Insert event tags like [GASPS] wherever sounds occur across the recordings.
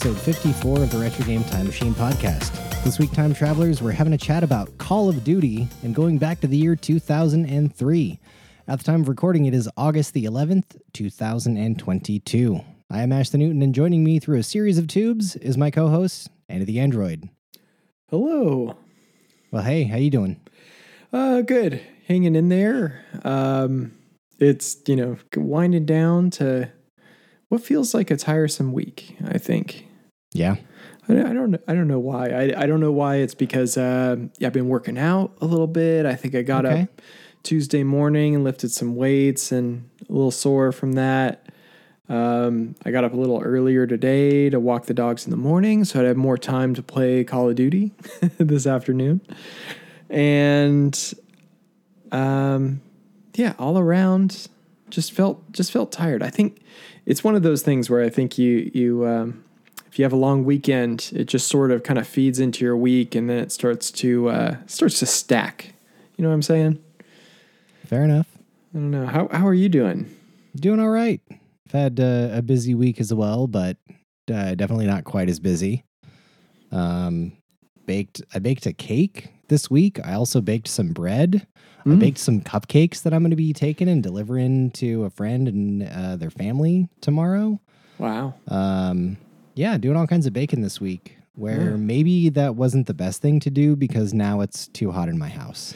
episode 54 of the Retro Game Time Machine podcast. This week, Time Travelers, we're having a chat about Call of Duty and going back to the year 2003. At the time of recording, it is August the 11th, 2022. I am Ash the Newton, and joining me through a series of tubes is my co-host, Andy the Android. Hello. Well, hey, how you doing? Uh, good. Hanging in there. Um, it's you know winding down to what feels like a tiresome week. I think. Yeah. I, I don't. I don't know why. I, I don't know why. It's because uh, I've been working out a little bit. I think I got Okay. up Tuesday morning and lifted some weights and a little sore from that. Um, I got up a little earlier today to walk the dogs in the morning, so I'd have more time to play Call of Duty [LAUGHS] this afternoon. And um, yeah, all around, just felt just felt tired. I think it's one of those things where I think you you um, if you have a long weekend, it just sort of kind of feeds into your week, and then it starts to uh, starts to stack. You know what I'm saying? Fair enough. I don't know. How how are you doing? Doing all right. I've had uh, a busy week as well, but uh, definitely not quite as busy. Um, baked. I baked a cake this week. I also baked some bread. I Mm. baked some cupcakes that I'm going to be taking and delivering to a friend and uh, their family tomorrow. Wow. Um, yeah, doing all kinds of baking this week. Where Yeah. maybe that wasn't the best thing to do because now it's too hot in my house.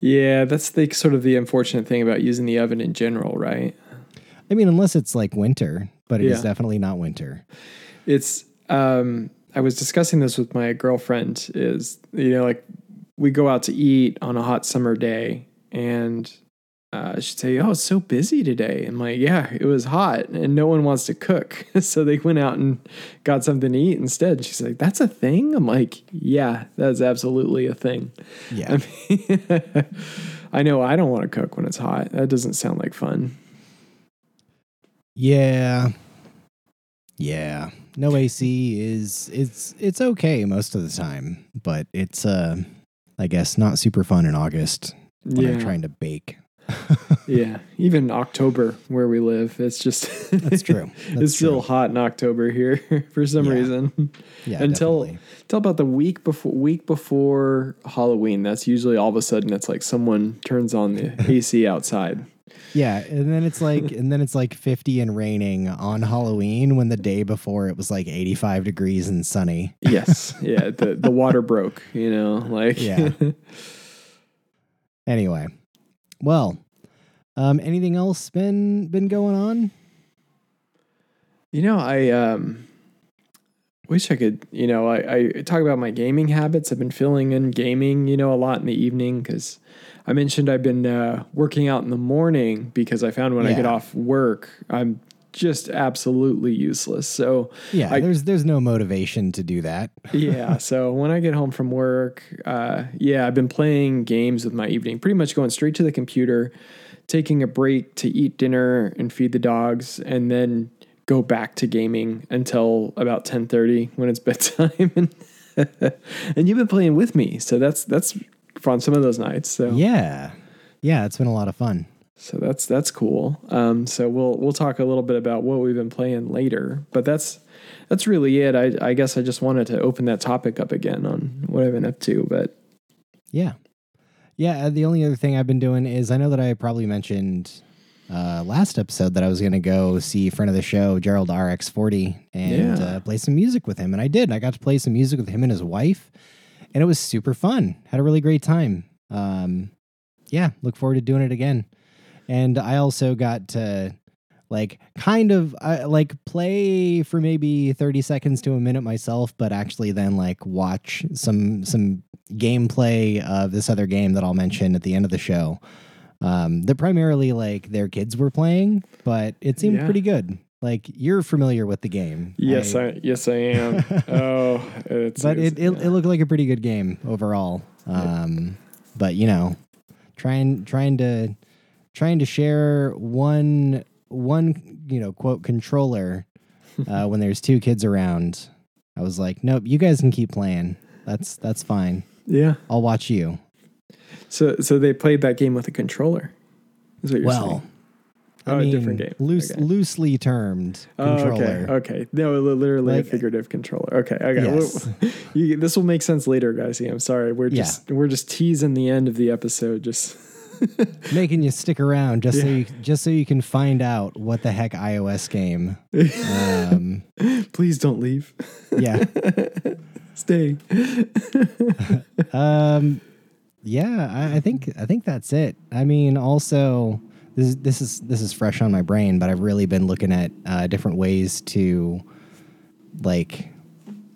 Yeah, that's the sort of the unfortunate thing about using the oven in general, right? I mean, unless it's like winter, but it is Yeah. definitely not winter. It's um I was discussing this with my girlfriend is you know like we go out to eat on a hot summer day and uh, she'd say, "Oh, it's so busy today." I'm like, "Yeah, it was hot, and no one wants to cook, [LAUGHS] so they went out and got something to eat instead." She's like, "That's a thing." I'm like, "Yeah, that's absolutely a thing." Yeah. [LAUGHS] I mean, [LAUGHS] I know I don't want to cook when it's hot. That doesn't sound like fun. Yeah. Yeah. No AC is it's it's okay most of the time, but it's uh I guess not super fun in August when yeah, I'm trying to bake. [LAUGHS] yeah. Even October where we live, it's just That's true. [LAUGHS] That's it's still true. hot in October here [LAUGHS] for some Yeah. reason. yeah, until definitely. until about the week before week before Halloween. That's usually all of a sudden it's like someone turns on the AC outside. Yeah, and then it's like and then it's like 50 and raining on Halloween when the day before it was like 85 degrees and sunny. Yes, yeah. The the water broke. You know, like Yeah. Anyway. Well, um anything else been been going on? You know, I um wish I could, you know, I, I talk about my gaming habits. I've been filling in gaming, you know, a lot in the evening because I mentioned I've been uh, working out in the morning because I found when I get off work, I'm just absolutely useless. So, Yeah, I- there's there's no motivation to do that. [LAUGHS] yeah, so when I get home from work, uh, yeah, I've been playing games with my evening, pretty much going straight to the computer, taking a break to eat dinner and feed the dogs, and then go back to gaming until about ten thirty when it's [LAUGHS] bedtime. and [LAUGHS] and you've been playing with me, so that's that's fun. Some of those nights, so Yeah. Yeah, it's been a lot of fun. So that's that's cool. Um, so we'll we'll talk a little bit about what we've been playing later, but that's that's really it. I I guess I just wanted to open that topic up again on what I've been up to, but Yeah. Yeah, uh, the only other thing I've been doing is I know that I probably mentioned uh, last episode that I was going to go see friend of the show, Gerald RX40, and Yeah. uh, play some music with him. And I did. I got to play some music with him and his wife, and it was super fun. Had a really great time. Um, yeah, look forward to doing it again. And I also got to like kind of uh, like play for maybe 30 seconds to a minute myself but actually then like watch some some gameplay of this other game that I'll mention at the end of the show um that primarily like their kids were playing but it seemed Yeah. pretty good like you're familiar with the game yes, I, yes I am. [LAUGHS] oh, it's but it, it, yeah. it looked like a pretty good game overall. Um, but you know, trying trying to trying to share one one you know quote controller uh, [LAUGHS] when there's two kids around. I was like, nope, you guys can keep playing. That's that's fine. yeah. I'll watch you. So so they played that game with a controller. Is what you're Well, saying? I Oh, a different game. Loose, Okay. loosely termed Oh, controller. okay. Okay. No, literally Like- a figurative controller. Okay. Okay. Yes. Well, [LAUGHS] you, this will make sense later, guys. Yeah, I'm sorry. We're Yeah. just we're just teasing the end of the episode. Just [LAUGHS] Making you stick around just so you, just so you can find out what the heck iOS game. Um, [LAUGHS] please don't leave. yeah. [LAUGHS] Stay. Um, yeah, I, I think I think that's it. I mean, also this is this is this is fresh on my brain, but I've really been looking at uh, different ways to like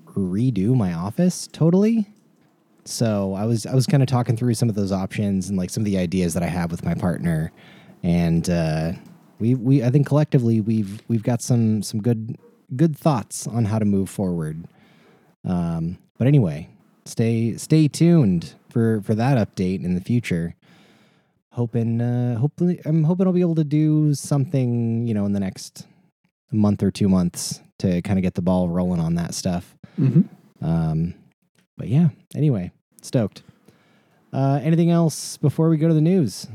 redo my office totally. So I was I was kind of talking through some of those options and like some of the ideas that I have with my partner, and uh, we we I think collectively we've we've got some some good good thoughts on how to move forward. Um, but anyway, stay stay tuned for for that update in the future. Hoping uh, hopefully I'm hoping I'll be able to do something you know in the next month or two months to kind of get the ball rolling on that stuff. hmm Um, but yeah, anyway, stoked. Uh, anything else before we go to the news?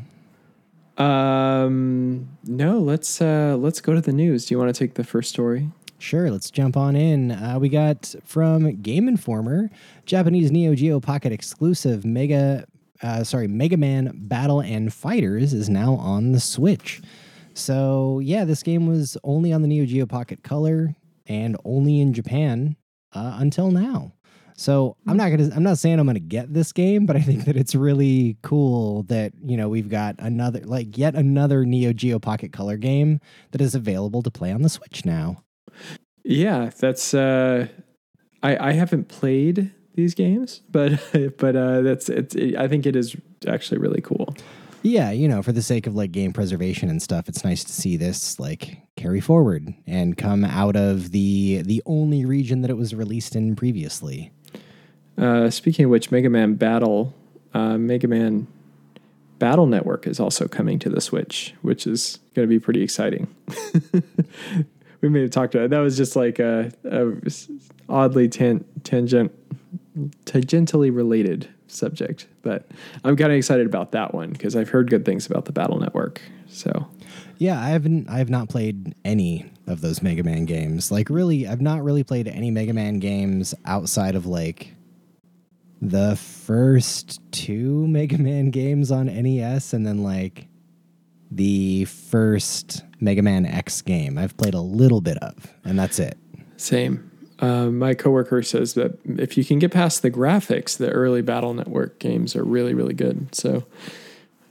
Um. No. Let's uh. Let's go to the news. Do you want to take the first story? Sure, let's jump on in. Uh, we got from Game Informer, Japanese Neo Geo Pocket exclusive Mega, uh, sorry, Mega Man Battle and Fighters is now on the Switch. So yeah, this game was only on the Neo Geo Pocket Color and only in Japan uh, until now. So I'm not gonna. I'm not saying I'm gonna get this game, but I think that it's really cool that you know we've got another, like yet another Neo Geo Pocket Color game that is available to play on the Switch now. Yeah, that's. Uh, I I haven't played these games, but [LAUGHS] but uh, that's it's. It, I think it is actually really cool. Yeah, you know, for the sake of like game preservation and stuff, it's nice to see this like carry forward and come out of the the only region that it was released in previously. Uh, speaking of which, Mega Man Battle, uh, Mega Man Battle Network is also coming to the Switch, which is going to be pretty exciting. [LAUGHS] we may have talked about it. That was just like a, a oddly tan- tangent, tangentially related subject, but I'm kind of excited about that one because I've heard good things about the Battle Network. So Yeah, I haven't I have not played any of those Mega Man games. Like really, I've not really played any Mega Man games outside of like the first two [LAUGHS] Mega Man games on NES and then like the first Mega Man X game. I've played a little bit of, and that's it. Same. Uh, my coworker says that if you can get past the graphics, the early Battle Network games are really, really good. So,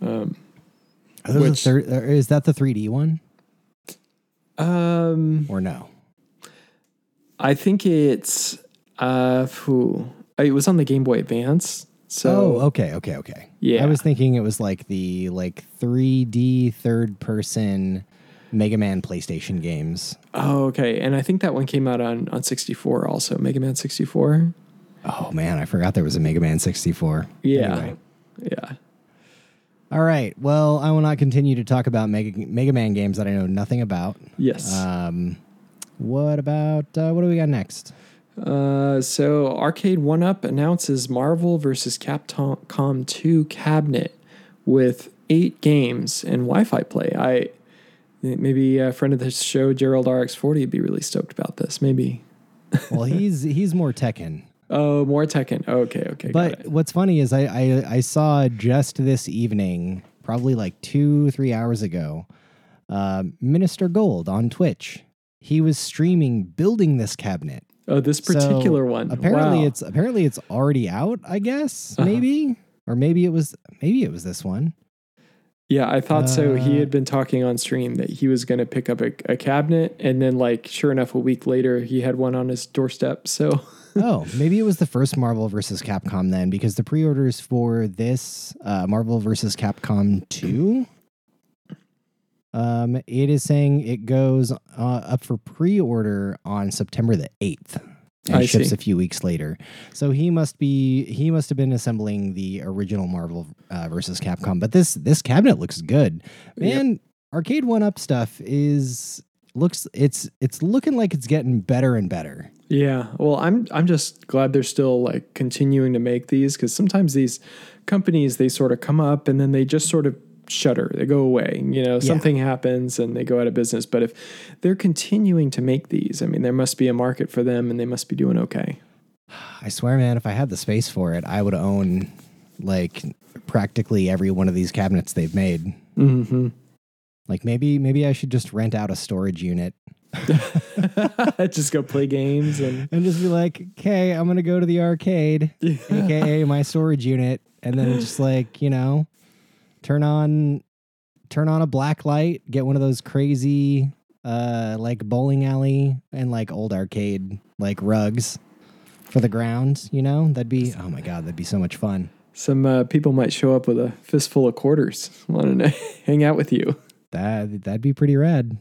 um, Which- third, or is that the 3D one um, or no? I think it's uh, phew. It was on the Game Boy Advance. So, oh, okay, okay, okay. Yeah. I was thinking it was like the like 3D third person Mega Man PlayStation games. oh, okay. And I think that one came out on on 64 also, Mega Man 64. Oh man, I forgot there was a Mega Man 64. Yeah, Anyway. yeah. All right. Well, I will not continue to talk about Mega Mega Man games that I know nothing about. Yes. Um, what about uh, what do we got next? Uh, so Arcade One Up announces Marvel vs. Capcom 2 cabinet with eight games and Wi-Fi play. I maybe a friend of the show, Gerald RX40, would be really stoked about this. Maybe. [LAUGHS] Well, he's he's more Tekken. Oh, more Tekken. Okay, okay. But what's funny is I, I I saw just this evening, probably like two three hours ago, uh, Minister Gold on Twitch. He was streaming building this cabinet. Oh, this So, particular one. Apparently, Wow. it's apparently it's already out. I guess Uh-huh. maybe or maybe it was maybe it was this one. Yeah, I thought so. He Uh, had been talking on stream that he was going to pick up a, a cabinet, and then, like, sure enough, a week later, he had one on his doorstep. So, [LAUGHS] oh, maybe it was the first Marvel versus Capcom then, because the pre-orders for this uh, Marvel versus Capcom two, um, it is saying it goes uh, up for pre-order on September the eighth. And I ships see. a few weeks later. So he must be he must have been assembling the original Marvel uh, versus Capcom. But this this cabinet looks good, Yep. man. Arcade One Up stuff is looks it's it's looking like it's getting better and better. Yeah, well, I'm I'm just glad they're still like continuing to make these because sometimes these companies they sort of come up and then they just sort of shutter, they go away. You know, something happens and they go out of business. But if they're continuing to make these, I mean, there must be a market for them and they must be doing okay. I swear, man, if I had the space for it, I would own like practically every one of these cabinets they've made. Mm-hmm. Like maybe maybe I should just rent out a storage unit [LAUGHS] Just go play games and and just be like, okay, I'm gonna go to the arcade, [LAUGHS] aka my storage unit, and then just like you know, turn on turn on a black light, get one of those crazy uh like bowling alley and like old arcade like rugs for the ground. You know, that'd be oh my god, that'd be so much fun. some uh, people might show up with a fistful of quarters, [LAUGHS] wanting to [LAUGHS] hang out with you. That that'd be pretty rad.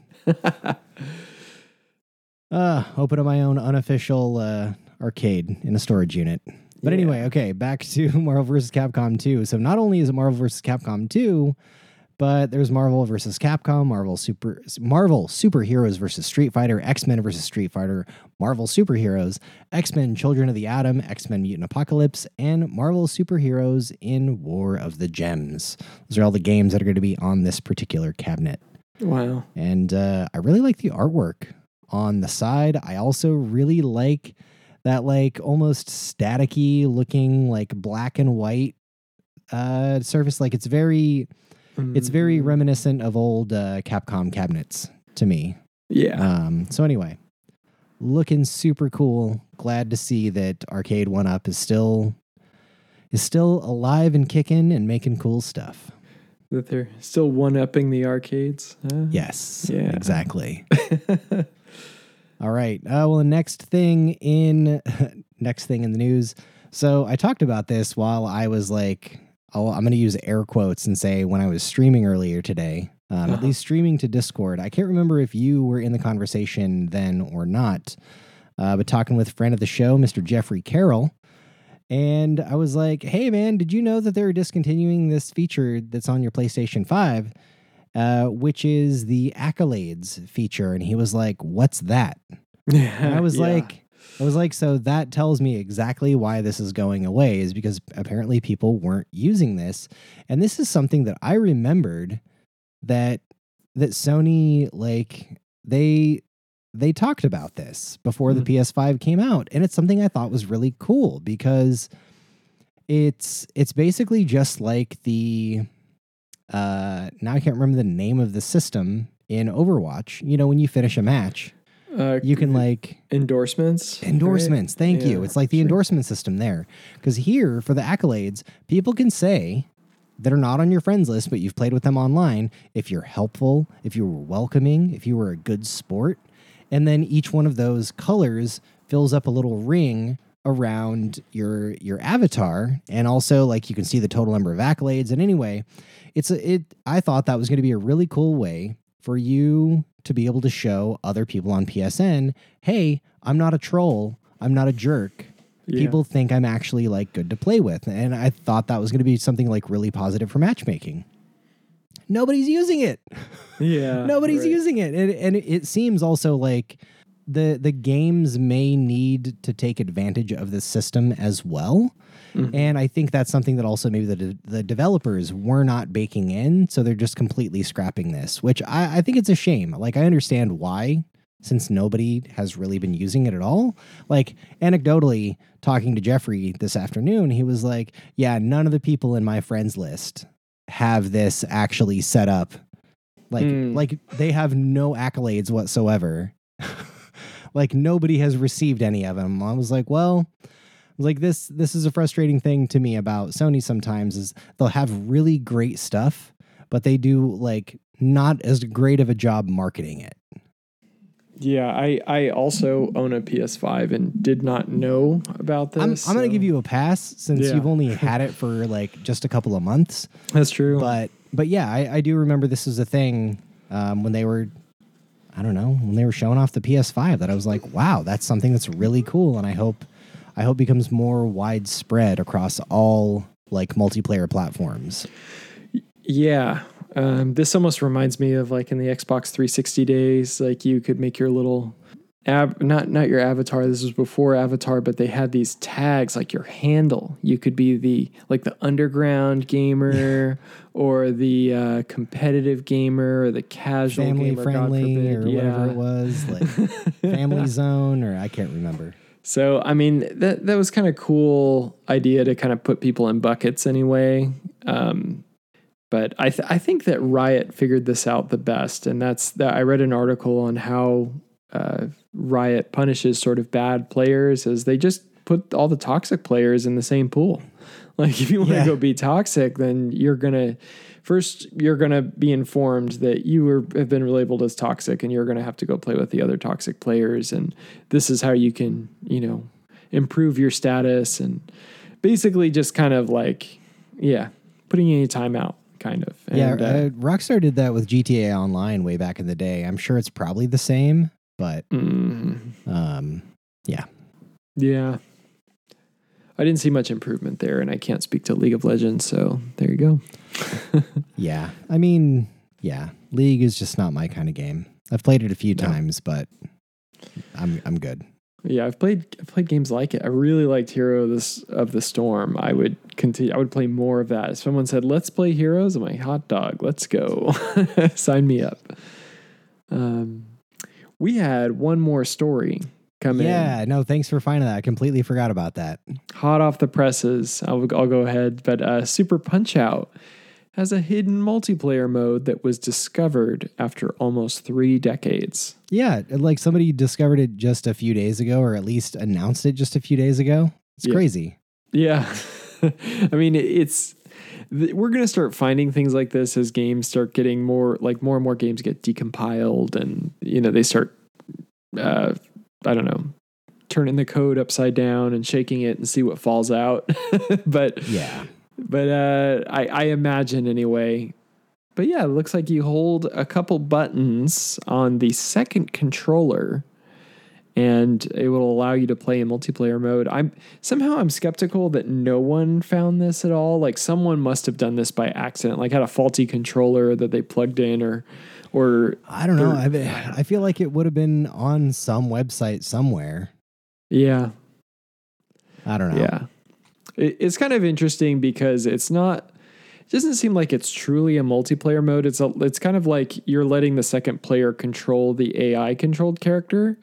uh, [LAUGHS] open up my own unofficial uh, arcade in a storage unit. But Yeah. anyway, okay, back to [LAUGHS] Marvel vs. Capcom 2. So not only is it Marvel vs. Capcom 2, but there's Marvel vs. Capcom, Marvel Super Marvel Superheroes versus Street Fighter, X-Men versus Street Fighter, Marvel Superheroes, X-Men Children of the Atom, X-Men Mutant Apocalypse, and Marvel Superheroes in War of the Gems. Those are all the games that are going to be on this particular cabinet. Wow. And uh, I really like the artwork on the side. I also really like that like almost staticky looking like black and white uh surface. Like it's very it's very Mm, reminiscent of old uh, Capcom cabinets to me. yeah. Um, so anyway, looking super cool. Glad to see that Arcade One Up is still is still alive and kicking and making cool stuff. that they're still one upping the arcades. huh? Yes, Yeah. exactly. [LAUGHS] All right. Uh, well, the next thing in [LAUGHS] next thing in the news. So I talked about this while I was like, oh, I'm going to use air quotes and say when I was streaming earlier today. Um, At Uh-huh. least streaming to Discord. I can't remember if you were in the conversation then or not. Uh, but talking with friend of the show, Mr. Jeffrey Carroll, and I was like, "Hey, man, did you know that they're discontinuing this feature that's on your PlayStation Five?" Uh, which is the accolades feature. And he was like, What's that? And I [LAUGHS] was Yeah. like, I was like, so that tells me exactly why this is going away, is because apparently people weren't using this. And this is something that I remembered that that Sony like they they talked about this before the PS5 came out. And it's something I thought was really cool because it's it's basically just like the uh now I can't remember the name of the system in Overwatch. You know, when you finish a match, uh, you can like endorsements. right? endorsements. Thank you. It's like the sure. endorsement system there. Because here for the accolades, people can say that are not on your friends list, but you've played with them online. If you're helpful, if you were welcoming, if you were a good sport, and then each one of those colors fills up a little ring around your your avatar and also like you can see the total number of accolades and anyway it's a, it i thought that was going to be a really cool way for you to be able to show other people on psn hey i'm not a troll i'm not a jerk Yeah. people think i'm actually like good to play with and i thought that was going to be something like really positive for matchmaking nobody's using it Yeah. [LAUGHS] nobody's right. using it and, and it seems also like the the games may need to take advantage of this system as well. Mhm. and i think that's something that also maybe the, de- the developers were not baking in so they're just completely scrapping this which I, I think it's a shame. Like i understand why since nobody has really been using it at all. Like anecdotally talking to jeffrey this afternoon he was like yeah none of the people in my friends list have this actually set up. Like Hmm. like they have no accolades whatsoever [LAUGHS] like nobody has received any of them i was like well like this this is a frustrating thing to me about sony sometimes is they'll have really great stuff but they do like not as great of a job marketing it Yeah, I I also own a PS5 and did not know about this. i'm, I'm gonna give you a pass since Yeah. you've only had it for like just a couple of months That's true. but but yeah I, I do remember this was a thing um, when they were i don't know when they were showing off the ps5 that i was like wow that's something that's really cool and i hope i hope becomes more widespread across all like multiplayer platforms Yeah. Um, this almost reminds me of like in the Xbox 360 days, like you could make your little Ab, not not your avatar. This was before Avatar, but they had these tags like your handle. You could be the like the underground gamer [LAUGHS] or the uh, competitive gamer or the casual Family gamer, friendly or whatever it was, like [LAUGHS] family zone or I can't remember. So I mean that that was kind of cool idea to kind of put people in buckets anyway. Um, but I th- I think that Riot figured this out the best, and that's that. I read an article on how uh, Riot punishes sort of bad players as they just put all the toxic players in the same pool. [LAUGHS] Like if you want to Yeah. go be toxic, then you're gonna first you're gonna be informed that you were, have been labeled as toxic, and you're gonna have to go play with the other toxic players, and this is how you can you know improve your status and basically just kind of like yeah putting any time out kind of yeah, and, uh, uh, Rockstar did that with GTA Online way back in the day. I'm sure it's probably the same, but mm, um, yeah yeah. I didn't see much improvement there, and I can't speak to League of Legends, so there you go. [LAUGHS] yeah. I mean, yeah, League is just not my kind of game. I've played it a few No. times, but I'm I'm good. Yeah, I've played I've played games like it. I really liked Hero of this of the Storm. I would continue. I would play more of that. If someone said, "Let's play Heroes," I'm like, "Hot dog, let's go, [LAUGHS] sign me up." Um, we had one more story come in, Yeah, no, thanks for finding that. I completely forgot about that. hot off the presses. I'll I'll go ahead, but uh, Super Punch Out has a hidden multiplayer mode that was discovered after almost three decades. Yeah, like somebody discovered it just a few days ago, or at least announced it just a few days ago. It's Yeah. crazy. Yeah. [LAUGHS] I mean, it's th- we're going to start finding things like this as games start getting more like more and more games get decompiled and you know, they start uh I don't know, turning the code upside down and shaking it and see what falls out. [LAUGHS] but Yeah. but uh I I imagine anyway. But yeah, it looks like you hold a couple buttons on the second controller and it will allow you to play in multiplayer mode. I'm somehow I'm skeptical that no one found this at all. Like someone must have done this by accident, like had a faulty controller that they plugged in or or I don't know. I, I feel like it would have been on some website somewhere. yeah, I don't know. yeah. It, it's kind of interesting because it's not it doesn't seem like it's truly a multiplayer mode. It's a it's kind of like you're letting the second player control the AI controlled character.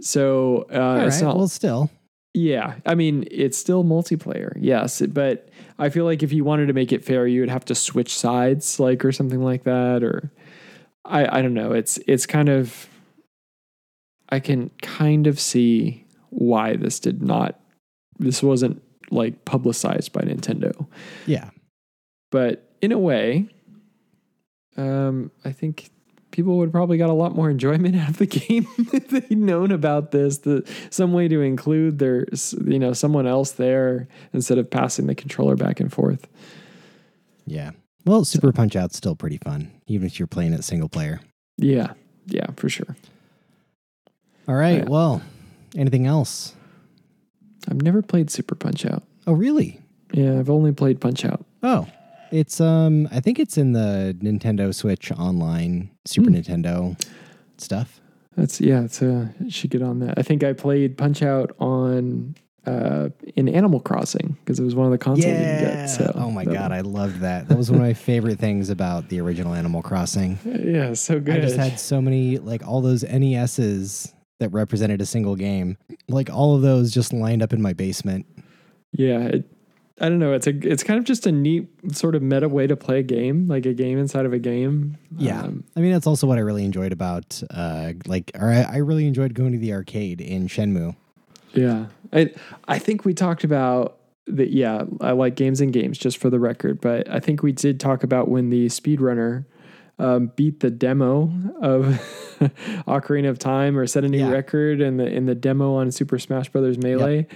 So uh, All it's right. not Well, still. Yeah, I mean it's still multiplayer, yes, but I feel like if you wanted to make it fair, you would have to switch sides, like or something like that, or I I don't know. It's it's kind of I can kind of see why this did not this wasn't like publicized by Nintendo, Yeah. but in a way, um, I think people would probably got a lot more enjoyment [LAUGHS] out of the game [LAUGHS] if they'd known about this. The some way to include their, you know, someone else there instead of passing the controller back and forth. Yeah. Well, Super Punch Out's still pretty fun, even if you're playing it single player. Yeah, yeah, for sure. All right. Yeah. Well, anything else? I've never played Super Punch Out. Oh, really? Yeah, I've only played Punch Out. Oh, it's um. I think it's in the Nintendo Switch Online Super Hmm. Nintendo stuff. That's yeah, it's uh should get on that. I think I played Punch Out on uh in Animal Crossing because it was one of the consoles you can get. So oh my that god, I loved that. That was one of my favorite things about the original Animal Crossing. [LAUGHS] yeah, so good. I just had so many like all those NESs that represented a single game. Like all of those just lined up in my basement. Yeah, it, I don't know. It's a it's kind of just a neat sort of meta way to play a game, like a game inside of a game. Yeah. Um, I mean, that's also what I really enjoyed about uh like or I, I really enjoyed going to the arcade in Shenmue. yeah. I I think we talked about that. Yeah, I like games and games, just for the record. But I think we did talk about when the speedrunner um, beat the demo of [LAUGHS] Ocarina of Time or set a new Yeah. record in the in the demo on Super Smash Brothers Melee.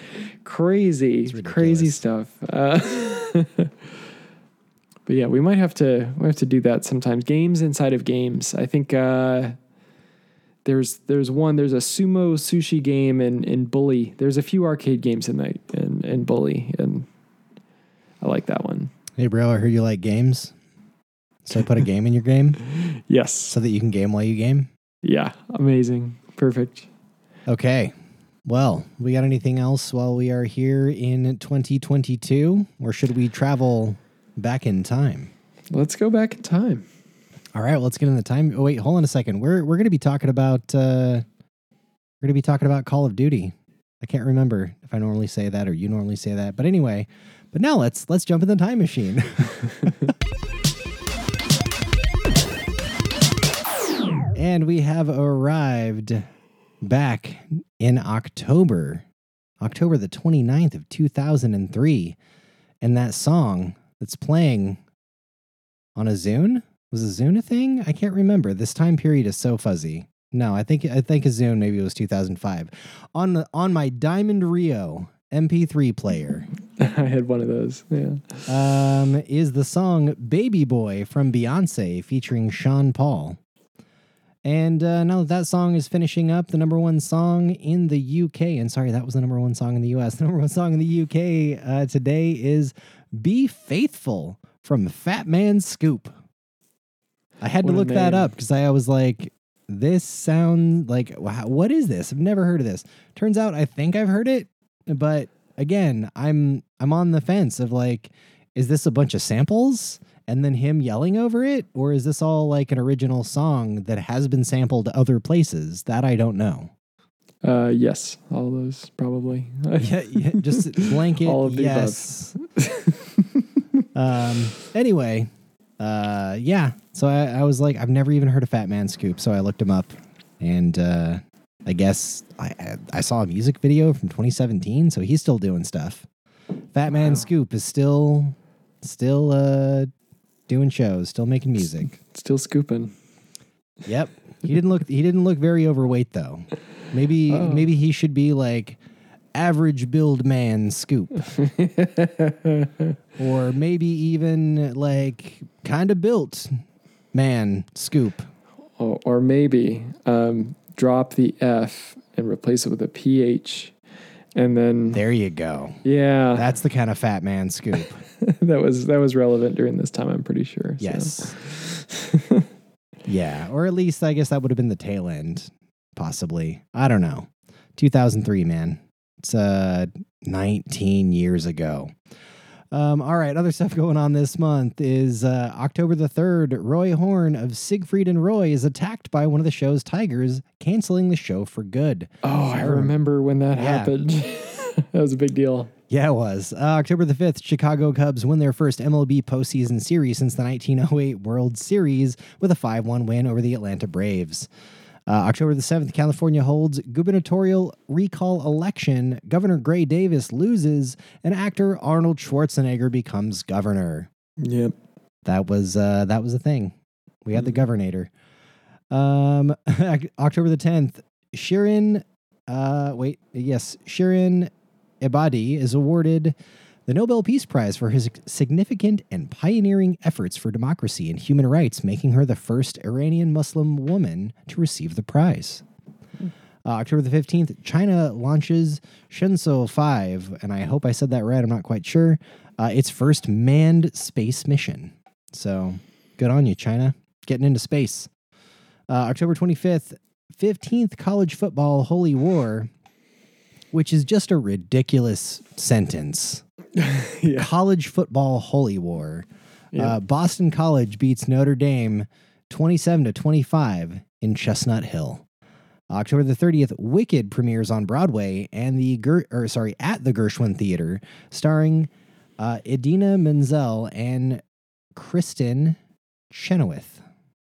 Crazy, crazy stuff. Uh, [LAUGHS] but yeah, we might have to we have to do that sometimes. Games inside of games. I think uh, there's there's one there's a sumo sushi game in in Bully. There's a few arcade games in that in in Bully, and I like that one. Hey bro, I heard you like games. So I put a game in your game [LAUGHS] Yes. so that you can game while you game. Yeah. Amazing. Perfect. Okay. Well, we got anything else while we are here in 2022, or should we travel back in time? Let's go back in time. All right, let's get in the time. Oh, wait, hold on a second. We're we're going to be talking about uh, we're going to be talking about Call of Duty. I can't remember if I normally say that or you normally say that, but anyway. But now let's let's jump in the time machine. [LAUGHS] [LAUGHS] and we have arrived back in October, October the 29th of 2003. And that song that's playing on a Zune was a Zune a thing? I can't remember. This time period is so fuzzy. No, I think I think a Zune maybe it was 2005. On the, on my Diamond Rio MP3 player [LAUGHS] I had one of those. Yeah. um, is the song Baby Boy from Beyonce featuring Sean Paul. And uh, now that that song is finishing up, the number one song in the UK, and sorry, that was the number one song in the US. [LAUGHS] The number one song in the UK uh, today is Be Faithful from Fat Man Scoop. I had What to look that up because I was like, this sound like, wow, what is this? I've never heard of this. Turns out I think I've heard it, but again, I'm I'm on the fence of like, is this a bunch of samples and then him yelling over it, or is this all like an original song that has been sampled other places? That I don't know. Uh, yes, all of those probably. [LAUGHS] Yeah, yeah just [LAUGHS] blanket. All of the above. yes. um. Anyway, uh, yeah. So I, I was like, I've never even heard of Fat Man Scoop, so I looked him up, and uh, I guess I I saw a music video from 2017, so he's still doing stuff. Fat Man Wow. Scoop is still still uh doing shows, still making music. Still scooping. Yep. He didn't look he didn't look very overweight though. Maybe Oh. maybe he should be like average build man scoop [LAUGHS] or maybe even like kind of built man scoop. or, or maybe um, drop the F and replace it with a PH, and then There you go. yeah, That's the kind of fat man scoop. [LAUGHS] that was that was relevant during this time. I'm pretty sure. so. Yes. [LAUGHS] yeah, or at least I guess that would have been the tail end possibly. I don't know. 2003, man. It's uh 19 years ago. Um, all right, other stuff [LAUGHS] going on this month is uh, October the 3rd. Roy Horn of Siegfried and Roy is attacked by one of the show's tigers, canceling the show for good. Oh, I remember when that Yeah. happened. that was a big deal. Yeah, it was. Uh, October the 5th, Chicago Cubs win their first MLB postseason series since the 1908 World Series with a 5 1 win over the Atlanta Braves. Uh, October the 7th, California holds gubernatorial recall election. Governor Gray Davis loses, and actor Arnold Schwarzenegger becomes governor. Yep. That was uh, that was a thing. We had the governor. Um, [LAUGHS] October the tenth, Shirin. Uh, wait, yes, Shirin Ebadi is awarded the Nobel Peace Prize for his significant and pioneering efforts for democracy and human rights, making her the first Iranian Muslim woman to receive the prize. Uh, October the 15th, China launches Shenzhou 5, and I hope I said that right, I'm not quite sure. Uh, its first manned space mission. So good on you, China, getting into space. Uh, October 25th, 15th College Football Holy War, which is just a ridiculous sentence. [LAUGHS] yeah. College Football Holy War. Yeah. Uh, Boston College beats Notre Dame 27 to 25 in Chestnut Hill. October the 30th, Wicked premieres on Broadway and the Ger- or sorry, at the Gershwin Theater, starring uh, Idina Menzel and Kristin Chenoweth.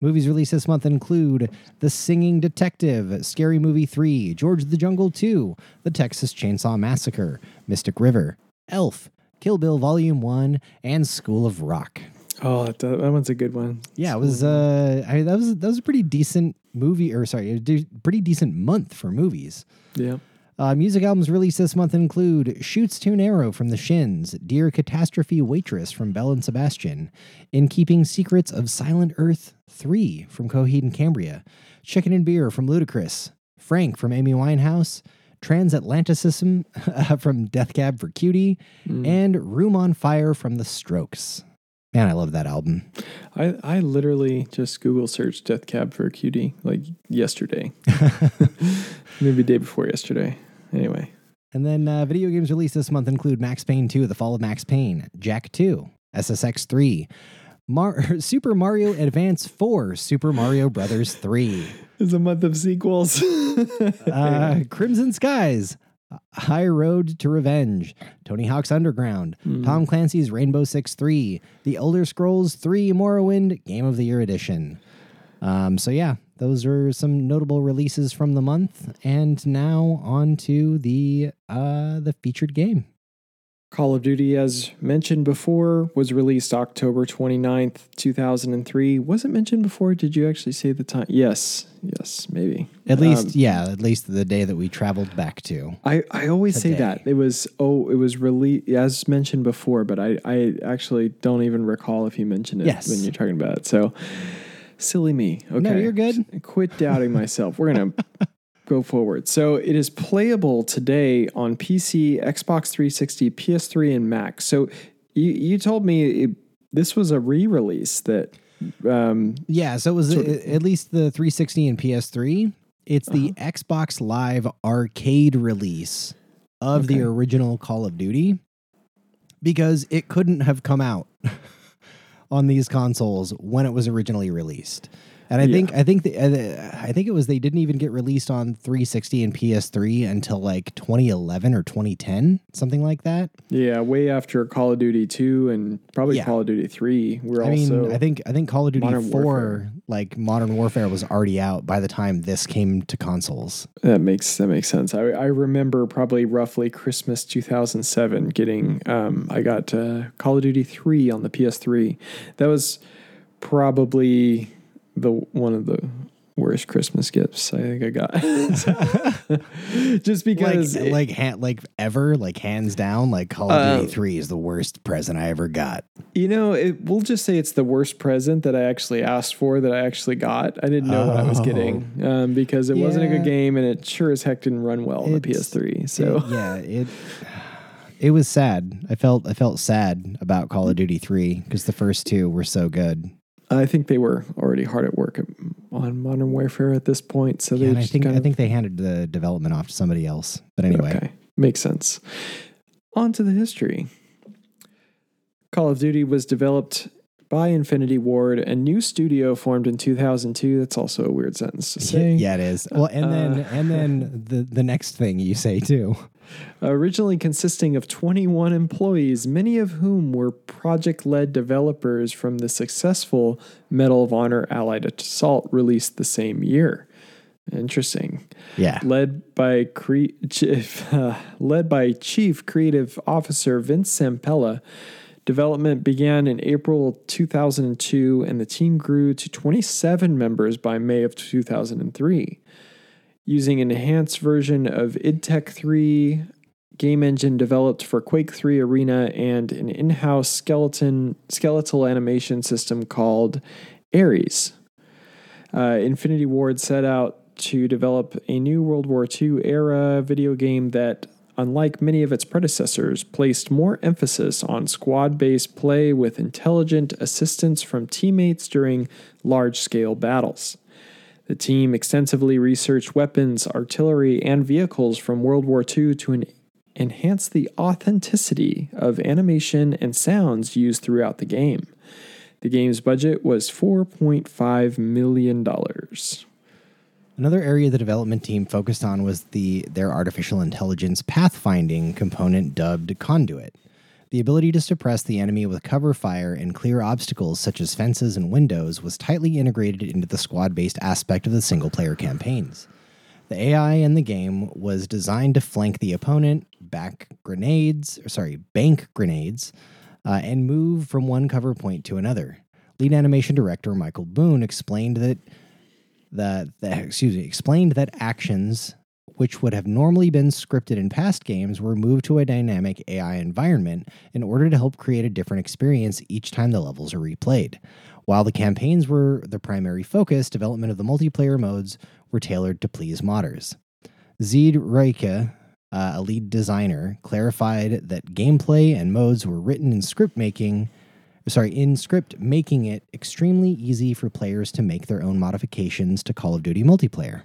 Movies released this month include The Singing Detective, Scary Movie 3, George the Jungle 2, The Texas Chainsaw Massacre, Mystic River, Elf, Kill Bill Volume 1, and School of Rock. Oh, that, that one's a good one. Yeah, it was uh I that was that was a pretty decent movie or sorry, a de- pretty decent month for movies. Yeah. Uh, music albums released this month include Chutes Too Narrow from the Shins, Dear Catastrophe Waitress from Belle and Sebastian, In Keeping Secrets of Silent Earth 3 from Coheed and Cambria, Chicken and Beer from Ludacris, Frank from Amy Winehouse, Transatlanticism [LAUGHS] from Death Cab for Cutie, Mm. and Room on Fire from The Strokes. Man, I love that album. I, I literally just Google searched Death Cab for Cutie like yesterday. [LAUGHS] Maybe day before yesterday. Anyway. And then uh, video games released this month include Max Payne 2, The Fall of Max Payne, Jak 2, SSX 3, Mar- [LAUGHS] Super Mario Advance 4, Super Mario Brothers 3, [LAUGHS] It's a month of sequels. [LAUGHS] uh, Crimson Skies, High Road to Revenge, Tony Hawk's Underground, Mm. Tom Clancy's Rainbow Six 3, The Elder Scrolls 3 Morrowind Game of the Year Edition. Um, so, yeah, those are some notable releases from the month. And now on to the, uh, the featured game. Call of Duty, as mentioned before, was released October 29th, 2003. Was it mentioned before? Did you actually say the time? Yes. Yes, maybe. At least, Um, yeah, at least the day that we traveled back to. I, I always say that. It was, oh, it was released, as mentioned before, but I, I actually don't even recall if you mentioned it Yes. when you're talking about it. So, silly me. Okay. No, you're good. Quit doubting myself. We're going [LAUGHS] to go forward. So it is playable today on PC, Xbox 360, PS3, and Mac. So you, you told me it, this was a re release that. Um, Yeah, so it was Sort of- at least the 360 and PS3. It's the Uh-huh. Xbox Live arcade release of the original Call of Duty because it couldn't have come out [LAUGHS] on these consoles when it was originally released. And I Yeah. think I think the, uh, I think it was they didn't even get released on 360 and PS3 until like 2011 or 2010, something like that. yeah, way after Call of Duty 2 and probably Yeah. Call of Duty 3. We're I mean, also. I think I think Call of Duty Modern 4, Warfare. like Modern Warfare, was already out by the time this came to consoles. That makes that makes sense. I, I remember probably roughly Christmas 2007 getting um, I got uh, Call of Duty 3 on the PS3. That was probably the one of the worst Christmas gifts I think I got. [LAUGHS] Just because like it- like ha- like ever, like hands down, like Call of Duty Uh, 3 is the worst present I ever got. you know, it, we'll just say it's the worst present that I actually asked for that I actually got. I didn't know what I was Oh. getting um, because it wasn't a good game and it sure as heck didn't run well on the PS3. So It- yeah, it it was sad. I felt I felt sad about Call of Duty 3 because the first two were so good. I think they were already hard at work at, on Modern Warfare at this point. So they and I think kind I think they handed the development off to somebody else. But anyway, okay, makes sense. On to the history. Call of Duty was developed by Infinity Ward, a new studio formed in 2002. That's also a weird sentence to [LAUGHS] say. yeah, it is. Well, and then Uh, and then [LAUGHS] the the next thing you say too. Originally consisting of 21 employees, many of whom were project led developers from the successful Medal of Honor Allied Assault released the same year. Interesting. Yeah. led by cre- chief, uh, [LAUGHS] led by Chief Creative Officer Vince Zampella. Development began in April 2002, and the team grew to 27 members by May of 2003. Using an enhanced version of IdTech 3 game engine developed for Quake 3 Arena and an in-house skeleton skeletal animation system called Ares. Uh, Infinity Ward set out to develop a new World War II era video game that, unlike many of its predecessors, placed more emphasis on squad based play with intelligent assistance from teammates during large scale battles. The team extensively researched weapons, artillery, and vehicles from World War II to en- enhance the authenticity of animation and sounds used throughout the game. The game's budget was $4.5 million. Another area the development team focused on was the their artificial intelligence pathfinding component dubbed Conduit. The ability to suppress the enemy with cover fire and clear obstacles such as fences and windows was tightly integrated into the squad-based aspect of the single-player campaigns. The AI in the game was designed to flank the opponent, back grenades, or sorry, bank grenades, uh, and move from one cover point to another. Lead animation director Michael Boone explained that that, that excuse me explained that actions which would have normally been scripted in past games were moved to a dynamic AI environment in order to help create a different experience each time the levels are replayed. While the campaigns were the primary focus, development of the multiplayer modes were tailored to please modders. Zied Rieke, uh, a lead designer, clarified that gameplay and modes were written in script making sorry, in script, making it extremely easy for players to make their own modifications to Call of Duty multiplayer.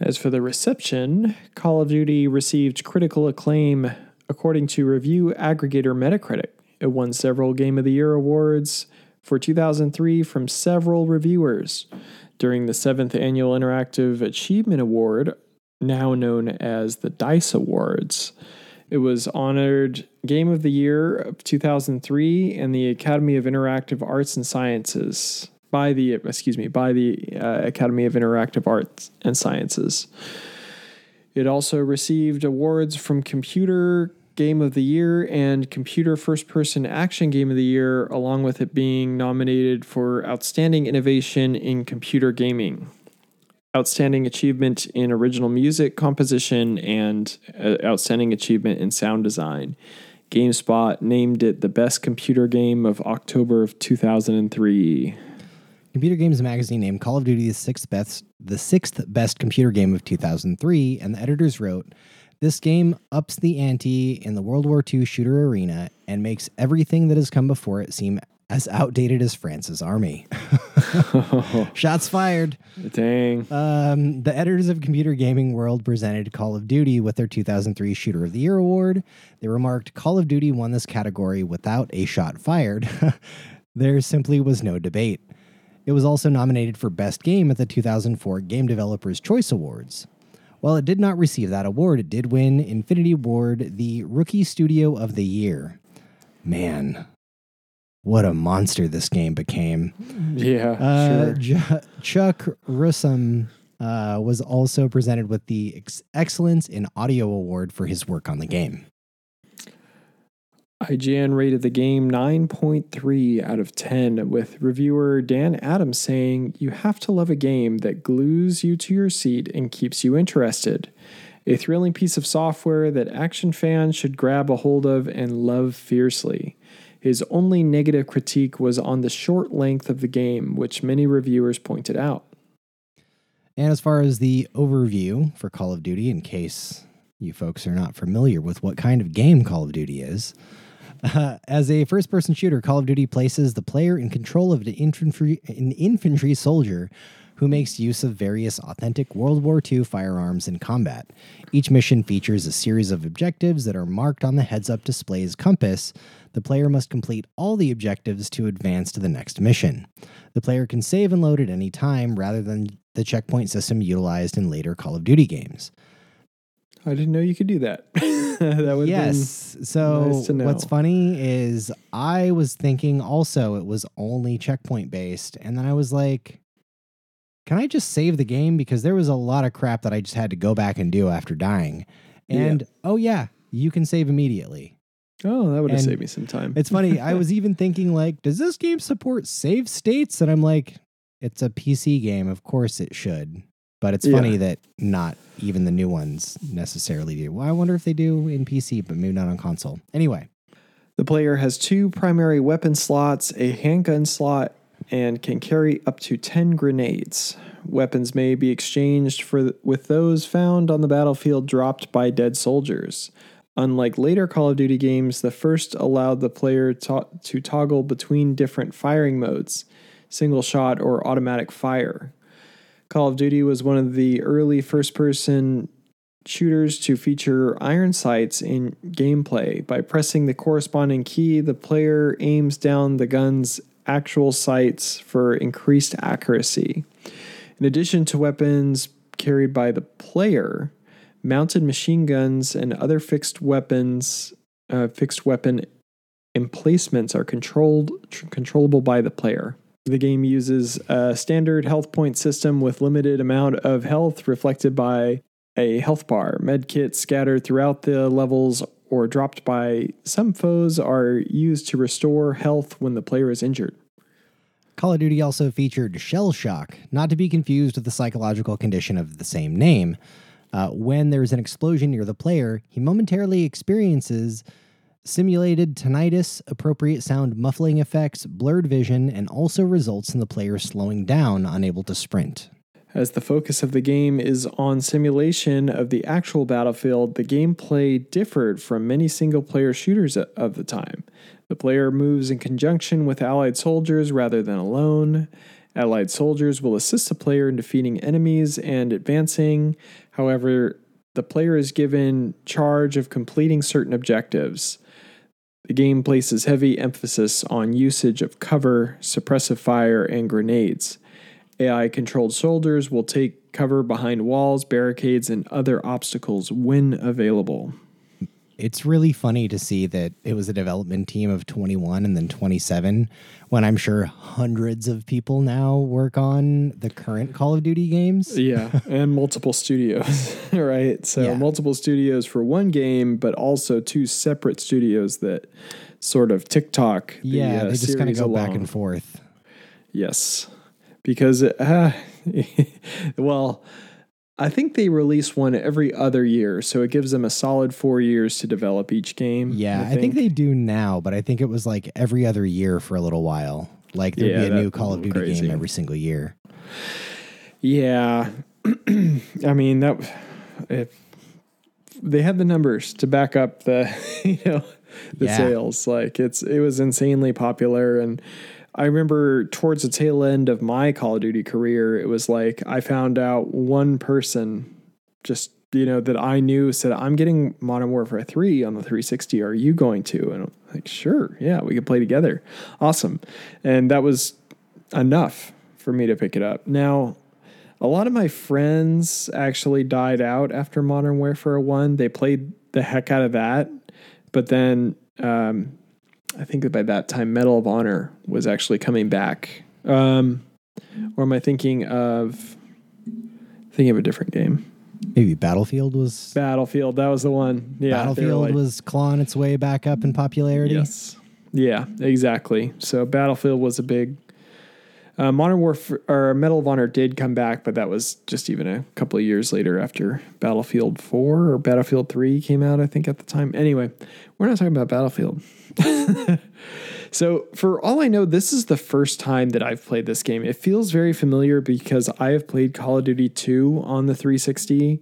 As for the reception, Call of Duty received critical acclaim according to review aggregator Metacritic. It won several Game of the Year awards for 2003 from several reviewers. During the seventh annual Interactive Achievement Award, now known as the DICE Awards, it was honored Game of the Year of 2003 and the Academy of Interactive Arts and Sciences by the excuse me by the uh, Academy of Interactive Arts and Sciences. It also received awards from Computer Game of the Year and Computer First Person Action Game of the Year, along with it being nominated for Outstanding Innovation in Computer Gaming, Outstanding Achievement in Original Music Composition, and uh, Outstanding Achievement in Sound Design. GameSpot named it the best computer game of October of 2003. Computer Games Magazine named Call of Duty the sixth best, the sixth best computer game of 2003, and the editors wrote, "This game ups the ante in the World War II shooter arena and makes everything that has come before it seem as outdated as France's army." [LAUGHS] [LAUGHS] Shots fired. Dang. Um, the editors of Computer Gaming World presented Call of Duty with their 2003 Shooter of the Year award. They remarked, "Call of Duty won this category without a shot fired." [LAUGHS] there simply was no debate. It was also nominated for Best Game at the 2004 Game Developers Choice Awards. While it did not receive that award, it did win Infinity Ward the Rookie Studio of the Year. Man, what a monster this game became. Yeah, Uh, sure. J- Chuck Russom uh, was also presented with the Ex- Excellence in Audio Award for his work on the game. IGN rated the game 9.3 out of 10, with reviewer Dan Adams saying, You have to love a game that glues you to your seat and keeps you interested. A thrilling piece of software that action fans should grab a hold of and love fiercely. His only negative critique was on the short length of the game, which many reviewers pointed out. And as far as the overview for Call of Duty, in case you folks are not familiar with what kind of game Call of Duty is, [LAUGHS] as a first person shooter, Call of Duty places the player in control of an infantry, an infantry soldier who makes use of various authentic World War II firearms in combat. Each mission features a series of objectives that are marked on the heads up display's compass. The player must complete all the objectives to advance to the next mission. The player can save and load at any time rather than the checkpoint system utilized in later Call of Duty games. I didn't know you could do that. [LAUGHS] that would Yes. So nice what's funny is I was thinking also it was only checkpoint based, and then I was like, can I just save the game because there was a lot of crap that I just had to go back and do after dying. Yeah. And oh yeah, you can save immediately. Oh, that would have saved me some time. It's funny. I was [LAUGHS] even thinking like, does this game support save states? And I'm like, it's a PC game. Of course it should. But it's Yeah. funny that not even the new ones necessarily do. Well, I wonder if they do in PC, but maybe not on console. Anyway, The player has two primary weapon slots, a handgun slot, and can carry up to 10 grenades. Weapons may be exchanged for with those found on the battlefield dropped by dead soldiers. Unlike later Call of Duty games, the first allowed the player to, to toggle between different firing modes single shot or automatic fire. Call of Duty was one of the early first person shooters to feature iron sights in gameplay. By pressing the corresponding key, the player aims down the gun's actual sights for increased accuracy. In addition to weapons carried by the player, mounted machine guns and other fixed weapons, uh, fixed weapon emplacements are controlled tr- controllable by the player. The game uses a standard health point system with limited amount of health reflected by a health bar. Med kits scattered throughout the levels or dropped by some foes are used to restore health when the player is injured. Call of Duty also featured shell shock, not to be confused with the psychological condition of the same name. Uh, when there's an explosion near the player, he momentarily experiences simulated tinnitus, appropriate sound muffling effects, blurred vision, and also results in the player slowing down, unable to sprint. As the focus of the game is on simulation of the actual battlefield, the gameplay differed from many single player shooters of the time. The player moves in conjunction with allied soldiers rather than alone. Allied soldiers will assist the player in defeating enemies and advancing. However, the player is given charge of completing certain objectives. The game places heavy emphasis on usage of cover, suppressive fire, and grenades. AI controlled soldiers will take cover behind walls, barricades, and other obstacles when available. It's really funny to see that it was a development team of 21 and then 27 when I'm sure hundreds of people now work on the current Call of Duty games. Yeah, [LAUGHS] and multiple studios, [LAUGHS] right? So Yeah. multiple studios for one game, but also two separate studios that sort of TikTok. the, Yeah, uh, they just kind of go back and forth. Yes, because uh, [LAUGHS] well, I think they release one every other year, so it gives them a solid four years to develop each game. Yeah, I think. they do now, but I think it was like every other year for a little while. Like there'd Yeah, be a new Call of Duty crazy. game every single year. Yeah, [CLEARS THROAT] I mean that if they had the numbers to back up the [LAUGHS] you know the Yeah. sales, like it's it was insanely popular and. I remember towards the tail end of my Call of Duty career, it was like I found out one person just, you know, that I knew said, I'm getting Modern Warfare 3 on the 360. Are you going to? And I'm like, sure. Yeah, we can play together. Awesome. And that was enough for me to pick it up. Now, a lot of my friends actually died out after Modern Warfare 1. They played the heck out of that. But then um, I think that by that time, Medal of Honor was actually coming back. Um, or am I thinking of thinking of a different game? Maybe Battlefield was Battlefield. That was the one. Yeah, Battlefield like- was clawing its way back up in popularity. Yes. Yeah, exactly. So Battlefield was a big. Uh, Modern Warfare or Medal of Honor did come back, but that was just even a couple of years later after Battlefield 4 or Battlefield 3 came out, I think, at the time. Anyway, we're not talking about Battlefield. [LAUGHS] so, for all I know, this is the first time that I've played this game. It feels very familiar because I have played Call of Duty 2 on the 360.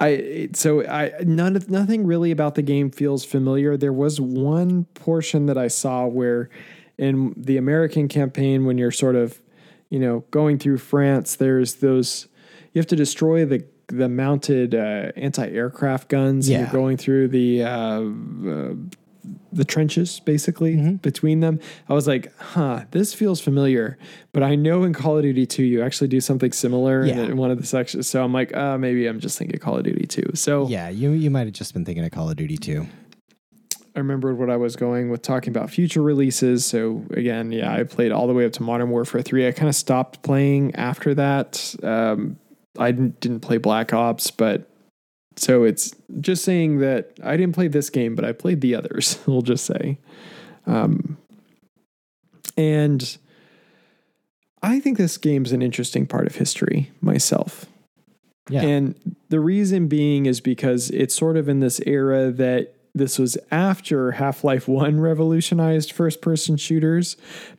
I so I none nothing really about the game feels familiar. There was one portion that I saw where in the American campaign when you're sort of you know going through France, there's those you have to destroy the the mounted uh, anti-aircraft guns. and you're going through the uh, uh, the trenches basically Mm-hmm. between them. I was like, huh, this feels familiar. But I know in Call of Duty 2, you actually do something similar in, Yeah. in one of the sections. So I'm like, uh, maybe I'm just thinking Call of Duty 2. So Yeah, you you might have just been thinking of Call of Duty 2. I remembered what I was going with talking about future releases. So again, yeah, I played all the way up to Modern Warfare 3. I kind of stopped playing after that. Um, I didn't, didn't play Black Ops, but so it's just saying that I didn't play this game, but I played the others, [LAUGHS] we'll just say. Um, and I think this game's an interesting part of history myself. Yeah. And the reason being is because it's sort of in this era that this was after Half Life 1 revolutionized first person shooters,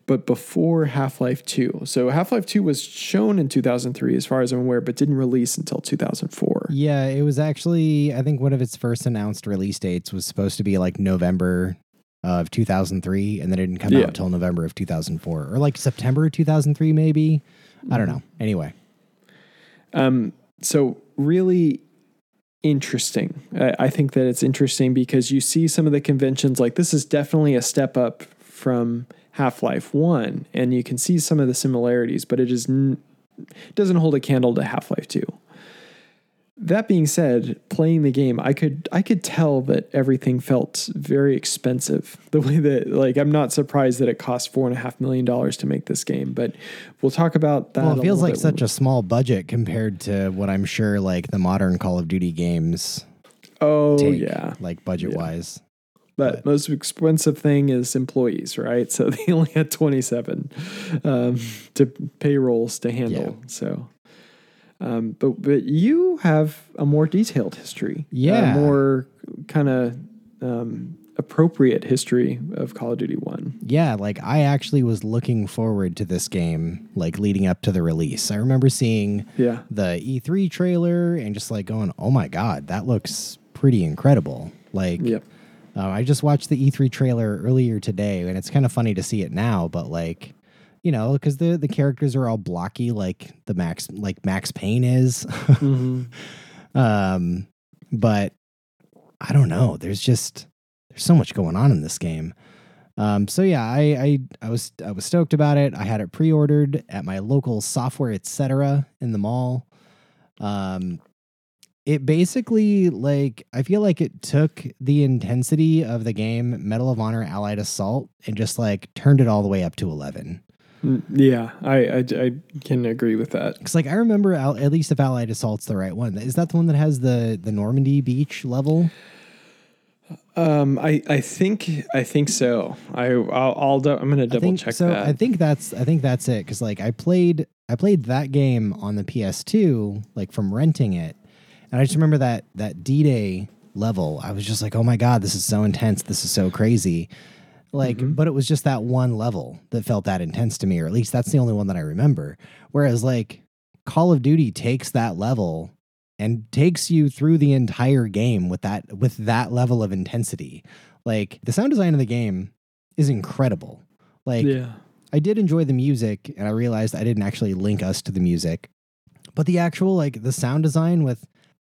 but before Half Life 2. So Half Life 2 was shown in 2003, as far as I'm aware, but didn't release until 2004. Yeah, it was actually I think one of its first announced release dates was supposed to be like November of 2003 and then it didn't come Yeah. out until November of 2004 or like September 2003 maybe. I don't know. Anyway. Um, so really interesting. I, I think that it's interesting because you see some of the conventions like this is definitely a step up from Half Life One, and you can see some of the similarities, but it is n- doesn't hold a candle to Half Life Two. That being said, playing the game, I could I could tell that everything felt very expensive. [LAUGHS] The way that like I'm not surprised that it cost four and a half million dollars to make this game, but we'll talk about that. Well, it feels like such a small budget compared to what I'm sure like the modern Call of Duty games Oh take, yeah, like budget wise. But most expensive thing is employees, right? So [LAUGHS] they only had 27 um, to payrolls to handle. So, um, but but you have a more detailed history, Yeah. a more kind of um, appropriate history of Call of Duty 1. Yeah, like I actually was looking forward to this game like leading up to the release. I remember seeing Yeah. the E3 trailer and just like going, "Oh my god, that looks pretty incredible." Like Yep. Uh, I just watched the E3 trailer earlier today and it's kind of funny to see it now, but like you know, because the the characters are all blocky like the Max like Max Payne is. [LAUGHS] hmm Um, but I don't know. There's just there's so much going on in this game. Um, so yeah, I, I I was I was stoked about it. I had it pre-ordered at my local Software Etc. in the mall. Um, it basically like I feel like it took the intensity of the game Medal of Honor Allied Assault and just like turned it all the way up to eleven. Mm, Yeah, I, I, I can agree with that. Because like I remember Al- at least if Allied Assault's the right one, is that the one that has the the Normandy beach level? Um, I, I think I think so. I I'll, I'll do, I'm gonna double think, check so that. I think that's I think that's it because like I played I played that game on the PS2 like from renting it, and I just remember that that D Day level. I was just like, oh my god, this is so intense. This is so crazy. Like, Mhm. but it was just that one level that felt that intense to me, or at least that's the only one that I remember. Whereas like Call of Duty takes that level and takes you through the entire game with that with that level of intensity. Like the sound design of the game is incredible. Like yeah. I did enjoy the music and I realized I didn't actually link us to the music. But the actual like the sound design with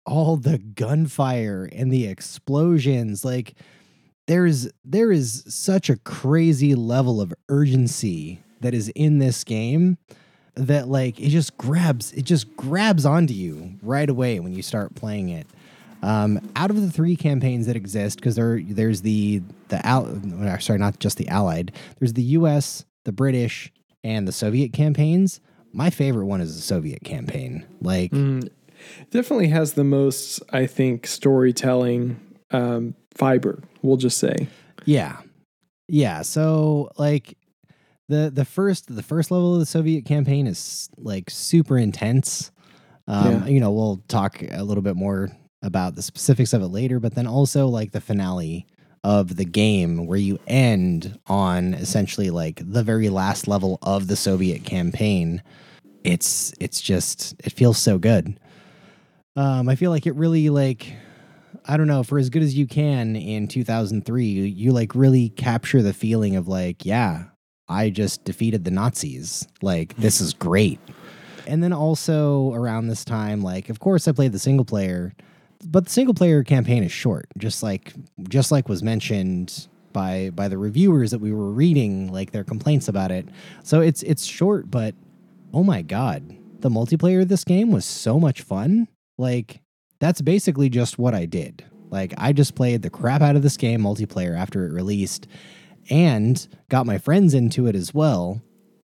all the gunfire and the explosions like there's there is such a crazy level of urgency that is in this game that like it just grabs it just grabs onto you right away when you start playing it. Um, out of the three campaigns that exist, because there there's the the al- uh, sorry not just the Allied, there's the U.S., the British, and the Soviet campaigns. My favorite one is the Soviet campaign. Like Mm, definitely has the most, I think, storytelling um, fiber. We'll just say. Yeah. Yeah. So like the the first the first level of the Soviet campaign is like super intense. Um, Yeah. you know, we'll talk a little bit more about the specifics of it later, but then also like the finale of the game where you end on essentially like the very last level of the Soviet campaign. It's it's just it feels so good. Um, I feel like it really like I don't know, for as good as you can in 2003, you, you like really capture the feeling of like, yeah, I just defeated the Nazis. Like, this is great. And then also around this time, like, of course, I played the single player, but the single player campaign is short, just like just like was mentioned by by the reviewers that we were reading, like their complaints about it. So it's it's short, but oh my god, the multiplayer of this game was so much fun. Like that's basically just what I did. Like I just played the crap out of this game multiplayer after it released and got my friends into it as well.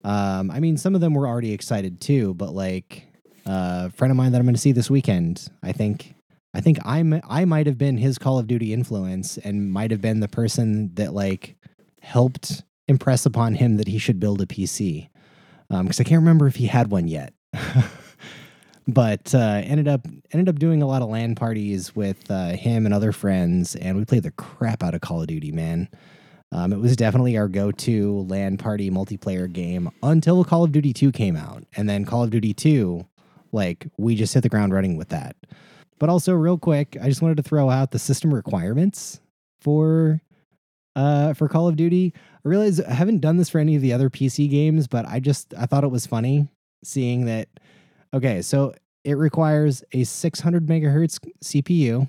Um, I mean, some of them were already excited too, but like uh, a friend of mine that I'm going to see this weekend, I think, I think I'm I might have been his Call of Duty influence and might have been the person that like helped impress upon him that he should build a PC because I can't remember if he had one yet. [LAUGHS] but uh, ended up ended up doing a lot of LAN parties with uh, him and other friends, and we played the crap out of Call of Duty, man. Um, it was definitely our go-to LAN party multiplayer game until Call of Duty 2 came out, and then Call of Duty 2, like we just hit the ground running with that. But also, real quick, I just wanted to throw out the system requirements for uh, for Call of Duty. I realize I haven't done this for any of the other PC games, but I just I thought it was funny seeing that. Okay, so it requires a 600 megahertz CPU,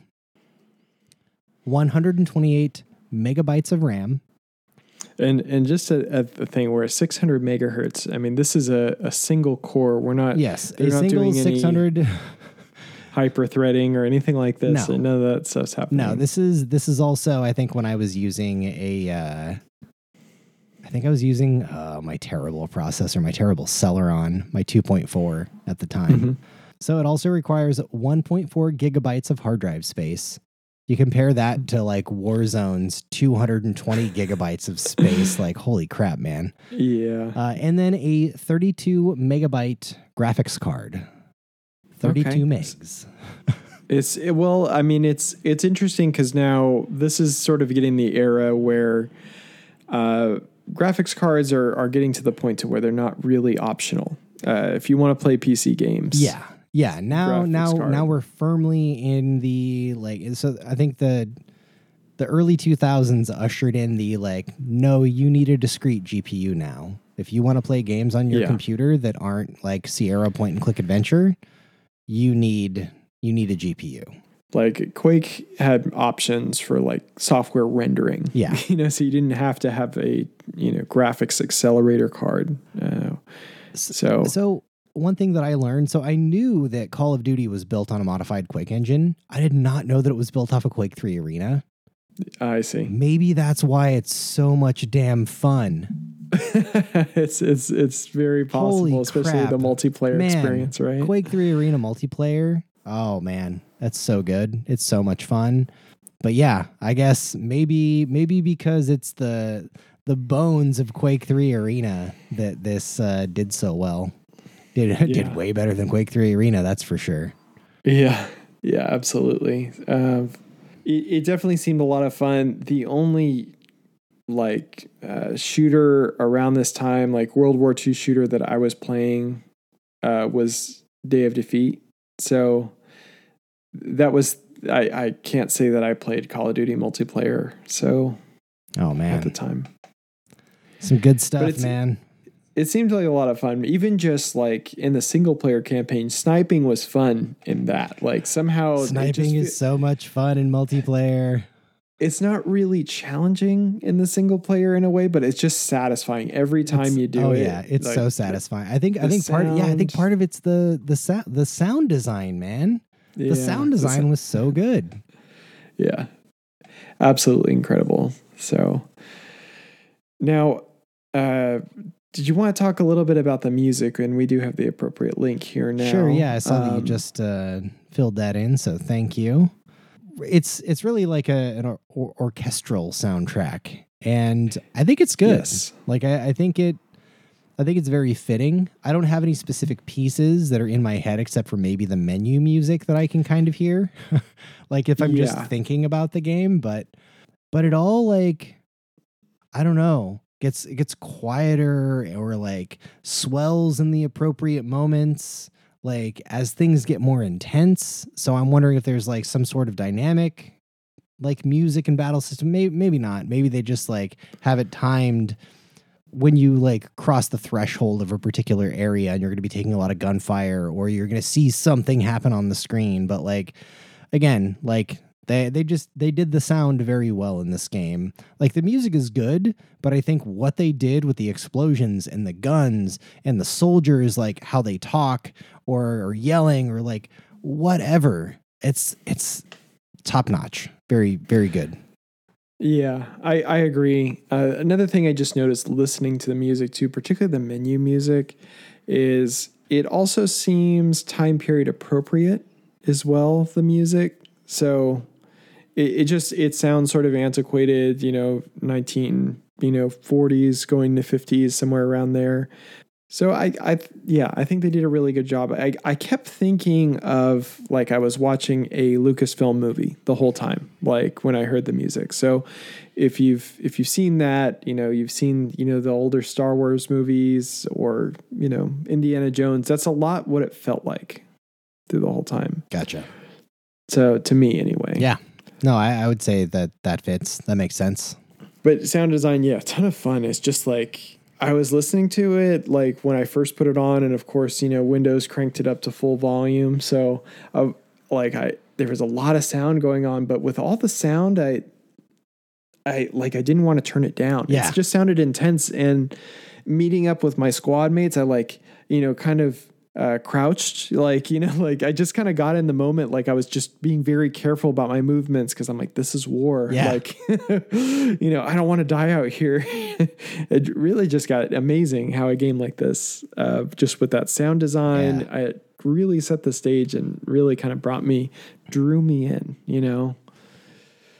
128 megabytes of RAM. And and just at, the thing where 600 megahertz. I mean, this is a, a single core. We're not Yes, a not single doing 600. [LAUGHS] hyper threading or anything like this. No. None of that stuff's happening. No, this is this is also I think when I was using a uh think I was using uh, my terrible processor, my terrible Celeron, my 2.4 at the time. Mhm. So it also requires 1.4 gigabytes of hard drive space. You compare that to like Warzone's 220 gigabytes of space. Like, holy crap, man. Yeah. Uh, and then a 32 megabyte graphics card. 32 Okay. megs. [LAUGHS] It's it, well, I mean, it's it's interesting because now this is sort of getting the era where uh, graphics cards are are getting to the point to where they're not really optional. Uh, if you want to play PC games, Yeah. Yeah. Now now card. now we're firmly in the like so I think the the early 2000s ushered in the like no you need a discrete GPU now. If you want to play games on your Yeah. computer that aren't like Sierra point and click adventure, you need you need a GPU. Like Quake had options for like software rendering. Yeah. [LAUGHS] you know, so you didn't have to have a you know graphics accelerator card. Uh, so So one thing that I learned, so I knew that Call of Duty was built on a modified Quake engine. I did not know that it was built off a Quake 3 Arena. I see. Maybe that's why it's so much damn fun. [LAUGHS] it's it's it's very possible, Holy especially crap. the multiplayer Man, experience, right? Quake 3 Arena multiplayer. Oh man, that's so good. It's so much fun. But yeah, I guess maybe maybe because it's the the bones of Quake 3 Arena that this uh, did so well. Did [LAUGHS] Yeah. did way better than Quake 3 Arena, that's for sure. Yeah, yeah, absolutely. Um, it, it definitely seemed a lot of fun. The only like uh, shooter around this time, like World War II shooter that I was playing, uh, was Day of Defeat. So that was I, I can't say that I played Call of Duty multiplayer. So Oh man, at the time, Some good stuff, it's- man. it seemed like a lot of fun. Even just like in the single player campaign, sniping was fun in that. Like somehow it just Sniping is so much fun in multiplayer. it's not really challenging in the single player in a way, but it's just satisfying every time It's- you do oh it. yeah, it's Like, so satisfying. I think I the think part yeah, I think part of it's the the sound the sound design, man. The yeah, sound the design was so good. [LAUGHS] yeah, absolutely incredible. So now, uh, did you want to talk a little bit about the music? And we do have the appropriate link here now. Sure, yeah, I saw that you Um, just uh, filled that in, so thank you. It's it's really like a an or- orchestral soundtrack, and I think it's good. Yes. Like I, I think it, I think it's very fitting. I don't have any specific pieces that are in my head except for maybe the menu music that I can kind of hear, [LAUGHS] like if I'm just thinking about the game. But but it all like, I don't know, gets it gets quieter or like swells in the appropriate moments. Like as things get more intense. So I'm wondering if there's like some sort of dynamic like music and battle system maybe maybe not maybe they just like have it timed when you like cross the threshold of a particular area and you're going to be taking a lot of gunfire or you're going to see something happen on the screen but like again like they they just they did the sound very well in this game. Like the music is good but i think what they did with the explosions and the guns and the soldiers like how they talk or, or yelling or like whatever it's it's top notch. Very very good Yeah, I, I agree. Uh, another thing I just noticed listening to the music too, particularly the menu music, is it also seems time period appropriate as well. The music, so it, it just it sounds sort of antiquated. You know, nineteen you know forties going to fifties somewhere around there. So I, I, yeah, I think they did a really good job. I, I kept thinking of like I was watching a Lucasfilm movie the whole time, like when I heard the music. So if you've if you've seen that, you know, you've seen you know the older Star Wars movies or you know Indiana Jones. That's a lot what it felt like through the whole time. gotcha So to me, anyway. Yeah. No, I, I would say that that fits. That makes sense. But sound design, yeah, ton of fun. It's just like I was listening to it like when I first put it on, and of course, you know, Windows cranked it up to full volume. So, uh, like I, there was a lot of sound going on, but with all the sound, I, I like I didn't want to turn it down. Yeah. It just sounded intense. And meeting up with my squad mates, I like, you know, kind of uh, crouched, like, you know, [LAUGHS] like I just kind of got in the moment. Like I was just being very careful about my movements because I'm like, this is war. Yeah. Like, [LAUGHS] you know, I don't want to die out here. [LAUGHS] it really just got amazing how a game like this, uh, just with that sound design, Yeah. I, it really set the stage and really kind of brought me, drew me in, you know?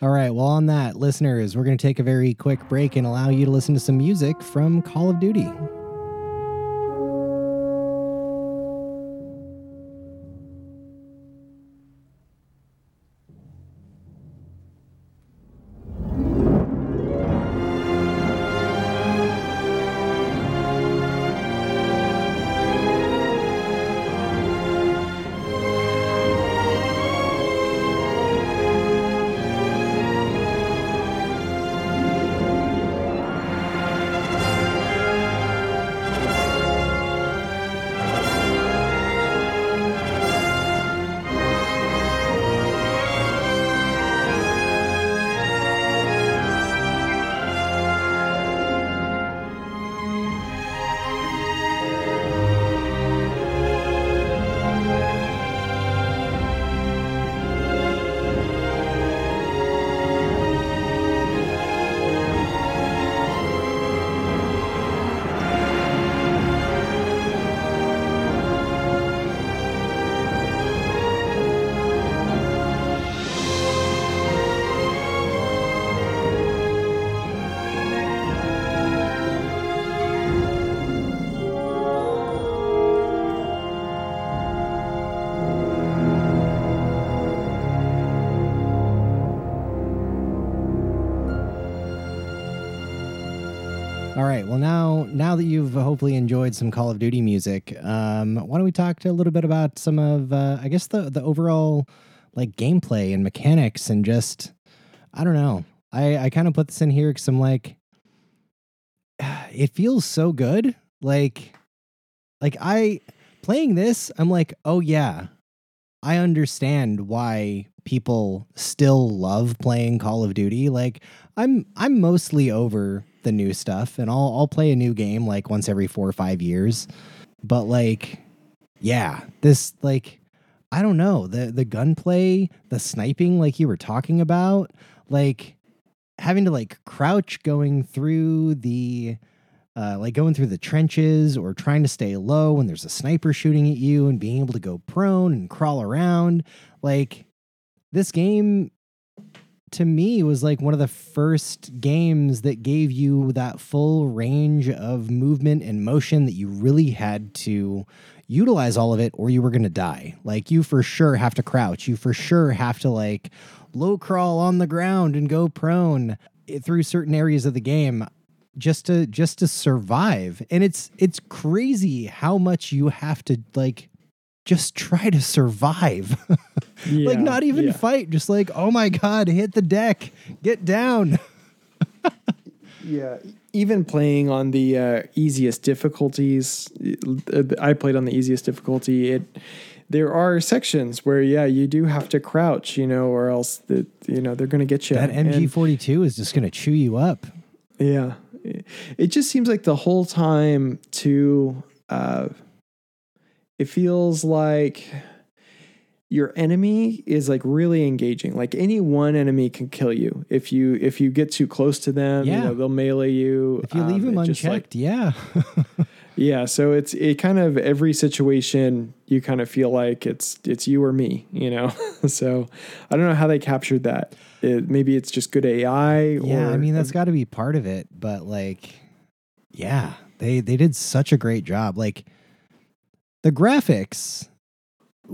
All right. Well, on that, listeners, we're going to take a very quick break and allow you to listen to some music from Call of Duty. Right. Well, now now that you've hopefully enjoyed some Call of Duty music, um, why don't we talk a little bit about some of, uh, I guess the the overall like gameplay and mechanics and just, I don't know. I I kind of put this in here because I'm like, [SIGHS] it feels so good. Like, like I playing this, I'm like, oh yeah, I understand why people still love playing Call of Duty. Like I'm I'm mostly over the new stuff and I'll I'll play a new game like once every 4 or 5 years. But like yeah, this like I don't know, the the gunplay, the sniping like you were talking about, like having to like crouch going through the uh, like going through the trenches or trying to stay low when there's a sniper shooting at you and being able to go prone and crawl around. Like this game to me was like one of the first games that gave you that full range of movement and motion that you really had to utilize all of it or you were going to die. Like you for sure have to crouch. You for sure have to like low crawl on the ground and go prone eh, through certain areas of the game just to just to survive and it's it's crazy how much you have to like just try to survive [LAUGHS] Yeah, like not even yeah. fight just like oh my god hit the deck get down [LAUGHS] Yeah, even playing on the uh, easiest difficulties, uh, I played on the easiest difficulty. It there are sections where yeah, you do have to crouch, you know, or else that you know they're going to get you. that mg42 is just gonna chew you up yeah, it just seems like the whole time to. Uh, it feels like your enemy is like really engaging. Like any one enemy can kill you if you if you get too close to them. Yeah. You know, they'll melee you. if you leave Um, him it just, like, unchecked yeah [LAUGHS] yeah, so it's it kind of every situation you kind of feel like it's it's you or me, you know. [LAUGHS] so I don't know how they captured that. It, maybe it's just good AI. yeah or, i mean that's got to be part of it but like yeah they they did such a great job like the graphics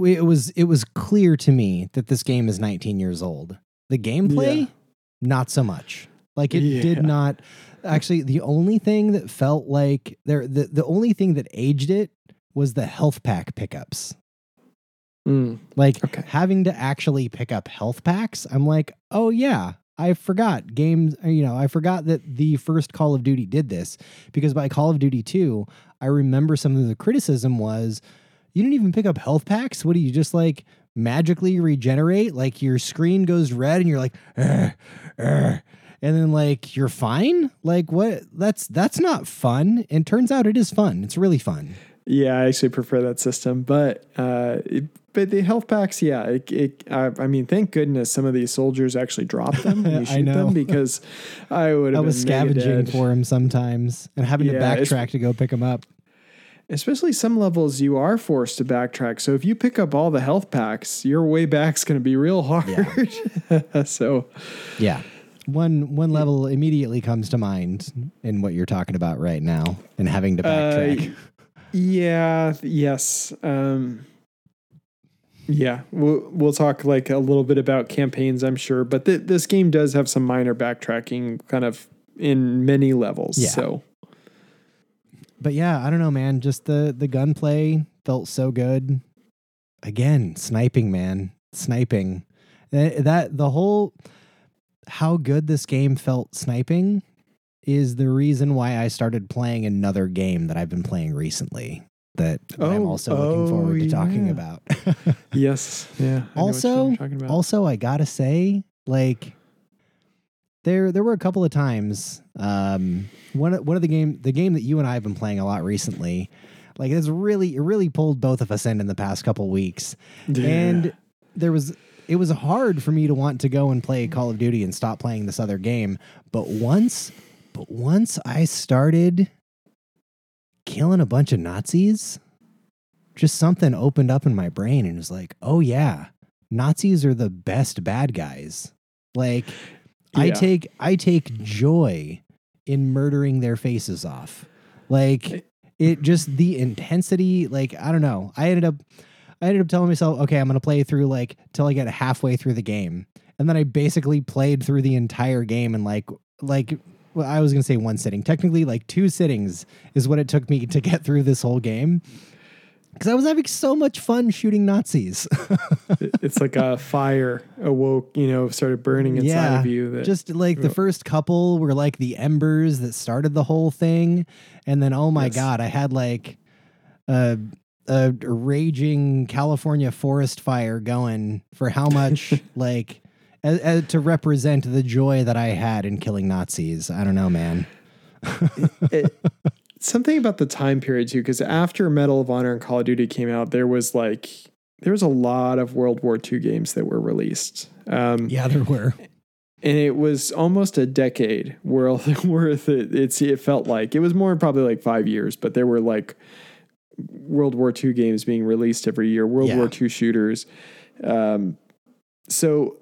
it was it was clear to me that this game is 19 years old the gameplay Yeah. not so much like it Yeah. did not actually the only thing that felt like there the, the only thing that aged it was the health pack pickups Mm, like Okay. having to actually pick up health packs, I'm like, oh yeah, I forgot games. uh, You know, I forgot that the first Call of Duty did this because by Call of Duty 2, I remember some of the criticism was you didn't even pick up health packs. What do you just like magically regenerate? Like your screen goes red and you're like, and then like you're fine. Like what? That's that's not fun. And turns out it is fun. It's really fun. yeah, I actually prefer that system, but uh, it, but the health packs, yeah, it, it, I, I mean, thank goodness some of these soldiers actually drop them when you [LAUGHS] I shoot them because I would [LAUGHS] I have was been scavenging for them sometimes and having to Yeah, it's- backtrack to go pick them up. Especially some levels you are forced to backtrack. So if you pick up all the health packs, your way back's going to be real hard. [LAUGHS] so Yeah. One one level immediately comes to mind in what you're talking about right now and having to backtrack. Uh, yeah, yes. Um, yeah, we'll, we'll talk like a little bit about campaigns, I'm sure, but th- this game does have some minor backtracking kind of in many levels. Yeah. So but yeah, I don't know, man. Just the the gunplay felt so good. Again, sniping, man, sniping. That, that the whole how good this game felt sniping is the reason why I started playing another game that I've been playing recently. That, that I'm Oh, also looking forward to oh, talking about. [LAUGHS] [LAUGHS] yes, yeah. I Also- also i gotta say like there there were a couple of times um one one of the game the game that you and i have been playing a lot recently like it's really it really pulled both of us in in the past couple weeks and there was it was hard for me to want to go and play call of duty and stop playing this other game but once but once i started killing a bunch of nazis? Just something opened up in my brain and was like oh yeah nazis are the best bad guys. Like i take i take joy in murdering their faces off. Like it just the intensity like i don't know. I ended up i ended up telling myself okay i'm gonna play through like till i get halfway through the game. And then i basically played through the entire game and like like well, I was going to say one sitting. Technically, like two sittings is what it took me to get through this whole game. Because I was having so much fun shooting Nazis. [LAUGHS] It's like a fire awoke, you know, started burning inside yeah, of you. That, just like the oh. first couple were like the embers that started the whole thing, and then oh my Yes. god, I had like a, a raging California forest fire going for how much [LAUGHS] like a, a- to represent the joy that I had in killing Nazis. I don't know, man. [LAUGHS] it, something about the time period too, because after Medal of Honor and Call of Duty came out, there was like there was a lot of World War II games that were released. Um, Yeah, there were. and it was almost a decade worth [LAUGHS] worth it, it's it felt like it was more probably like five years but there were like world war ii games being released every year world Yeah. war ii shooters um, so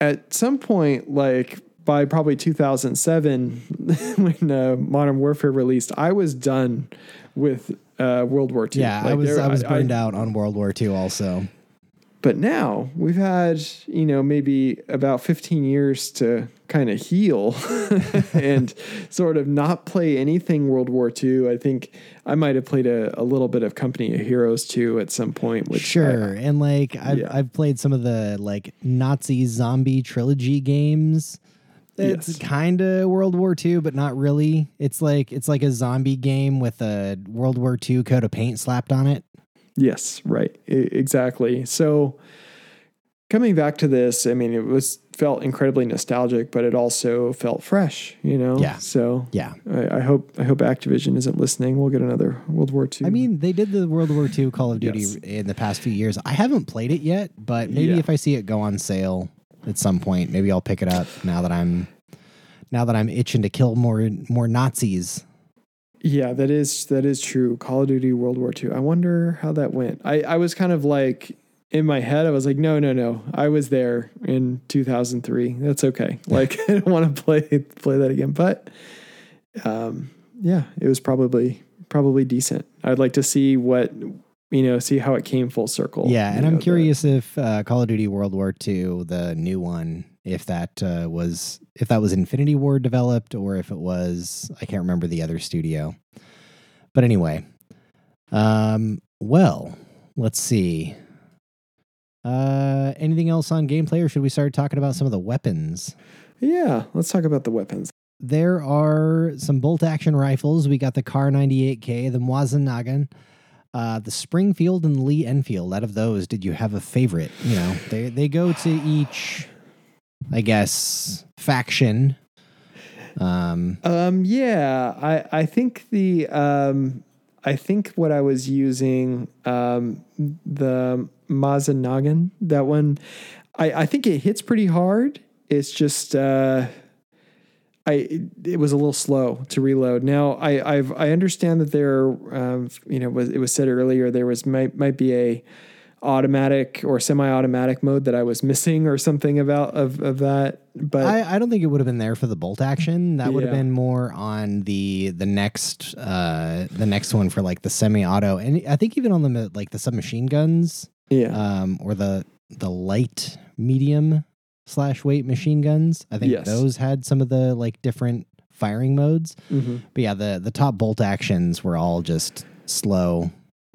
at some point like by probably 2007 [LAUGHS] when uh, modern warfare released i was done with uh, world war ii Yeah, I was there- I was burned out on World War II also. But now we've had, you know, maybe about 15 years to kind of heal [LAUGHS] and sort of not play anything World War II. I think I might have played a, a little bit of Company of Heroes too at some point. Which Sure, I- and like I've Yeah. I've played some of the like Nazi zombie trilogy games. It's Yes. kind of World War II, but not really. It's like it's like a zombie game with a World War II coat of paint slapped on it. Yes, right. E- exactly. So coming back to this, I mean, it was felt incredibly nostalgic, but it also felt fresh, you know? Yeah. So Yeah, I, I hope, I hope Activision isn't listening. We'll get another World War II. I mean they did the World War II Call of Duty Yes. in the past few years. I haven't played it yet, but maybe Yeah. if I see it go on sale at some point, maybe I'll pick it up. Now that I'm now that I'm itching to kill more more Nazis. Yeah, that is that is true. Call of Duty World War II. I wonder how that went. I, I was kind of like in my head, I was like, no, no, no. I was there in 2003. That's okay. Like [LAUGHS] I don't want to play play that again. But um, yeah, it was probably probably decent. I'd like to see what you know, see how it came full circle. Yeah, and know, I'm the- curious if uh, Call of Duty World War II, the new one, if that uh, was if that was Infinity Ward developed or if it was I can't remember the other studio. But anyway, um, well, let's see. Uh, anything else on gameplay, or should we start talking about some of the weapons? yeah, let's talk about the weapons. There are some bolt action rifles. We got the Kar98K, the Mosin Nagant, uh, the Springfield and the Lee Enfield. Out of those, did you have a favorite? You know, they they go to each, I guess, faction. Um, Um, yeah, I I think the um, I think what I was using um, the Mosin Nagant that one, I I think it hits pretty hard. It's just uh, I it, was a little slow to reload. Now I I've I understand that there um, you know was it was said earlier there was might might be a automatic or semi-automatic mode that I was missing or something about of, of that but I, I don't think it would have been there for the bolt action. That would have been more on the the next uh the next one for like the semi-auto, and I think even on the like the submachine guns. yeah um, or the the light medium slash weight machine guns. I think Yes. those had some of the like different firing modes. Mhm. But yeah, the the top bolt actions were all just slow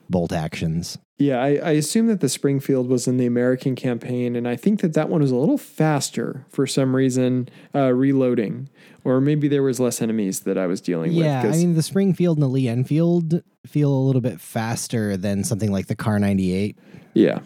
bolt actions. Yeah, I, I assume that the Springfield was in the American campaign, and I think that that one was a little faster for some reason, uh, reloading, or maybe there was less enemies that I was dealing Yeah, with. I 'cause- mean the Springfield and the Lee Enfield feel a little bit faster than something like the Kar 98. yeah,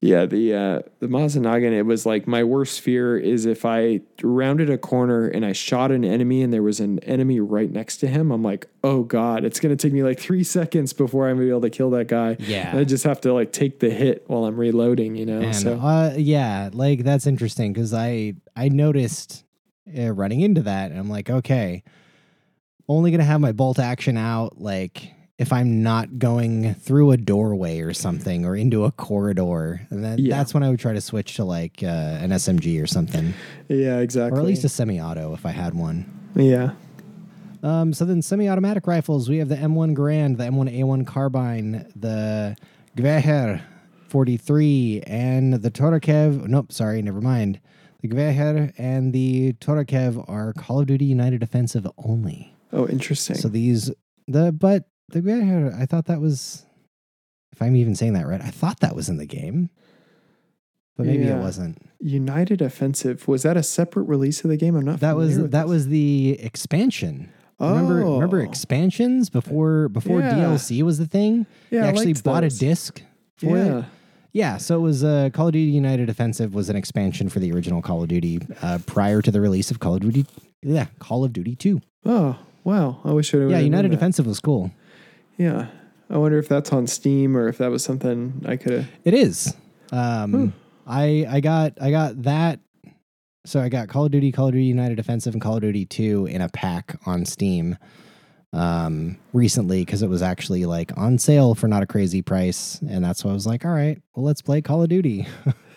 yeah. The uh, the Mosin Nagant, it was like my worst fear is if I rounded a corner and I shot an enemy and there was an enemy right next to him. I'm like, oh god, it's gonna take me like three [LAUGHS] seconds before I'm gonna be able to kill that guy. Yeah. And I just have to like take the hit while I'm reloading, you know. And so uh, yeah, like that's interesting because I I noticed uh, running into that, and I'm like, okay, only gonna have my bolt action out like if I'm not going through a doorway or something or into a corridor, and then Yeah. that's when I would try to switch to like uh, an SMG or something, yeah, exactly. or at least a semi-auto if I had one. yeah. Um, so then semi-automatic rifles, we have the M1 Grand, the M1A1 carbine, the Gewehr 43, and the Torakev. Nope, sorry, never mind. The Gewehr and the Torakev are Call of Duty United Offensive only. Oh, interesting. So these the but the I thought that was if I'm even saying that right, I thought that was in the game. But maybe Yeah. it wasn't. United Offensive was that a separate release of the game? I'm not. That was that this. was the expansion. Remember remember Oh. expansions before before Yeah. DLC was the thing? Yeah, you I actually bought those. a disc for yeah. it. Yeah, so it was uh, Call of Duty United Offensive was an expansion for the original Call of Duty uh, prior to the release of Call of Duty. Yeah, Call of Duty Two. Oh wow! I wish I would. Yeah, United Offensive was cool. Yeah, I wonder if that's on Steam or if that was something I could have. It is. Um, Hmm. I I got I got that. So I got Call of Duty, Call of Duty United Offensive, and Call of Duty Two in a pack on Steam um recently because it was actually like on sale for not a crazy price and that's why i was like all right well let's play call of duty [LAUGHS]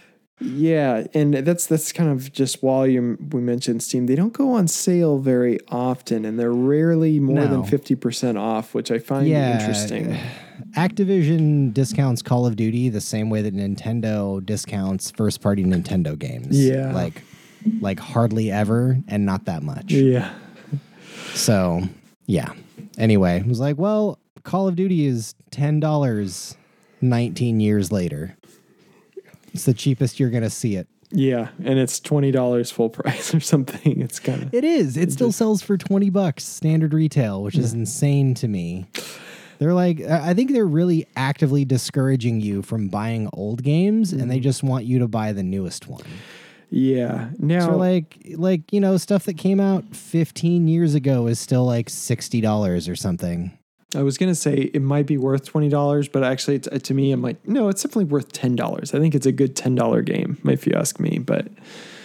Yeah, and that's that's kind of just while you we mentioned Steam, they don't go on sale very often, and they're rarely more than fifty percent off, which I find interesting. [SIGHS] activision discounts call of duty the same way that nintendo discounts first party nintendo games Yeah. like like hardly ever and not that much Yeah, So, yeah. Anyway, I was like, well, Call of Duty is $10 19 years later. It's the cheapest you're going to see it. yeah, and it's twenty dollars full price [LAUGHS] or something. It's kind of It is. It still sells for 20 bucks standard retail, which is insane to me. They're like, I I think they're really actively discouraging you from buying old games and they mm. just want you to buy the newest one. yeah. Now, So like like, you know, stuff that came out 15 years ago is still like $60 or something. I was gonna say it might be worth twenty dollars, but actually, it's, to me, I'm like, no, it's definitely worth ten dollars. I think it's a good ten dollar game, if you ask me. But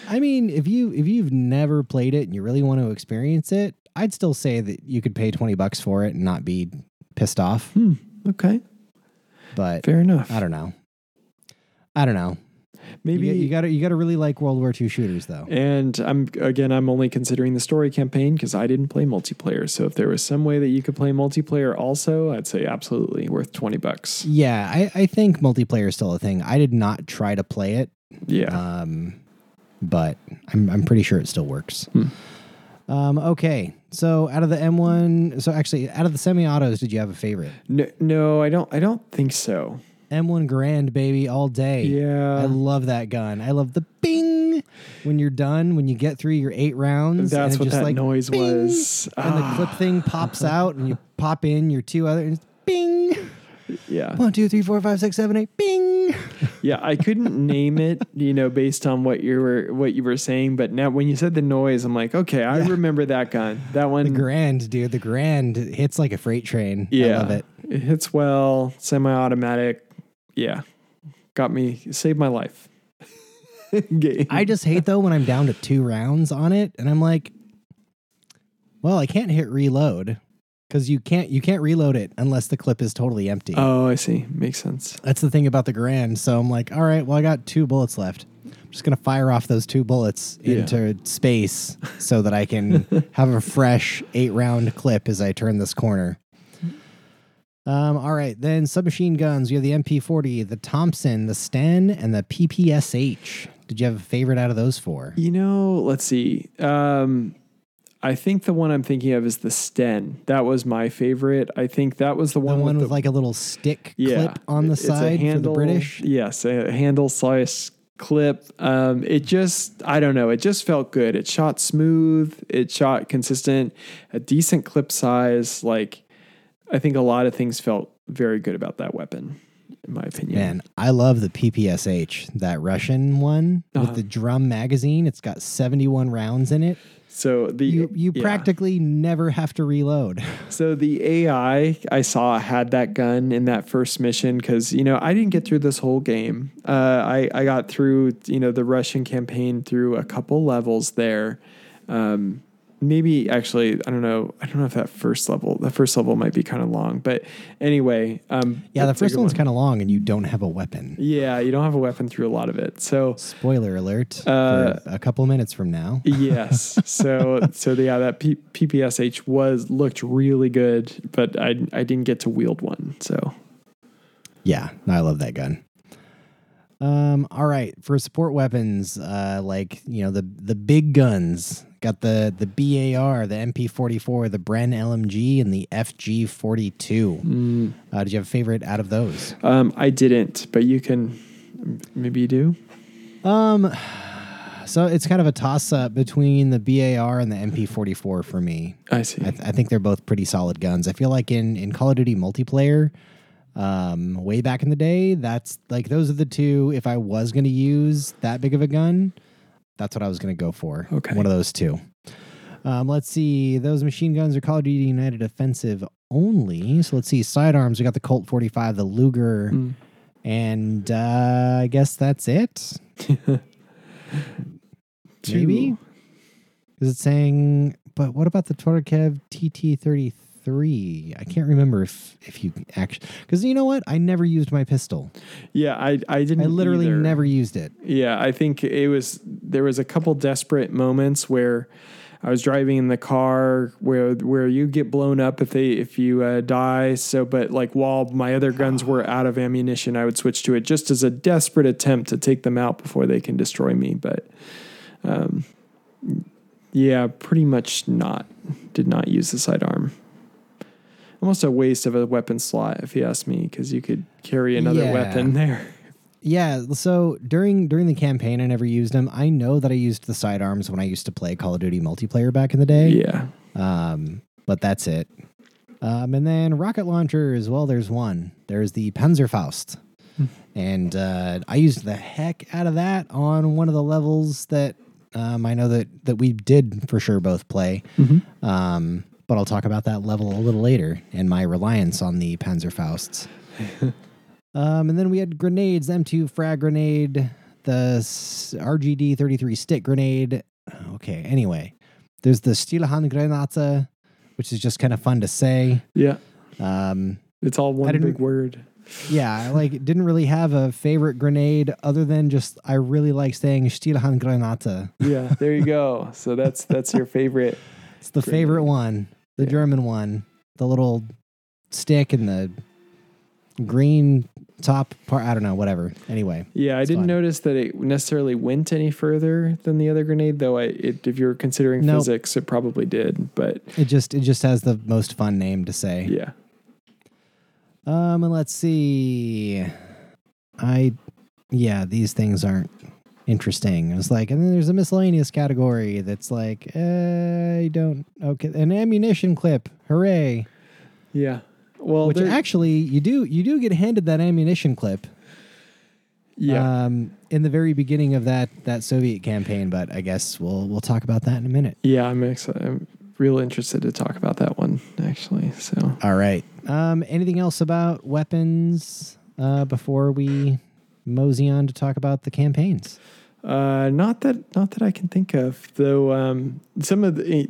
I mean, if you if you've never played it and you really want to experience it, I'd still say that you could pay twenty bucks for it and not be pissed off. Hmm, okay, But fair enough. I don't know. I don't know. Maybe you, you got to you got to really like World War II shooters though. And I'm again, I'm only considering the story campaign because I didn't play multiplayer. So if there was some way that you could play multiplayer also, I'd say absolutely worth twenty bucks. Yeah, I, I think multiplayer is still a thing. I did not try to play it, Yeah. um, but I'm I'm pretty sure it still works. Hmm. Um, okay, so out of the M1, so actually out of the semi-autos, did you have a favorite? no, no, I don't. I don't think so. M1 Grand, baby, all day. Yeah. I love that gun. I love the bing when you're done, when you get through your eight rounds. That's and it what just that like, noise bing, was. And the clip Ah. thing pops out, and you [LAUGHS] pop in your two other, and it's bing. Yeah. One, two, three, four, five, six, seven, eight, bing. [LAUGHS] Yeah. I couldn't name it, you know, based on what you were what you were saying. But now when you said the noise, I'm like, okay, I Yeah. remember that gun. That one. The Grand, dude, the Grand hits like a freight train. Yeah. I love it. It hits well, semi-automatic. Yeah. Got me, saved my life. [LAUGHS] Game. I just hate though when I'm down to two rounds on it, and I'm like, well, I can't hit reload because you can't you can't reload it unless the clip is totally empty. Oh, I see. Makes sense. That's the thing about the Grand. So I'm like, all right, well, I got two bullets left. I'm just gonna fire off those two bullets Yeah. into space so that I can [LAUGHS] have a fresh eight round clip as I turn this corner. Um, all right, then submachine guns. You have the MP40, the Thompson, the Sten, and the PPSH. Did you have a favorite out of those four? You know, let's see. Um, I think the one I'm thinking of is the Sten. That was my favorite. I think that was the The one, one with, with the, like a little stick yeah, clip on the side for the British. Yes, a handle slash clip. Um, it just, I don't know. It just felt good. It shot smooth. It shot consistent. A decent clip size. Like, I think a lot of things felt very good about that weapon, in my opinion. Man, I love the PPSH, that Russian one Uh-huh. with the drum magazine. It's got 71 rounds in it. So the You you yeah. practically never have to reload. [LAUGHS] So the AI I saw had that gun in that first mission because you know I didn't get through this whole game. Uh, I I got through you know the Russian campaign through a couple levels there. Um, maybe actually I don't know I don't know if that first level the first level might be kind of long, but anyway, um, Yeah, the first one's one. kind of long and you don't have a weapon. yeah you don't have a weapon through a lot of it. So Spoiler alert Uh, a couple minutes from now. yes. So [LAUGHS] so yeah, that P- PPSH was looked really good, but I I didn't get to wield one. So Yeah, I love that gun. Um, all right, for support weapons, uh, like you know the the big guns, got the the BAR, the MP44, the Bren LMG, and the FG42. Mm. Uh, did you have a favorite out of those? Um, I didn't, but you can. Maybe you do. Um, so it's kind of a toss up between the BAR and the MP44 for me. I see. I, th- I think they're both pretty solid guns. I feel like in in Call of Duty multiplayer, um, way back in the day, that's like those are the two. If I was going to use that big of a gun, that's what I was going to go for. Okay. one of those two. Um, let's see. Those machine guns are Call of Duty United offensive only. So let's see. Sidearms. We got the Colt 45, the Luger, Mm. and uh, I guess that's it. [LAUGHS] Maybe? Is it saying? But what about the Torkev TT thirty three? I can't remember if if you actually because you know what? I never used my pistol. Yeah, I I didn't. I literally either. never used it. Yeah, I think it was there was a couple desperate moments where I was driving in the car where where you get blown up if they if you uh, die. So, but like while my other guns were out of ammunition, I would switch to it just as a desperate attempt to take them out before they can destroy me. But um, yeah, pretty much not. Did not use the sidearm. Almost a waste of a weapon slot, if you ask me, because you could carry another Yeah. weapon there. [LAUGHS] Yeah. So during during the campaign, I never used them. I know that I used the sidearms when I used to play Call of Duty multiplayer back in the day. Yeah. Um, but that's it. Um, and then rocket launchers. Well, there's one. There's the Panzerfaust, Hmm. and uh, I used the heck out of that on one of the levels that um, I know that that we did for sure both play. Mhm. Um, but I'll talk about that level a little later and my reliance on the Panzerfausts. [LAUGHS] um, and then we had grenades, M2 frag grenade, the RGD 33 stick grenade. Okay, anyway, there's the Stielhandgranate, which is just kind of fun to say. Yeah. Um, It's all one big word. yeah, I like didn't really have a favorite grenade other than just I really like saying Stielhandgranate. Yeah, there you go. So that's that's your [LAUGHS] favorite. It's the Grenade. favorite one, the Yeah. German one, the little stick and the green top part. I don't know, whatever. Anyway, Yeah, I didn't fun. notice that it necessarily went any further than the other grenade, though. I it, if you're considering Nope. physics, it probably did. But it just it just has the most fun name to say. yeah, Um, and let's see. I, yeah, these things aren't interesting. It's like, and then there's a miscellaneous category that's like, uh, I don't. Okay, an ammunition clip. Hooray! yeah. Well, Which actually, you do you do get handed that ammunition clip. yeah, um, in the very beginning of that that Soviet campaign. But I guess we'll we'll talk about that in a minute. yeah. I'm excited. I'm real interested to talk about that one actually. So All right. Um, anything else about weapons uh, before we mosey on to talk about the campaigns? Uh, not that not that I can think of though. Um, some of the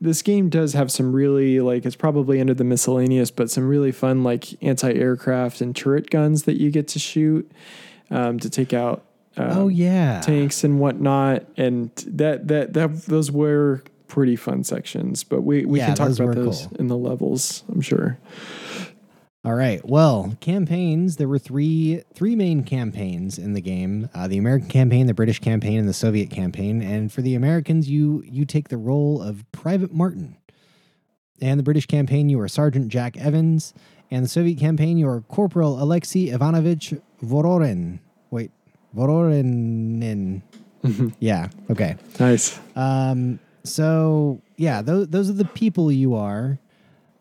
this game does have some really like it's probably under the miscellaneous, but some really fun like anti-aircraft and turret guns that you get to shoot um, to take out. Um, oh yeah, tanks and whatnot, and that that that those were pretty fun sections. But we we Yeah, can talk about those cool. in the levels. I'm sure. All right. Well, campaigns. There were three three main campaigns in the game: uh, the American campaign, the British campaign, and the Soviet campaign. And for the Americans, you you take the role of Private Martin. And the British campaign, you are Sergeant Jack Evans. And the Soviet campaign, you are Corporal Alexei Ivanovich Vororin. Wait, Vororin. [LAUGHS] yeah. Okay. Nice. Um, so yeah, those those are the people you are.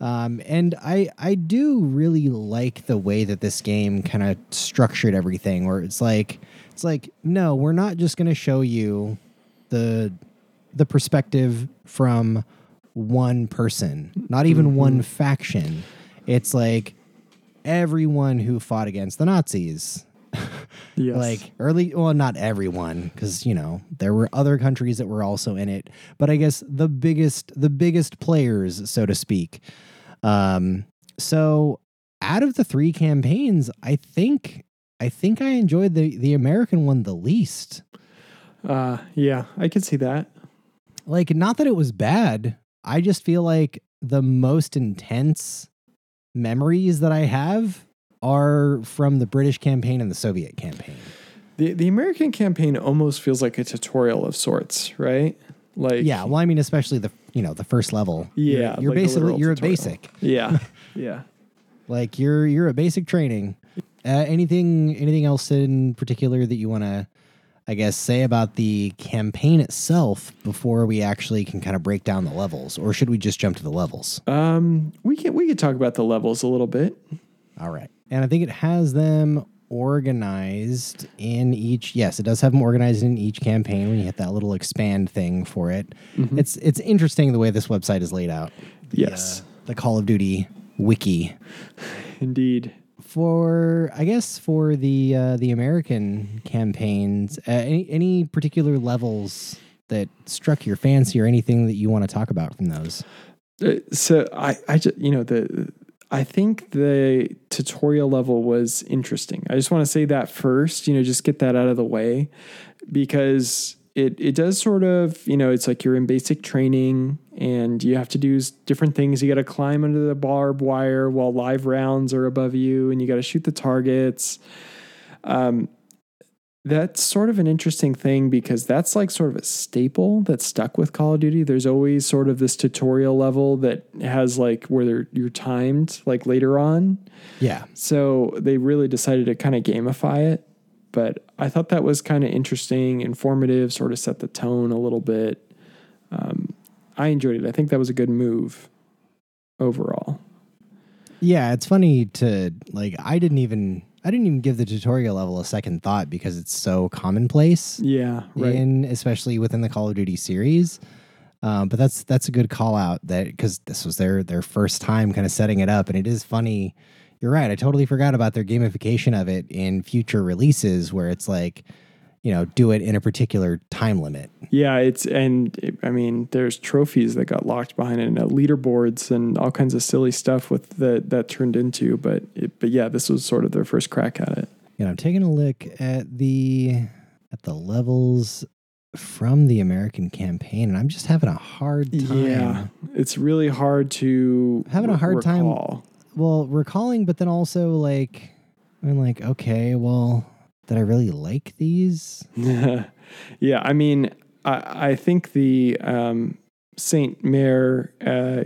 Um, and I I do really like the way that this game kind of structured everything, where it's like it's like no, we're not just going to show you the the perspective from one person, not even one faction. It's like everyone who fought against the Nazis [LAUGHS] Yes. like early well not everyone because you know there were other countries that were also in it but i guess the biggest the biggest players so to speak um so out of the three campaigns i think i think i enjoyed the the american one the least uh, yeah, I could see that. like not that it was bad i just feel like the most intense memories that i have are from the british campaign and the soviet campaign The the American campaign almost feels like a tutorial of sorts, right? Like Yeah, well, I mean, especially the you know the first level. You're- Yeah, you're, like basically you're a basic. yeah, [LAUGHS] yeah. Like you're you're a basic training. Uh, anything anything else in particular that you want to, I guess, say about the campaign itself before we actually can kind of break down the levels, or should we just jump to the levels? Um, we can we could talk about the levels a little bit. All right. And I think it has them organized in each. Yes, it does have them organized in each campaign when you hit that little expand thing for it. It's it's interesting the way this website is laid out. The, Yes. uh, the Call of Duty wiki [SIGHS] Indeed. for I guess for the uh, the American campaigns. Uh, any any particular levels that struck your fancy or anything that you want to talk about from those? Uh, so I I just you know the I think the tutorial level was interesting. I just want to say that first, you know, just get that out of the way because it it does sort of, you know, it's like you're in basic training and you have to do different things. You got to climb under the barbed wire while live rounds are above you and you got to shoot the targets. Um that's sort of an interesting thing because that's like sort of a staple that's stuck with Call of Duty. There's always sort of this tutorial level that has like where you're timed like later on. Yeah. So they really decided to kind of gamify it. But I thought that was kind of interesting, informative, sort of set the tone a little bit. Um, I enjoyed it. I think that was a good move overall. Yeah, it's funny to like I didn't even I didn't even give the tutorial level a second thought because it's so commonplace Yeah, right. in especially within the Call of Duty series. Um, but that's that's a good call out that because this was their their first time kind of setting it up, and it is funny. You're right. I totally forgot about their gamification of it in future releases, where it's like, you know, do it in a particular time limit. Yeah, it's and it- I mean, there's trophies that got locked behind it, and uh, leaderboards, and all kinds of silly stuff with that that turned into. But it, but yeah, this was sort of their first crack at it. You know, I'm taking a look at the at the levels from the American campaign, and I'm just having a hard time. Yeah, it's really hard to Having a hard time- Well, recalling, but then also like, I'm like, okay, well, did I really like these? [LAUGHS] yeah, I mean, I I think the um, Sainte-Mère uh,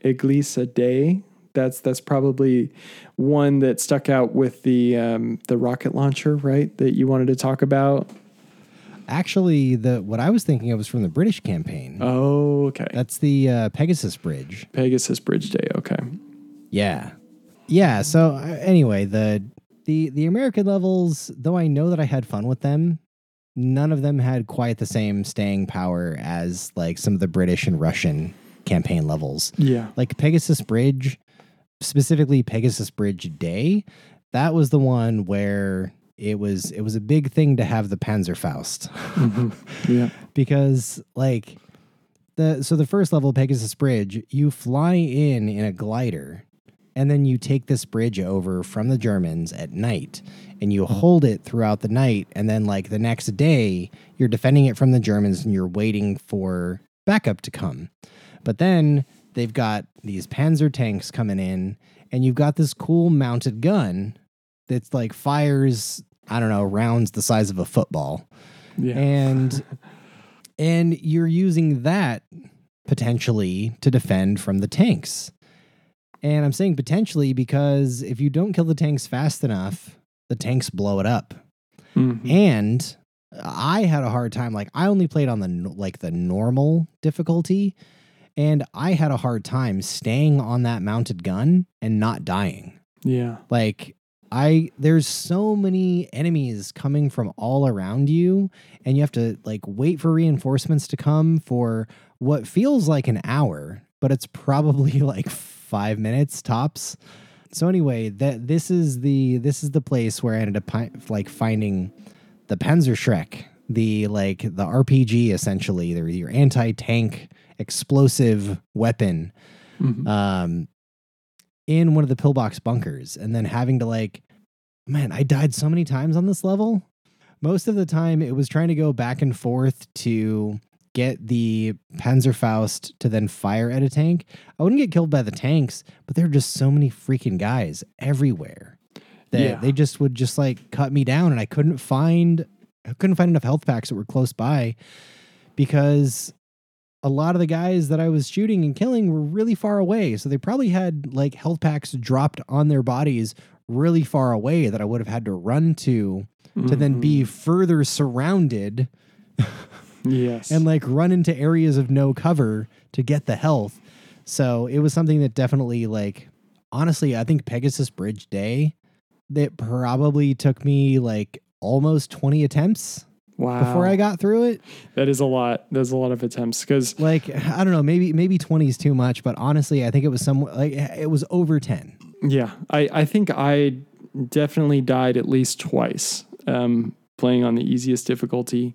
Iglesia Day. That's that's probably one that stuck out with the um, the rocket launcher, right? That you wanted to talk about. Actually, the what I was thinking of was from the British campaign. Oh, okay. That's the uh, Pegasus Bridge. Pegasus Bridge Day. Okay. Yeah, yeah. So uh, anyway, the the the American levels, though I know that I had fun with them, none of them had quite the same staying power as like some of the British and Russian campaign levels. Yeah. Like Pegasus Bridge, specifically Pegasus Bridge Day, that was the one where it was it was a big thing to have the Panzerfaust. Mm-hmm. [LAUGHS] Yeah. because like the so the first level Pegasus Bridge, you fly in in a glider and then you take this bridge over from the Germans at night and you hold it throughout the night and then like the next day you're defending it from the Germans and you're waiting for backup to come. But then they've got these panzer tanks coming in and you've got this cool mounted gun that's like fires I don't know rounds the size of a football Yeah. and [LAUGHS] and you're using that potentially to defend from the tanks. And I'm saying potentially because if you don't kill the tanks fast enough, the tanks blow it up. Mhm. And I had a hard time like I only played on the like the normal difficulty and I had a hard time staying on that mounted gun and not dying. Yeah. Like I there's so many enemies coming from all around you and you have to like wait for reinforcements to come for what feels like an hour, but it's probably [LAUGHS] like 5 minutes tops. So anyway, that this is the this is the place where I ended up pi- like finding the Panzerschreck, the like the RPG essentially, they're your anti-tank explosive weapon Mhm. um, in one of the pillbox bunkers and then having to like, man, I died so many times on this level. Most of the time, it was trying to go back and forth to get the Panzerfaust to then fire at a tank. I wouldn't get killed by the tanks, but there are just so many freaking guys everywhere that Yeah. they just would just like cut me down and I couldn't find I couldn't find enough health packs that were close by because a lot of the guys that I was shooting and killing were really far away. So they probably had like health packs dropped on their bodies really far away that I would have had to run to to then be Mhm. further surrounded [LAUGHS] yes and like run into areas of no cover to get the health. So it was something that definitely like honestly, I think Pegasus Bridge Day that probably took me like almost 20 attempts wow before I got through it. that is a lot there's a lot of attempts because Like I don't know, maybe maybe 20 is too much, but honestly, I think it was some like it was over 10. Yeah, I, I think I definitely died at least twice um, playing on the easiest difficulty.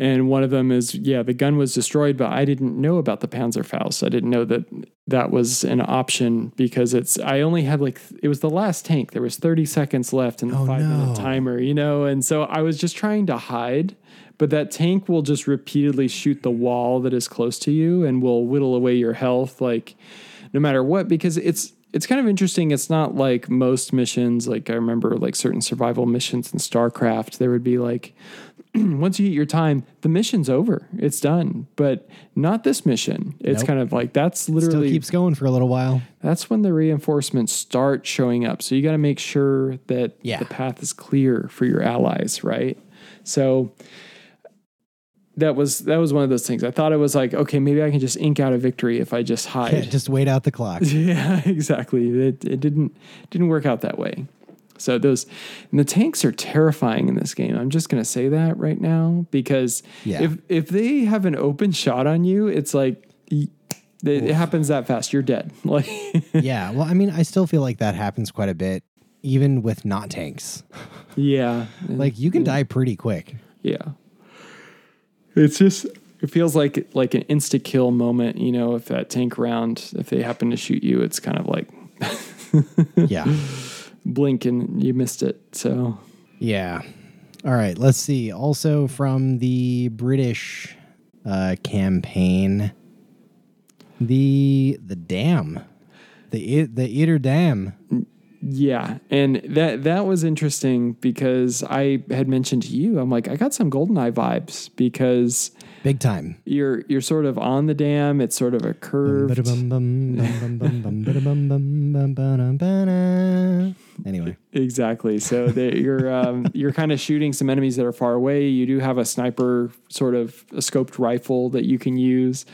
And one of them is, yeah, the gun was destroyed, but I didn't know about the Panzerfaust. I didn't know that that was an option because it's, I only had like, it was the last tank. There was 30 seconds left in the Oh, five no. minute timer, you know? And so I was just trying to hide, but that tank will just repeatedly shoot the wall that is close to you and will whittle away your health. Like, no matter what because it's it's kind of interesting it's not like most missions like i remember like certain survival missions in starcraft there would be like [CLEARS THROAT] once you hit your time the mission's over it's done but not this mission it's Nope. kind of like that's Still literally keeps going for a little while. that's when the reinforcements start showing up so you got to make sure that Yeah. the path is clear for your allies right so that was that was one of those things i thought it was like okay maybe i can just ink out a victory if i just [LAUGHS] hide Yeah, just wait out the clock. [LAUGHS] yeah, exactly. It, it didn't didn't work out that way. So those and the tanks are terrifying in this game. I'm just gonna say that right now because Yeah. if if they have an open shot on you, it's like it, it happens that fast. You're dead. [LAUGHS] Like yeah, well, I mean, I still feel like that happens quite a bit even with not tanks. yeah, Like you can die pretty quick. yeah. It's just it feels like like an insta kill moment. You know, if that tank round, if they happen to shoot you, it's kind of like Yeah. [LAUGHS] [LAUGHS] blink and you missed it. So Yeah. All right. Let's see. Also from the British uh, campaign, the the dam, the the Eder Dam. Yeah, and that that was interesting because I had mentioned to you, I'm like, I got some GoldenEye vibes because Big time. you're you're sort of on the dam. It's sort of a curved. Anyway, Exactly. So you're um, [LAUGHS] you're kind of shooting some enemies that are far away. You do have a sniper sort of a scoped rifle that you can use.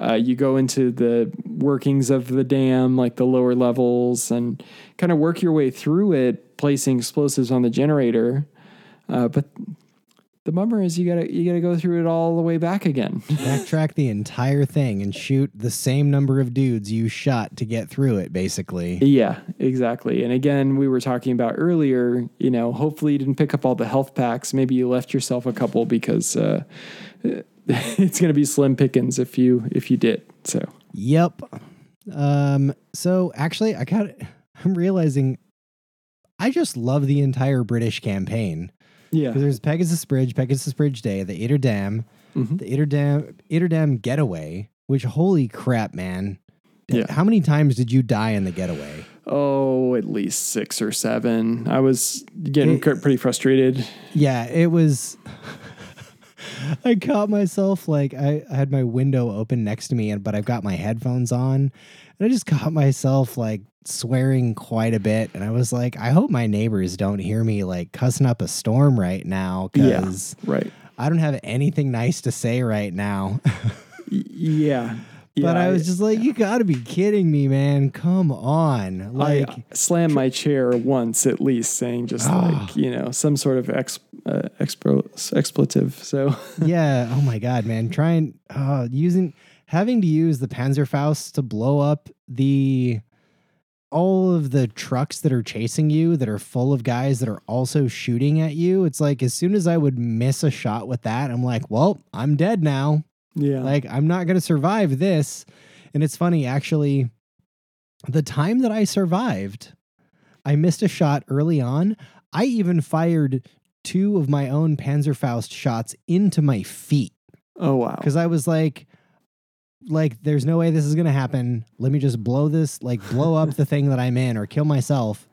Uh, you go into the workings of the dam, like the lower levels, and kind of work your way through it, placing explosives on the generator. Uh, but the bummer is you gotta you gotta go through it all the way back again. [LAUGHS] backtrack the entire thing and shoot the same number of dudes you shot to get through it, basically. Yeah, exactly. And again, we were talking about earlier, you know, hopefully you didn't pick up all the health packs. Maybe you left yourself a couple because uh, [LAUGHS] it's to be slim pickings if you if you did. So, Yep. Um. So actually, I got. [LAUGHS] I'm realizing, I just love the entire British campaign. Yeah. 'Cause There's Pegasus Bridge, Pegasus Bridge Day, the Eder Dam, Mhm. the Eder Dam, Eder Dam Getaway. Which holy crap, man! Yeah. How many times did you die in the getaway? Oh, at least 6 or 7. I was getting It- pretty frustrated. Yeah, it was. [LAUGHS] I caught myself like I, I had my window open next to me, and but I've got my headphones on, and I just [LAUGHS] caught myself like swearing quite a bit, and I was like, I hope my neighbors don't hear me like cussing up a storm right now, Yeah. because Right. I don't have anything nice to say right now. [LAUGHS] Y- yeah. but I was just like, you got to be kidding me, man! Come on, like. I slammed my chair once at least, saying just Ah. like, you know, some sort of ex, uh, expro, expletive. So, [LAUGHS] yeah. Oh my god, man. Trying uh using having to use the Panzerfaust to blow up the all of the trucks that are chasing you that are full of guys that are also shooting at you. It's like as soon as I would miss a shot with that, I'm like, well, I'm dead now. Yeah. Like I'm not going to survive this. And it's funny actually the time that I survived, I missed a shot early on. I even fired two of my own Panzerfaust shots into my feet oh, wow. cuz I was like like there's no way this is going to happen. Let me just blow this like blow up the thing that I'm in or kill myself.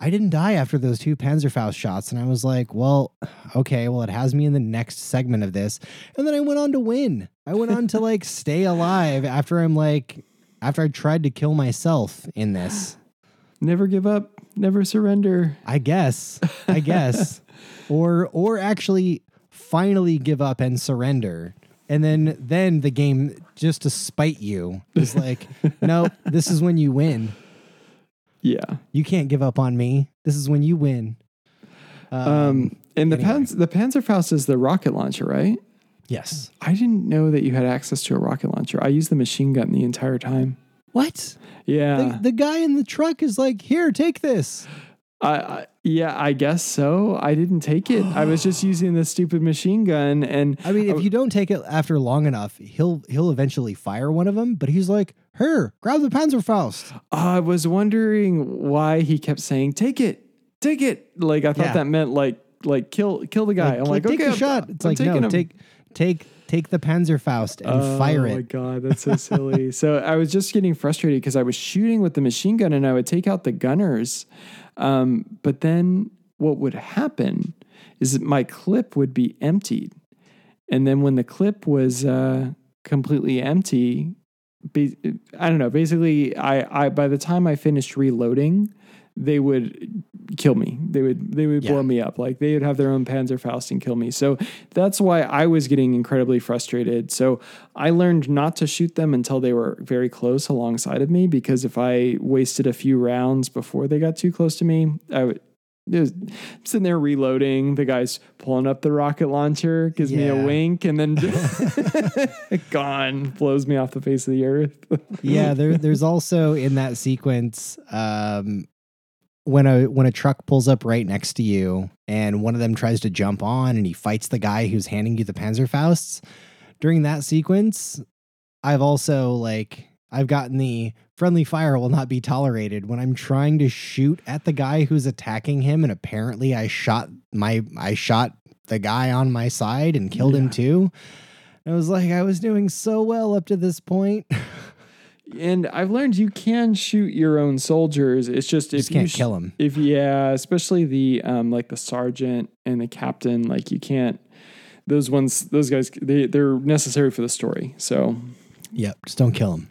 I didn't die after those two Panzerfaust shots. And I was like, well, [SIGHS] okay, well, it has me in the next segment of this. And then I went on to win. I went on to like [LAUGHS] stay alive after I'm like, after I tried to kill myself in this. [SIGHS] Never give up, never surrender. I guess. I guess. [LAUGHS] or or actually finally give up and surrender. And then then the game just to spite you is like, [LAUGHS] no, this is when you win. Yeah. You can't give up on me. This is when you win. Um, and the anyway. Panz- the Panzerfaust is the rocket launcher, right? yes. I didn't know that you had access to a rocket launcher. I used the machine gun the entire time. What? Yeah. The, the guy in the truck is like, here, take this. I, I yeah, I guess so. I didn't take it. I was just [GASPS] using the stupid machine gun and I mean, if you don't take it after long enough, he'll he'll eventually fire one of them. But he's like, here, grab the Panzerfaust. I was wondering why he kept saying, "Take it, take it." Like I thought Yeah. that meant like like kill kill the guy. I'm like, take okay, the I'm- shot. It's I'm like taking no, him. take take take the Panzerfaust and fire it. oh my it. god, that's so silly. [LAUGHS] so I was just getting frustrated because I was shooting with the machine gun and I would take out the gunners, um, but then what would happen is that my clip would be emptied, and then when the clip was uh, completely empty, ba- I don't know. Basically, I, I by the time I finished reloading, they would kill me. They would they would Yeah. blow me up. Like they would have their own Panzerfaust and kill me. So that's why I was getting incredibly frustrated. So I learned not to shoot them until they were very close alongside of me because if I wasted a few rounds before they got too close to me, I would. It sitting there reloading. The guy's pulling up the rocket launcher, gives me a wink, and then [LAUGHS] [LAUGHS] gone, blows me off the face of the earth. [LAUGHS] yeah, there, there's also in that sequence um, when a when a truck pulls up right next to you, and one of them tries to jump on, and he fights the guy who's handing you the Panzerfausts. During that sequence, I've also like I've gotten the friendly fire will not be tolerated when I'm trying to shoot at the guy who's attacking him, and apparently I shot my I shot the guy on my side and killed him too. I was like, I was doing so well up to this point. [LAUGHS] And I've learned you can shoot your own soldiers. It's just if just you can't sh- kill them. If yeah, especially the um like the sergeant and the captain, like you can't. Those ones, those guys, they they're necessary for the story. So, Yep, just don't kill him.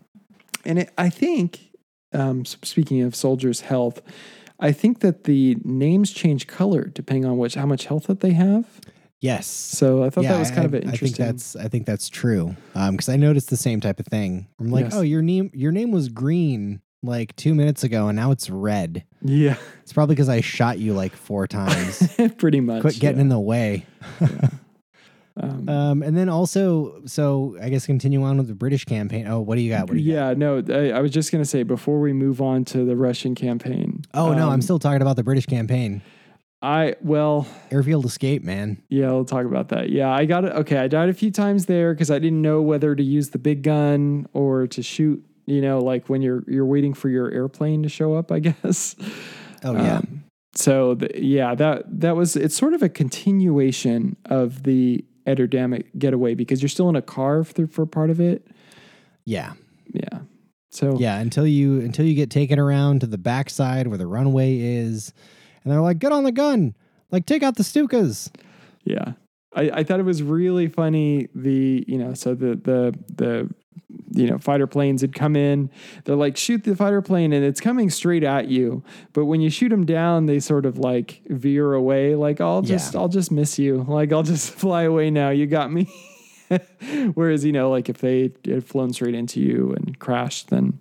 And it, I think, um, speaking of soldiers' health, I think that the names change color depending on which how much health that they have. Yes. So I thought that was kind of I, an I think interesting. that's I think that's true. Um, because I noticed the same type of thing. I'm like, Yes. oh, your name your name was green like two minutes ago, and now it's red. yeah, It's probably because I shot you like four [LAUGHS] times. pretty much. Quit getting in the way. Um, Um, and then also, so I guess continue on with the British campaign. Oh, what do you got? What do you got? yeah, no, I, I was just gonna say before we move on to the Russian campaign. Oh no, um, I'm still talking about the British campaign. I well, Airfield escape, man. yeah, we'll talk about that. Yeah, I got it. Okay, I died a few times there because I didn't know whether to use the big gun or to shoot. You know, like when you're you're waiting for your airplane to show up. I [LAUGHS] guess. Oh yeah. Um, so the, yeah, that that was it's sort of a continuation of the Ederdammit getaway because you're still in a car for, for part of it. yeah. Yeah. So Yeah, until you until you get taken around to the backside where the runway is, and they're like, "Get on the gun! Like, take out the Stukas." Yeah. I, I thought it was really funny. The, you know, so the, the, the, you know, fighter planes had come in. They're like, shoot the fighter plane and it's coming straight at you. But when you shoot them down, they sort of like veer away. Like, I'll just, Yeah. I'll just miss you. [LAUGHS] Like, I'll just [LAUGHS] fly away now. You got me. [LAUGHS] Whereas, you know, like if they had flown straight into you and crashed, then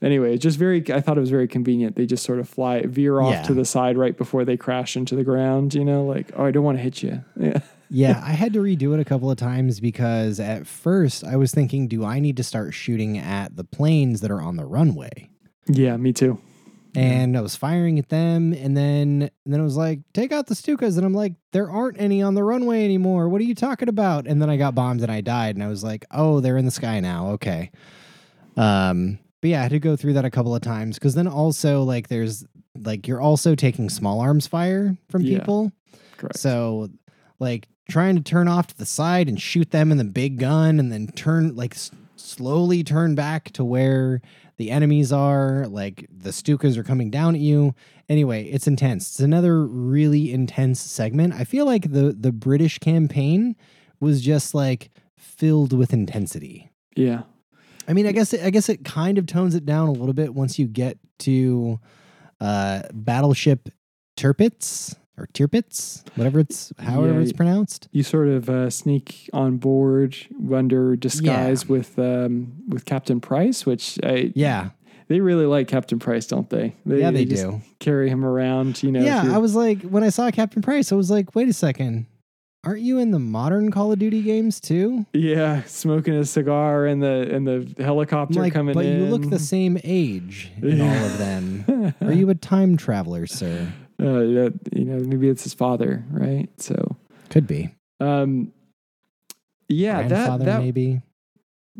anyway, it's just very, I thought it was very convenient. They just sort of fly, veer off Yeah. to the side right before they crash into the ground, you know, like, oh, I don't want to hit you. Yeah. Yeah, I had to redo it a couple of times because at first I was thinking, do I need to start shooting at the planes that are on the runway? Yeah, me too. And I was firing at them, and then and then I was like, take out the Stukas, and I'm like, there aren't any on the runway anymore. What are you talking about? And then I got bombed and I died, and I was like, oh, they're in the sky now. Okay. Um, but yeah, I had to go through that a couple of times because then also like there's like you're also taking small arms fire from Yeah. people. Correct. So, like trying to turn off to the side and shoot them in the big gun, and then turn like s- slowly turn back to where the enemies are. Like the Stukas are coming down at you. Anyway, it's intense. It's another really intense segment. I feel like the the British campaign was just like filled with intensity. Yeah. I mean, I guess it, I guess it kind of tones it down a little bit once you get to uh, Battleship Tirpitz or Tirpitz, whatever it's however Yeah, it's pronounced. You sort of uh, sneak on board under disguise with um, with Captain Price, which I, Yeah, they really like Captain Price, don't they? they yeah, they just do. Carry him around, you know. yeah, I was like, when I saw Captain Price, I was like, wait a second, aren't you in the modern Call of Duty games too? yeah, smoking a cigar and the and the helicopter like, coming but in. you look the same age in all of them. [LAUGHS] Are you a time traveler, sir? Uh, you know, maybe it's his father, right? So, Could be. um, yeah, that Grandfather, that maybe.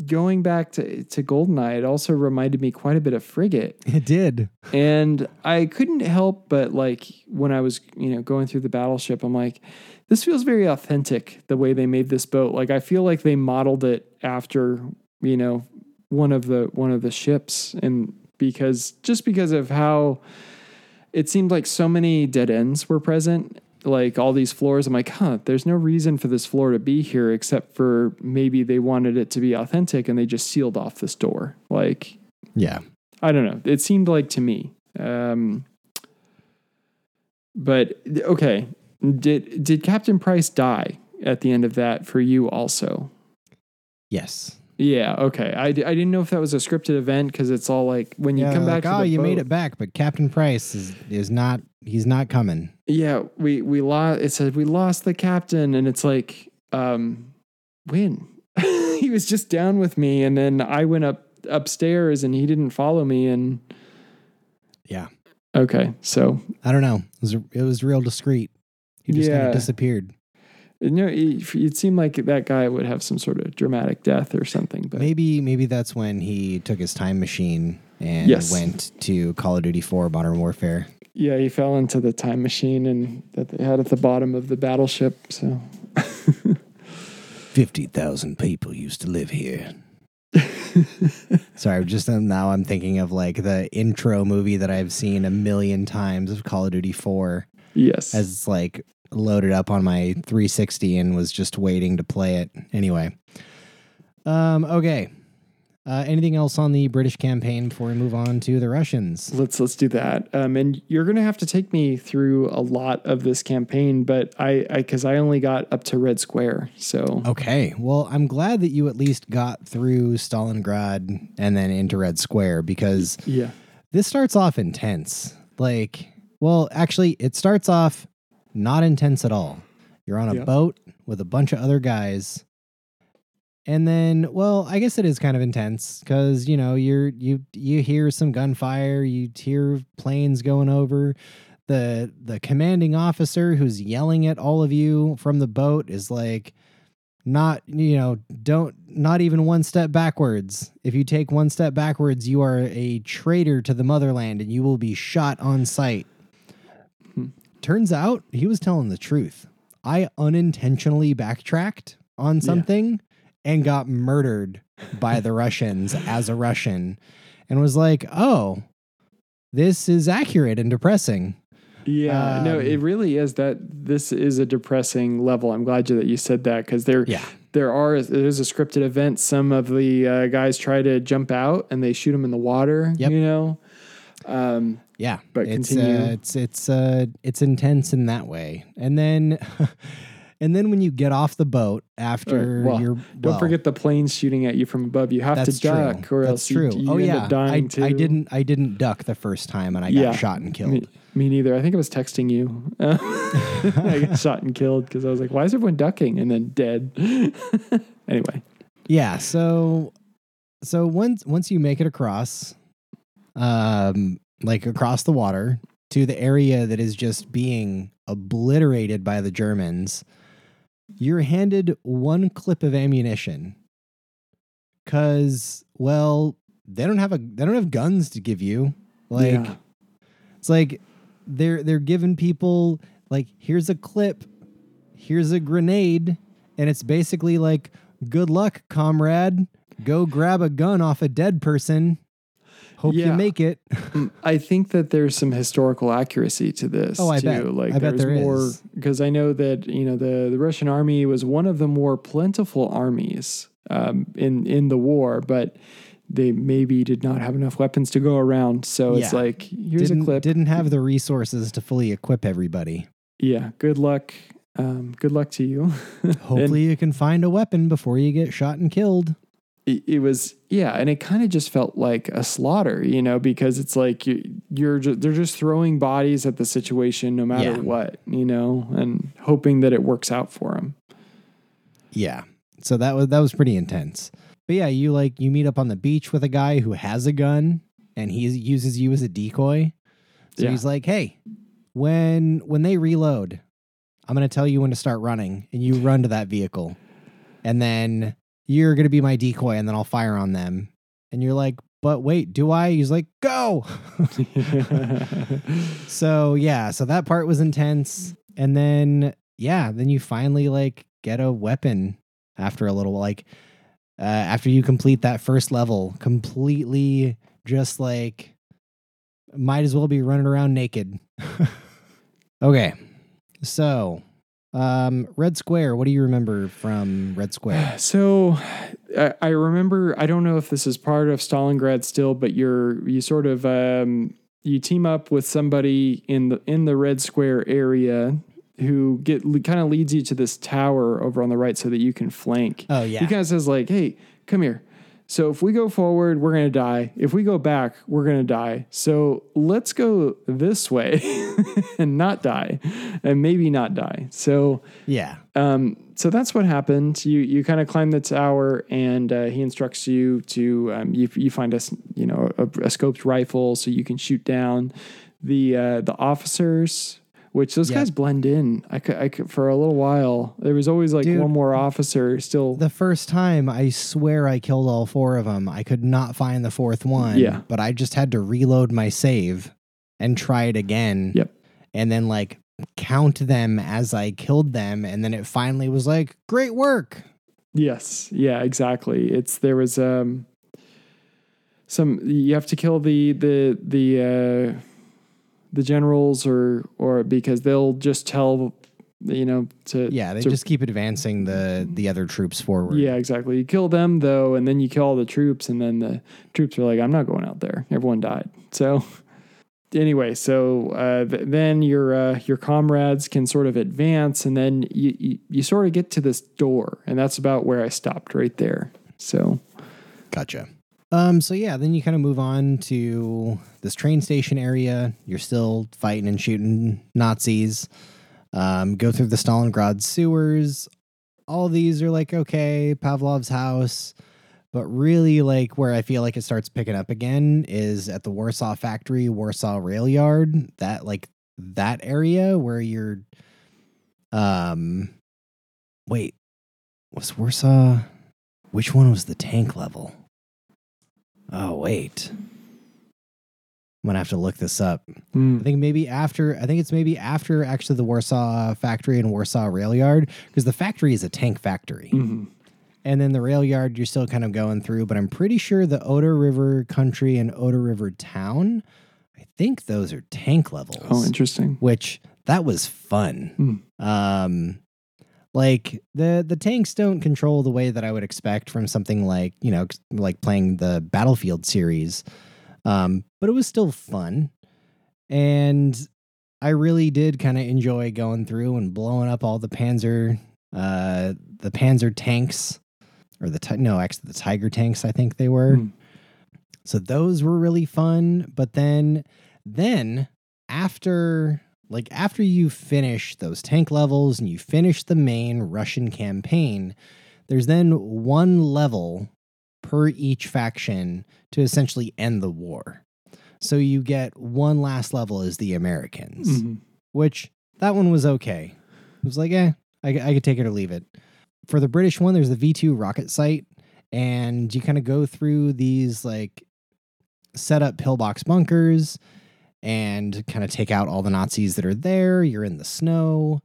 going back to to Goldeneye, it also reminded me quite a bit of Frigate. It did. And I couldn't help but like when I was, you know, going through the battleship, I'm like, this feels very authentic the way they made this boat. Like I feel like they modeled it after, you know, one of the one of the ships and because just because of how it seemed like so many dead ends were present like all these floors i'm like huh there's no reason for this floor to be here except for maybe they wanted it to be authentic and they just sealed off this door like Yeah. I don't know. It seemed like to me. Um, but okay, did did Captain Price die at the end of that for you also? Yes. Yeah. Okay. I, d- I didn't know if that was a scripted event because it's all like when you Yeah, come like, back. to oh, you made it back, but Captain Price is is not. He's not coming. Yeah. We we lost. It said we lost the captain, and it's like um, when [LAUGHS] he was just down with me, and then I went up upstairs, and he didn't follow me, and Yeah. okay, so I don't know. It was it was real discreet. He just kind of disappeared. You know, it, seemed like that guy would have some sort of dramatic death or something. But Maybe maybe that's when he took his time machine and Yes. went to Call of Duty 4 Modern Warfare. yeah, he fell into the time machine and that they had at the bottom of the battleship. So [LAUGHS] 50,000 people used to live here. Sorry, just um, now I'm thinking of like the intro movie that I've seen a million times of Call of Duty 4 yes, as like loaded up on my 360 and was just waiting to play it. Anyway. Um okay. Uh, anything else on the British campaign before we move on to the Russians? let's let's do that. Um, and you're gonna have to take me through a lot of this campaign, but I because I, only got up to Red Square. So Okay. Well, I'm glad that you at least got through Stalingrad and then into Red Square because yeah, this starts off intense. Like, well, actually, it starts off not intense at all. You're on a Yeah. boat with a bunch of other guys. And then, well, I guess it is kind of intense because you know you're you you hear some gunfire, you hear planes going over. the The commanding officer who's yelling at all of you from the boat is like, not you know don't not even one step backwards if you take one step backwards you are a traitor to the motherland and you will be shot on sight. Turns out he was telling the truth i unintentionally backtracked on something and got murdered by the russians as a russian and was like oh this is accurate and depressing yeah. no, Um, it really is that this is a depressing level. I'm glad you, that you said that because there yeah there are there's a scripted event. Some of the uh, guys try to jump out and they shoot them in the water. Yep. You know. Um, Yeah, But it's. Uh, it's it's uh it's intense in that way, and then [LAUGHS] and then when you get off the boat after well, you're don't forget the planes shooting at you from above. You have to duck, true. or that's else true. you, you oh end yeah, up dying I, too. I didn't I didn't duck the first time, and I got Yeah. shot and killed. Me, me neither. I think I was texting you. [LAUGHS] I got shot and killed because I was like, "Why is everyone ducking?" And then dead. [LAUGHS] anyway, Yeah, so so once once you make it across um like across the water to the area that is just being obliterated by the Germans, you're handed one clip of ammunition. Cuz well, they don't have a they don't have guns to give you. Like Yeah. it's like they're they're giving people like here's a clip, here's a grenade, and it's basically like good luck, comrade. Go grab a gun off a dead person. Hope Yeah. you make it. [LAUGHS] Mm, I think that there's some historical accuracy to this. Oh, I too. bet. Like I bet there's there more because I know that you know the the Russian army was one of the more plentiful armies um, in in the war, but they maybe did not have enough weapons to go around. So it's like here's didn't, a clip. Didn't have the resources to fully equip everybody. yeah, good luck. Um, good luck to you. [LAUGHS] Hopefully, you can find a weapon before you get shot and killed. It, it was yeah and it kind of just felt like a slaughter you know because it's like you, you're ju- they're just throwing bodies at the situation no matter Yeah. what you know and hoping that it works out for them Yeah. So that was that was pretty intense. But yeah, you like you meet up on the beach with a guy who has a gun and he uses you as a decoy. So Yeah. he's like, "Hey, when when they reload, I'm going to tell you when to start running and you run to that vehicle. And then you're going to be my decoy and then I'll fire on them." And you're like, "But wait, do I?" He's like, "Go." [LAUGHS] So yeah, so that part was intense, and then yeah, then you finally like get a weapon after a little like uh, after you complete that first level, completely just like might as well be running around naked. [LAUGHS] okay, so um, Red Square. What do you remember from Red Square? [SIGHS] so I, I remember i don't know if this is part of stalingrad still but you're you sort of um, you team up with somebody in the in the red square area who get kind of leads you to this tower over on the right so that you can flank Oh yeah. He kind of says like, "Hey, come here. So if we go forward, we're gonna die. If we go back, we're gonna die. So let's go this way [LAUGHS] and not die, and maybe not die." So, yeah, um, so that's what happened. You you kind of climb the tower, and uh, he instructs you to um, you you find a you know a, a scoped rifle so you can shoot down the uh, the officers. Which those Yeah. guys blend in. I could, I could, for a little while. There was always like Dude. one more officer still. The first time, I swear I killed all four of them. I could not find the fourth one. Yeah. But I just had to reload my save and try it again. Yep. And then, like, count them as I killed them. And then it finally was like, great work. Yes. Yeah, exactly. It's there was um some you have to kill the the the uh the generals or or because they'll just tell you know to Yeah. They to- just keep advancing the, the other troops forward. yeah exactly you kill them though and then you kill all the troops and then the troops are like i'm not going out there everyone died so [LAUGHS] anyway so uh, th- then your uh, your comrades can sort of advance and then you, you you sort of get to this door and that's about where i stopped right there so Gotcha. Um, so yeah, then you kind of move on to this train station area. You're still fighting and shooting Nazis. Um, go through the Stalingrad sewers. All these are like okay, Pavlov's house, but really like where I feel like it starts picking up again is at the Warsaw factory, Warsaw rail yard. That like that area where you're, um, wait, was Warsaw? Which one was the tank level? Oh, wait. I'm gonna have to look this up. I think maybe after I think it's maybe after actually the Warsaw factory and Warsaw rail yard, because the factory is a tank factory. Mhm. And then the rail yard you're still kind of going through, but I'm pretty sure the Oder River country and Oder River town, I think those are tank levels. Oh, interesting. which that was fun. Hmm. Um like the the tanks don't control the way that I would expect from something like, you know, like playing the Battlefield series. Um but it was still fun. And I really did kind of enjoy going through and blowing up all the Panzer uh the Panzer tanks or the ti- no, actually the Tiger tanks I think they were. Hmm. So those were really fun, but then then after like after you finish those tank levels and you finish the main Russian campaign, there's then one level per each faction to essentially end the war. So you get one last level as the Americans, Mhm. which that one was okay. It was like, eh, I, I could take it or leave it. For the British one, there's the V2 rocket site, and you kind of go through these like set up pillbox bunkers and kind of take out all the Nazis that are there. You're in the snow.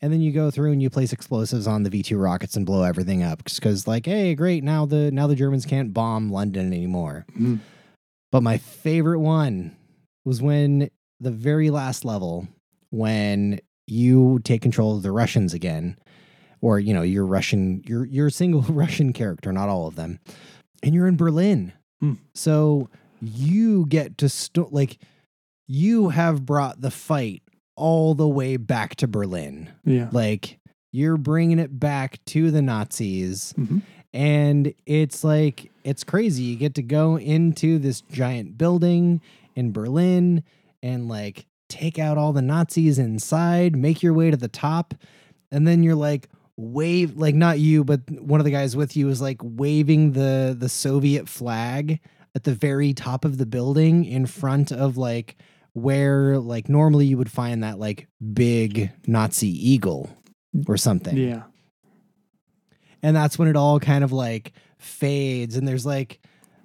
and then you go through and you place explosives on the V2 rockets and blow everything up because like, hey, great, now the now the Germans can't bomb London anymore. Mhm. But my favorite one was when the very last level when you take control of the Russians again, or you know, you're Russian, you're you're a single [LAUGHS] Russian character, not all of them, and you're in Berlin. Hmm. So you get to st- like you have brought the fight all the way back to Berlin. Yeah. Like you're bringing it back to the Nazis Mhm. and it's like it's crazy you get to go into this giant building in berlin and like take out all the nazis inside make your way to the top and then you're like wave like not you but one of the guys with you is like waving the the soviet flag at the very top of the building in front of like where like normally you would find that like big nazi eagle or something Yeah. and that's when it all kind of like fades and there's like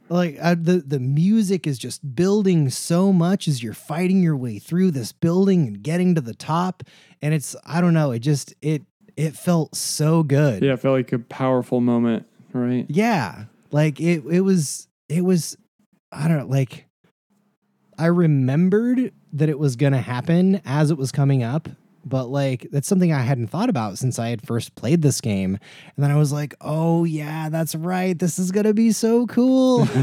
like uh, the the music is just building so much as you're fighting your way through this building and getting to the top and it's i don't know it just it it felt so good Yeah. It felt like a powerful moment, right? yeah like it it was it was i don't know like i remembered that it was gonna happen as it was coming up but like that's something i hadn't thought about since i had first played this game. And then i was like oh yeah that's right. This is gonna be so cool. [LAUGHS]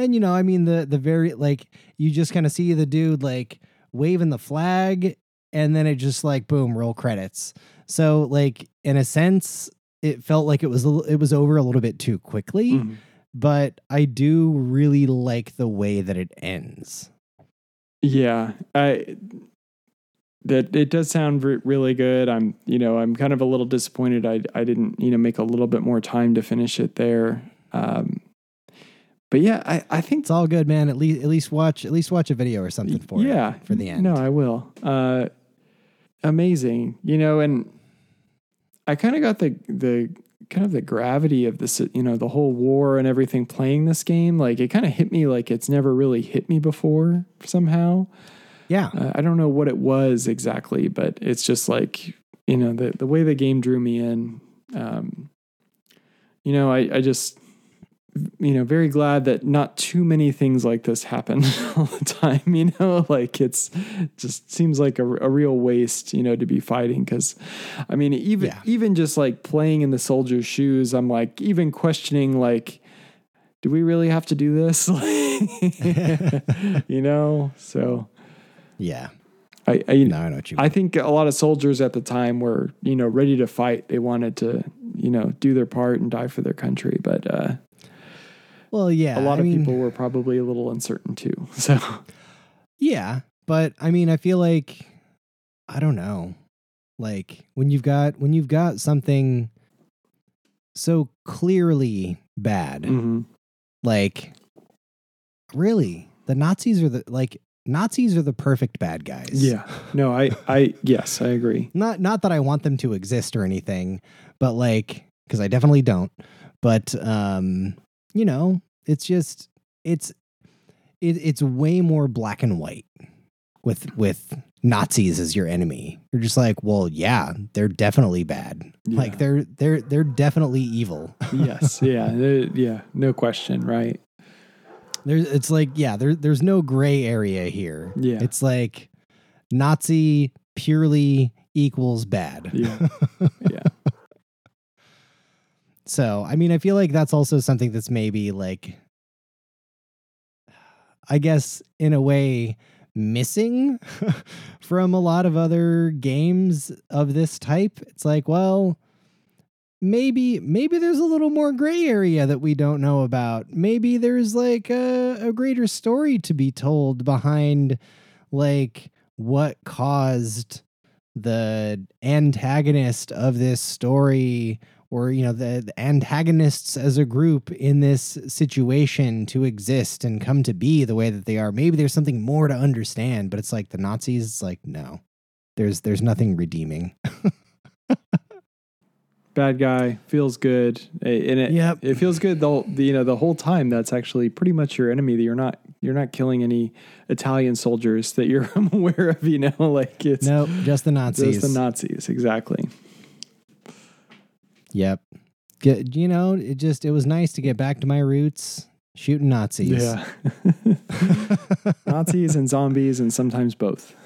And you know i mean the the very like you just kind of see the dude like waving the flag and then it just like boom roll credits. So like in a sense it felt like it was it was over a little bit too quickly. Mhm. But i do really like the way that it ends Yeah, I that it does sound re- really good. I'm, you know, I'm kind of a little disappointed. I I didn't, you know, make a little bit more time to finish it there. Um, but yeah, I I think it's all good man at least at least watch at least watch a video or something for it yeah for the end No, I will. Uh, amazing, you know, and I kind of got the the kind of the gravity of this, you know, the whole war and everything playing this game. Like it kind of hit me like it's never really hit me before somehow. yeah Uh, I don't know what it was exactly, but it's just like you know the the way the game drew me in. Um, you know, I I just you know very glad that not too many things like this happen [LAUGHS] all the time. You know, [LAUGHS] like it's just seems like a, a real waste. You know, to be fighting because, I mean, even Yeah. even just like playing in the soldier's shoes, I'm like even questioning like. Do we really have to do this? [LAUGHS] you know, so yeah I, I, no i know what you mean I think a lot of soldiers at the time were, you know, ready to fight. They wanted to, you know, do their part and die for their country. But uh, well yeah a lot I of mean, people were probably a little uncertain too. [LAUGHS] So Yeah, but I mean, I feel like I don't know. Like when you've got when you've got something so clearly bad, mhm. like really, the Nazis are the like Nazis are the perfect bad guys. yeah, no, I, [LAUGHS] I, yes, I agree. Not not that I want them to exist or anything, but like cuz I definitely don't. But um, you know, it's just it's it, it's way more black and white with with Nazis as your enemy. You're just like, well, yeah, they're definitely bad. Yeah. Like they're they're they're definitely evil. [LAUGHS] yes, yeah, yeah, no question, right? There's it's like, yeah, there there's no gray area here. Yeah. It's like Nazi purely equals bad. Yeah, [LAUGHS] yeah, So, I mean, I feel like that's also something that's maybe like, I guess, in a way, missing [LAUGHS] from a lot of other games of this type. It's like, well, maybe maybe there's a little more gray area that we don't know about. Maybe there's like a, a greater story to be told behind like what caused the antagonist of this story or you know the, the antagonists as a group in this situation to exist and come to be the way that they are maybe there's something more to understand but it's like the nazis it's like no there's there's nothing redeeming [LAUGHS] bad guy feels good, and it Yep. it feels good the whole, the, you know the whole time. That's actually pretty much your enemy that you're not you're not killing any Italian soldiers that you're [LAUGHS] aware of. You know, [LAUGHS] like it's Nope, just the Nazis. just the Nazis. Exactly. Yep. Get, you know, it just it was nice to get back to my roots, shooting Nazis. Yeah. [LAUGHS] Nazis and zombies, and sometimes both.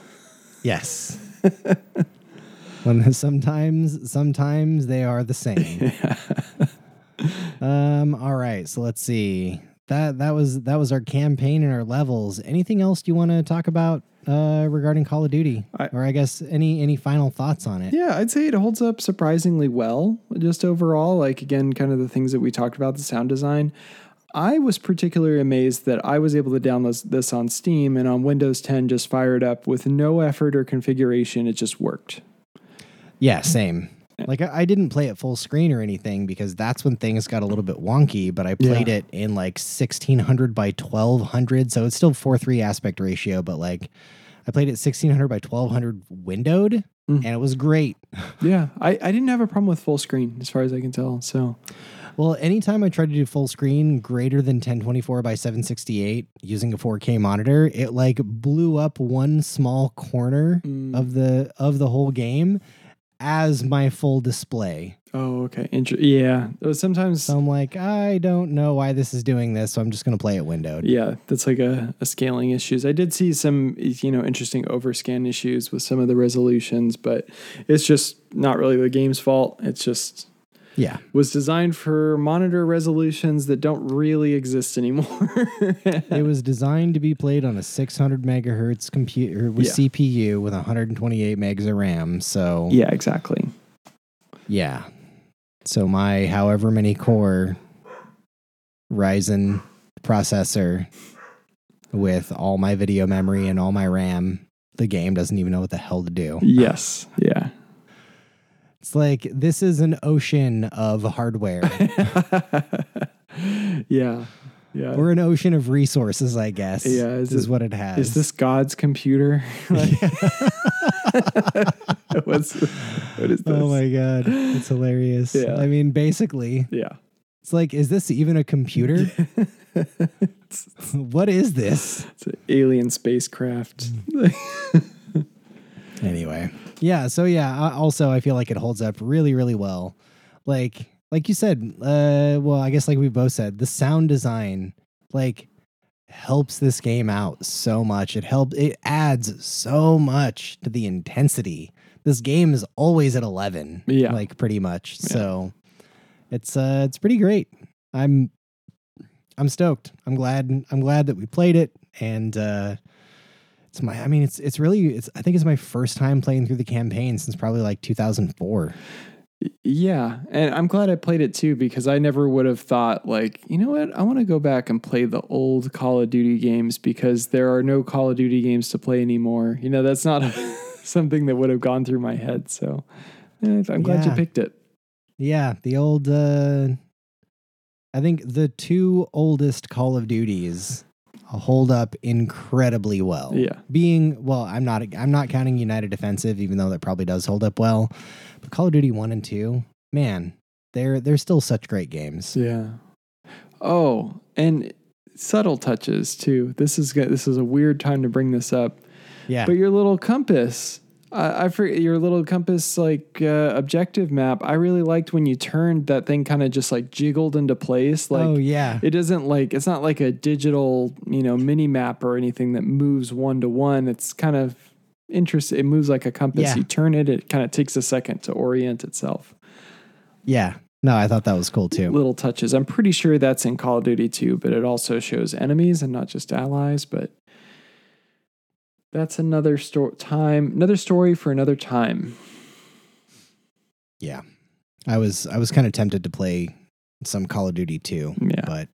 Yes. [LAUGHS] when [LAUGHS] sometimes sometimes they are the same. Yeah. um all right, so let's see. That that was that was our campaign and our levels. Anything else you want to talk about uh regarding Call of Duty? I- or I guess any any final thoughts on it? Yeah, I'd say it holds up surprisingly well. Just overall, like again, kind of the things that we talked about, the sound design. I was particularly amazed that I was able to download this on Steam and on Windows 10 just fired up with no effort or configuration. It just worked. Yeah, same. Like I, I didn't play it full screen or anything because that's when things got a little bit wonky. But I played Yeah. it in like sixteen hundred by twelve hundred, so it's still four three aspect ratio. But like, I played it sixteen hundred by twelve hundred windowed, Mm. and it was great. [LAUGHS] Yeah, I, I didn't have a problem with full screen as far as I can tell. So, Well, anytime I tried to do full screen greater than ten twenty four by seven sixty eight using a four K monitor, it like blew up one small corner Mm. of the of the whole game as my full display. oh, okay. Inter- yeah, uh, sometimes. So I'm like, I don't know why this is doing this, so I'm just going to play it windowed. Yeah, that's like a, a scaling issues. I did see some, you know, interesting overscan issues with some of the resolutions, but it's just not really the game's fault. It's just Yeah. was designed for monitor resolutions that don't really exist anymore. [LAUGHS] It was designed to be played on a 600 megahertz computer with Yeah. CPU with 128 megs of RAM. So, yeah, exactly. yeah. So, my however many core Ryzen processor with all my video memory and all my RAM, the game doesn't even know what the hell to do. Yes. Yeah. It's like this is an ocean of hardware. [LAUGHS] yeah. Yeah. or an ocean of resources, I guess. Yeah, is, is it- what it has. Is this God's computer? [LAUGHS] Like- [LAUGHS] What's what is oh this? Oh my god, it's hilarious. Yeah. I mean, basically, Yeah. it's like, is this even a computer? it's, what is this? it's an alien spacecraft. Mm. Anyway, yeah. So yeah. I- Also, I feel like it holds up really, really well. Like, like you said. Uh, well, I guess like we both said, the sound design like helps this game out so much. It helps. It adds so much to the intensity. This game is always at eleven. Yeah. like pretty much. Yeah. So it's uh, it's pretty great. I'm I'm stoked. I'm glad. I'm glad that we played it and. uh it's my I mean it's it's really it's I think it's my first time playing through the campaign since probably like 2004. yeah. And I'm glad I played it too because I never would have thought, like, you know what? I want to go back and play the old Call of Duty games because there are no Call of Duty games to play anymore. You know, that's not [LAUGHS] something that would have gone through my head. So eh, I'm glad you picked it. Yeah, the old uh I think the two oldest Call of Duties hold up incredibly well. Yeah. Being well, I'm not I'm not counting United Offensive even though that probably does hold up well. But Call of Duty 1 and 2, man, they're they're still such great games. Yeah. Oh, and subtle touches too. This is go- this is a weird time to bring this up. Yeah. But your little compass, I I forget your little compass like uh, objective map. I really liked when you turned that thing kind of just like jiggled into place. Like oh yeah. it doesn't like it's not like a digital you know mini map or anything that moves one to one. It's kind of interesting. It moves like a compass. Yeah. You turn it, it kind of takes a second to orient itself. yeah. No, I thought that was cool too. Little touches. I'm pretty sure that's in Call of Duty 2, but it also shows enemies and not just allies. But that's another sto- time, another story for another time. Yeah. I was I was kind of tempted to play some Call of Duty too, Yeah. but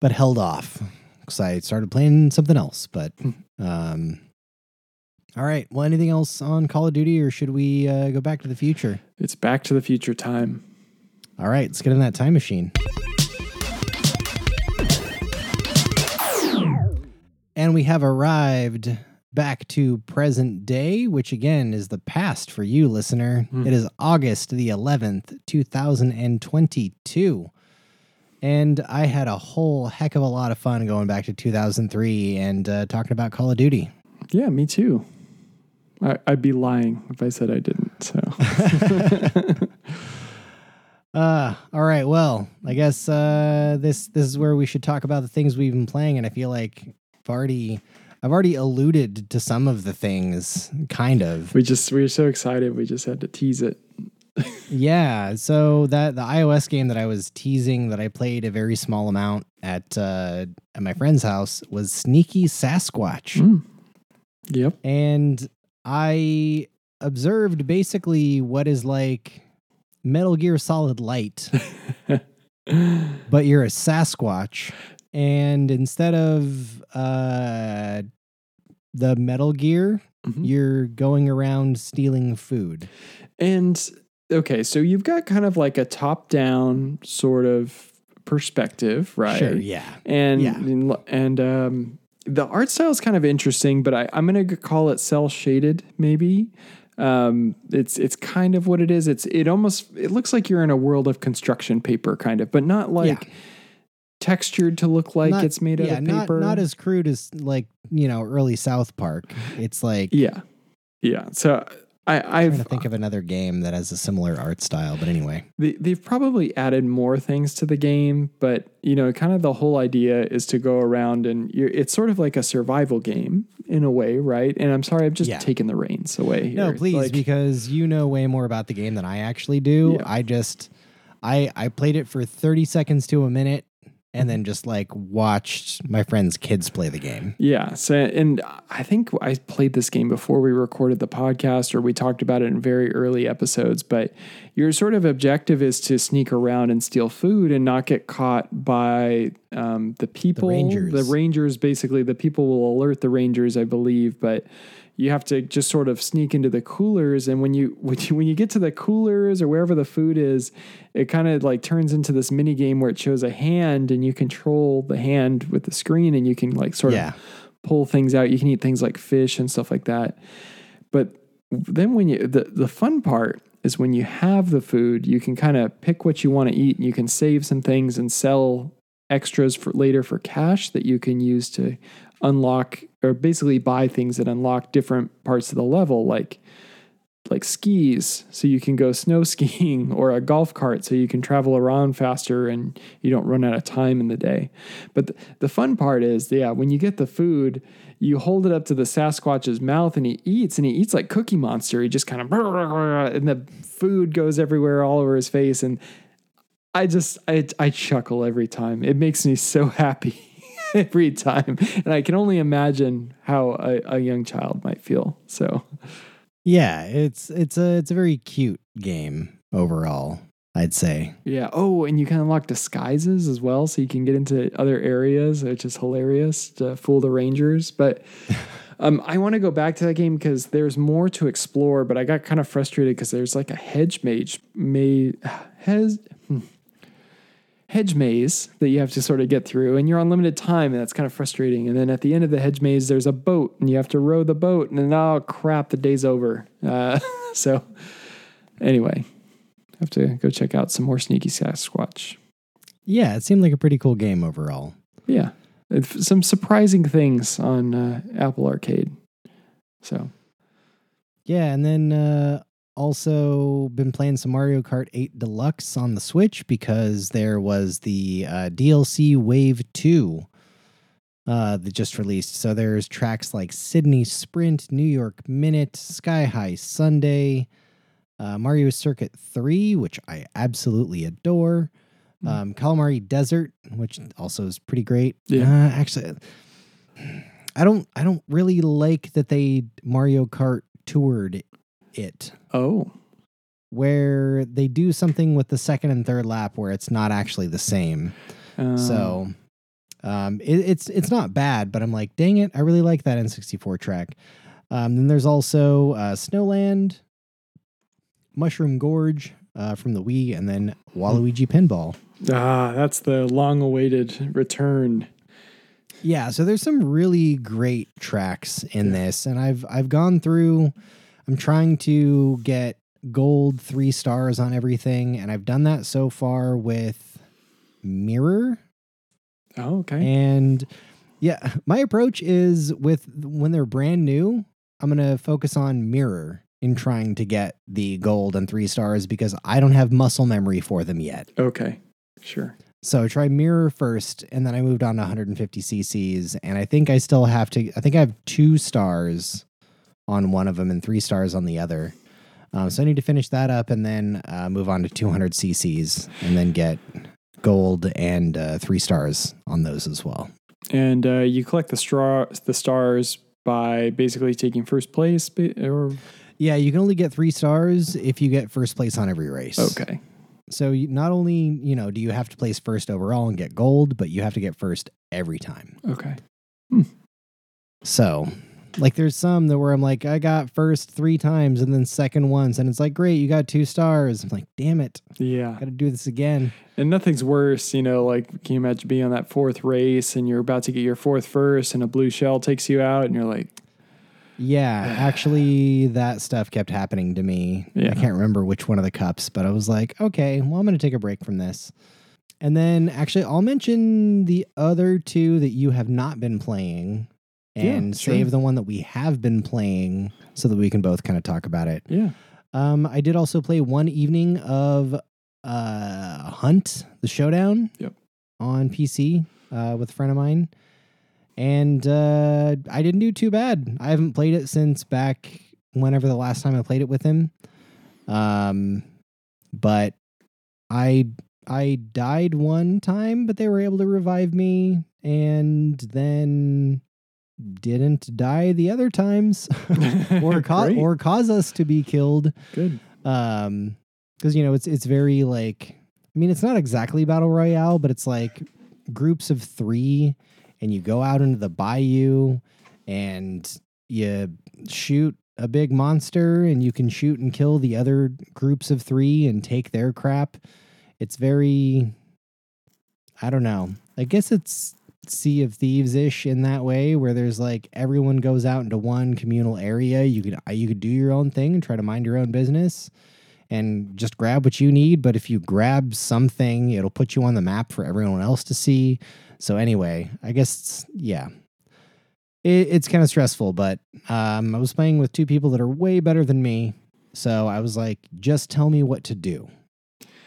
but held off because I started playing something else. But um, all right. Well, anything else on Call of Duty, or should we uh, go back to the future? It's Back to the Future time. All right, let's get in that time machine. And we have arrived back to present day, which again is the past for you, listener. Hmm. It is August the 11th, 2022. And I had a whole heck of a lot of fun going back to 2003 and uh, talking about Call of Duty. Yeah, me too. I, I'd be lying if I said I didn't. So [LAUGHS] Uh, all right. Well, I guess uh, this this is where we should talk about the things we've been playing, and I feel like I've already I've already alluded to some of the things, kind of. we just we were so excited we just had to tease it. Yeah. So that the iOS game that I was teasing that I played a very small amount at uh, at my friend's house was Sneaky Sasquatch, Mm. Yep. and I observed basically what is like Metal Gear Solid Light. [LAUGHS] but you're a Sasquatch, and instead of uh, the Metal Gear, Mhm. you're going around stealing food. And okay, so you've got kind of like a top down sort of perspective, right? Sure, yeah, And Yeah. and um, the art style is kind of interesting, but I, I'm gonna call it cel shaded, maybe. Um, it's it's kind of what it is. It's it almost it looks like you're in a world of construction paper, kind of, but not like textured to look like Not- it's made out of not paper. not as crude as like you know early South Park. It's like yeah, yeah. So I I'm trying to think of another game that has a similar art style. But anyway, They, they've probably added more things to the game, but you know, kind of the whole idea is to go around and you're, it's sort of like a survival game in a way, right? And I'm sorry, I've just Yeah. taken the reins away here. no, please, Like, because you know way more about the game than I actually do. Yeah. I just I I played it for 30 seconds to a minute. And then just like watched my friends' kids play the game. yeah. So, and I think I played this game before we recorded the podcast, or we talked about it in very early episodes. But your sort of objective is to sneak around and steal food and not get caught by um, the people. rangers. The rangers, basically, the people will alert the rangers, I believe, but you have to just sort of sneak into the coolers. And when you [LAUGHS] when you, when you get to the coolers or wherever the food is, it kind of like turns into this mini game where it shows a hand and you control the hand with the screen and you can like sort Yeah. of pull things out. You can eat things like fish and stuff like that. But then when you the the fun part is when you have the food, you can kind of pick what you want to eat and you can save some things and sell extras for later for cash that you can use to unlock or basically buy things that unlock different parts of the level like like skis so you can go [LAUGHS] snow skiing or a golf cart so you can travel around faster and you don't run out of time in the day. But the, the fun part is, yeah, when you get the food, you hold it up to the Sasquatch's mouth and he eats and he eats like Cookie Monster. He just kind of and the food goes everywhere all over his face and I just I I chuckle every time. It makes me so [LAUGHS] happy every time. And I can only imagine how a, a young child might feel. So Yeah, it's it's a it's a very cute game overall. I'd say. Yeah. Oh, and you can unlock disguises as well, so you can get into other areas, which is hilarious to fool the rangers. But [LAUGHS] um, I want to go back to that game because there's more to explore. But I got kind of frustrated because there's like a hedge mage, has [SIGHS] hmm, hedge maze that you have to sort of get through, and you're on limited time, and that's kind of frustrating. And then at the end of the hedge maze, there's a boat, and you have to row the boat, and then oh crap, the day's over. Uh, [LAUGHS] so anyway, have to go check out some more Sneaky Sasquatch. Yeah, it seemed like a pretty cool game overall. Yeah, some surprising things on uh, Apple Arcade. So Yeah, and then uh also been playing some Mario Kart 8 Deluxe on the Switch because there was the uh, DLC Wave 2 uh, that just released. So there's tracks like Sydney Sprint, New York Minute, Sky High Sundae, uh, Mario Circuit 3, which I absolutely adore, Mm. um, Kalimari Desert, which also is pretty great. Yeah. Uh, actually, I don't I don't really like that they Mario Kart toured it oh where they do something with the second and third lap where it's not actually the same. um, so um, it, it's it's not bad, but I'm like, dang it, I really like that N64 track. Um, then there's also uh, Snowland, Mushroom Gorge uh, from the Wii, and then Waluigi Pinball. ah, that's the long-awaited return. Yeah, so there's some really great tracks in this, and I've I've gone through. I'm trying to get gold three stars on everything, and I've done that so far with Mirror. Oh, okay. And yeah, [LAUGHS] my approach is with when they're brand new, I'm going to focus on Mirror in trying to get the gold and three stars because I don't have muscle memory for them yet. Okay. Sure. So I tried Mirror first, and then I moved on to 150 cc's, and I think I still have to. I think I have two stars on one of them and three stars on the other. Um, so I need to finish that up and then uh, move on to 200 cc's, and then get gold and uh, three stars on those as well. And uh, you collect the straw the stars by basically taking first place, or Yeah, you can only get three stars if you get first place on every race. okay. So you, not only you know do you have to place first overall and get gold, but you have to get first every time. Okay. So, like, there's some that where I'm like, I got first three times and then second once, and it's like, great, you got two stars. I'm like, damn it, Yeah. got to do this again. And nothing's worse, you know, like can you imagine being on that fourth race and you're about to get your fourth first and a blue shell takes you out and you're like, Yeah, [SIGHS] actually, that stuff kept happening to me. Yeah. I can't remember which one of the cups, but I was like, okay, well, I'm going to take a break from this. And then, actually, I'll mention the other two that you have not been playing Yeah, and sure. save the one that we have been playing so that we can both kind of talk about it. yeah. Um, I did also play one evening of uh, Hunt, the Showdown, Yep. on PC uh, with a friend of mine, and uh, I didn't do too bad. I haven't played it since back whenever the last time I played it with him. Um, but I I died one time, but they were able to revive me, and then didn't die the other times, [LAUGHS] or ca- or cause us to be killed. Good. um because you know it's it's very like i mean it's not exactly battle royale but it's like groups of three and you go out into the bayou and you shoot a big monster and you can shoot and kill the other groups of three and take their crap. It's very i don't know. I guess it's sea of thieves ish in that way where there's like everyone goes out into one communal area. You could you could do your own thing and try to mind your own business and just grab what you need. But if you grab something it'll put you on the map for everyone else to see. So anyway i guess yeah. It, it's kind of stressful but um, i was playing with two people that are way better than me. So i was like just tell me what to do.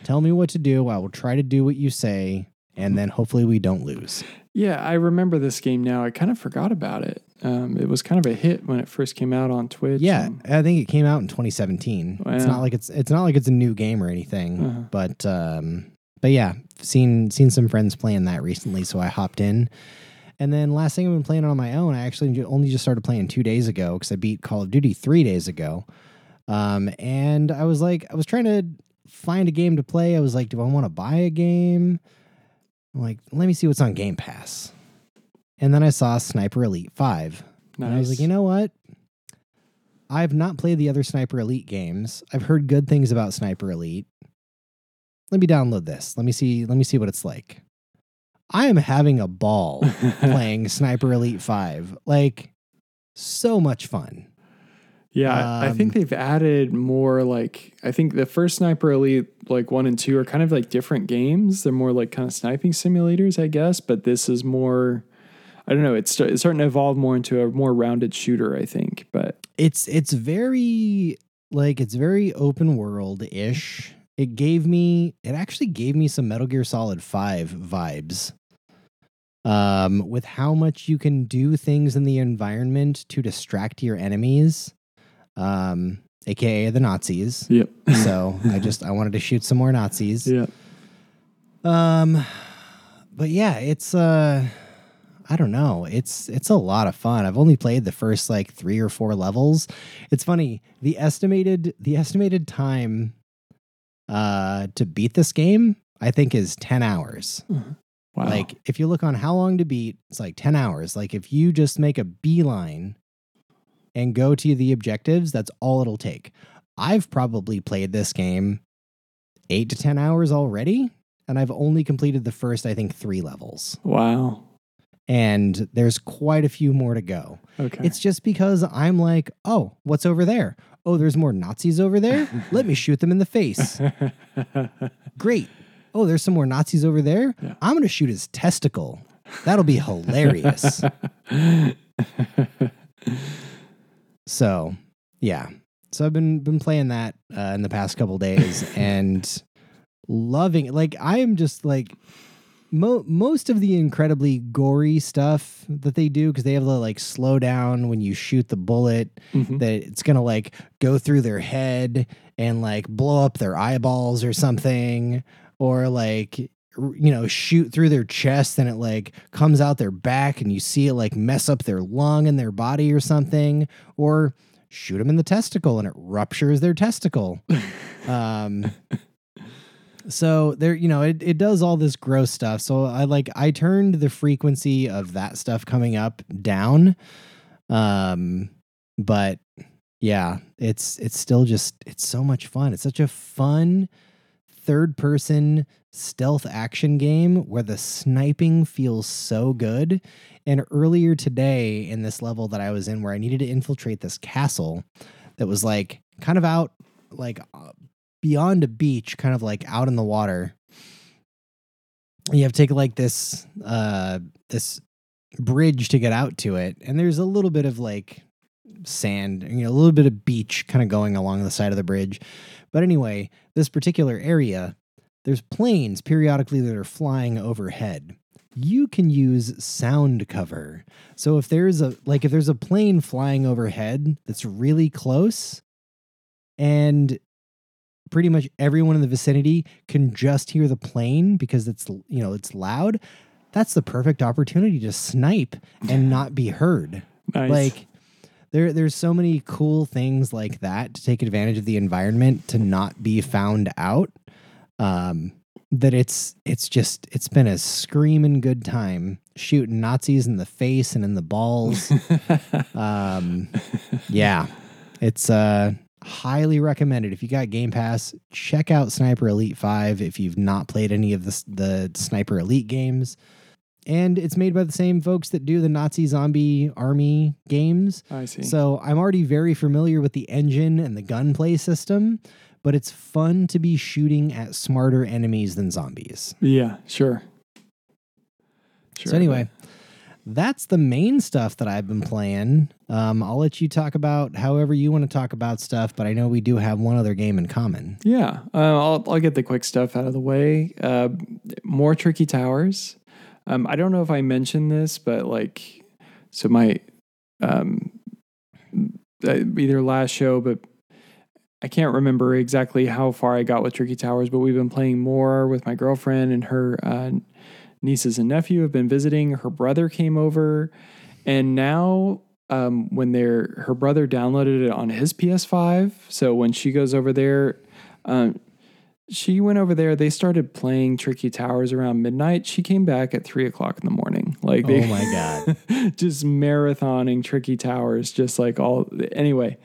Tell me what to do. I will try to do what you say and then hopefully we don't lose Yeah, I remember this game now. I kind of forgot about it. Um, it was kind of a hit when it first came out on Twitch. Yeah, and- I think it came out in 2017. It's not like it's it's not like it's a new game or anything, Uh-huh. but um, but yeah, seen seen some friends playing that recently, so I hopped in. And then last thing I've been playing on my own, I actually only just started playing two days ago because I beat Call of Duty three days ago. Um, and I was like, I was trying to find a game to play. I was like, do I want to buy a game? I'm like, let me see what's on Game Pass. And then I saw Sniper Elite 5. nice. And I was like, you know what? I've not played the other Sniper Elite games. I've heard good things about Sniper Elite. Let me download this. Let me see. Let me see what it's like. I am having a ball [LAUGHS] playing Sniper Elite 5. Like so much fun. Yeah, I- I think Um, they've added more like I think the first Sniper Elite like 1 and 2 are kind of like different games. They're more like kind of sniping simulators, I guess, but this is more I don't know, it's, start, it's starting to evolve more into a more rounded shooter, I think, but It's it's very like it's very open world ish. It gave me it actually gave me some Metal Gear Solid 5 vibes. Um with how much you can do things in the environment to distract your enemies. Um aka the Nazis. yep. [LAUGHS] So I just I wanted to shoot some more Nazis. yeah. Um but yeah, it's uh I don't know. It's it's a lot of fun. I've only played the first like 3 or 4 levels. It's funny. The estimated the estimated time uh to beat this game I think is 10 hours. Wow. Like if you look on how long to beat, it's like 10 hours. Like if you just make a beeline and go to the objectives, that's all it'll take. I've probably played this game 8 to 10 hours already and I've only completed the first I think 3 levels. wow. And there's quite a few more to go. Okay. It's just because I'm like, "Oh, what's over there? Oh, there's more Nazis over there? [LAUGHS] Let me shoot them in the face." [LAUGHS] Great. oh, there's some more Nazis over there. Yeah. I'm going to shoot his testicle. That'll be hilarious. [LAUGHS] so, yeah. So I've been been playing that uh, in the past couple days [LAUGHS] and loving it. Like I am just like mo- most of the incredibly gory stuff that they do because they have the like slow down when you shoot the bullet Mhm. that it's gonna like go through their head and like blow up their eyeballs or something or like you know shoot through their chest and it like comes out their back and you see it like mess up their lung and their body or something or shoot them in the testicle and it ruptures their testicle. [LAUGHS] Um so there you know it, it does all this gross stuff. So i like i turned the frequency of that stuff coming up down. Um but yeah it's it's still just it's so much fun. It's such a fun third person stealth action game where the sniping feels so good. And earlier today in this level that i was in where i needed to infiltrate this castle that was like kind of out like uh, beyond a beach kind of like out in the water you have to take like this uh this bridge to get out to it. And there's a little bit of like sand you know a little bit of beach kind of going along the side of the bridge but anyway this particular area there's planes periodically that are flying overhead. You can use sound cover. So if there's a like if there's a plane flying overhead that's really close and pretty much everyone in the vicinity can just hear the plane because it's you know it's loud that's the perfect opportunity to snipe and not be heard. Nice. like there there's so many cool things like that to take advantage of the environment to not be found out um that it's it's just it's been a screaming good time shooting nazis in the face and in the balls. [LAUGHS] Um yeah it's uh highly recommended. If you got game pass check out sniper elite 5 if you've not played any of the, the sniper elite games and it's made by the same folks that do the nazi zombie army games I see. so i'm already very familiar with the engine and the gunplay system but it's fun to be shooting at smarter enemies than zombies yeah, sure. Sure. so anyway that's the main stuff that I've been playing. Um, I'll let you talk about however you want to talk about stuff, but I know we do have one other game in common. Yeah, uh, I'll I'll get the quick stuff out of the way. Uh, more tricky towers. Um, I don't know if I mentioned this, but like, so my um, uh, either last show, but I can't remember exactly how far I got with tricky towers. But we've been playing more with my girlfriend and her uh, nieces and nephew have been visiting. Her brother came over, and now um, when they're her brother downloaded it on his PS5. So when she goes over there, um, she went over there. They started playing Tricky Towers around midnight. She came back at three o'clock in the morning. Like they, Oh my God. [LAUGHS] just marathoning Tricky Towers, just like all. Anyway,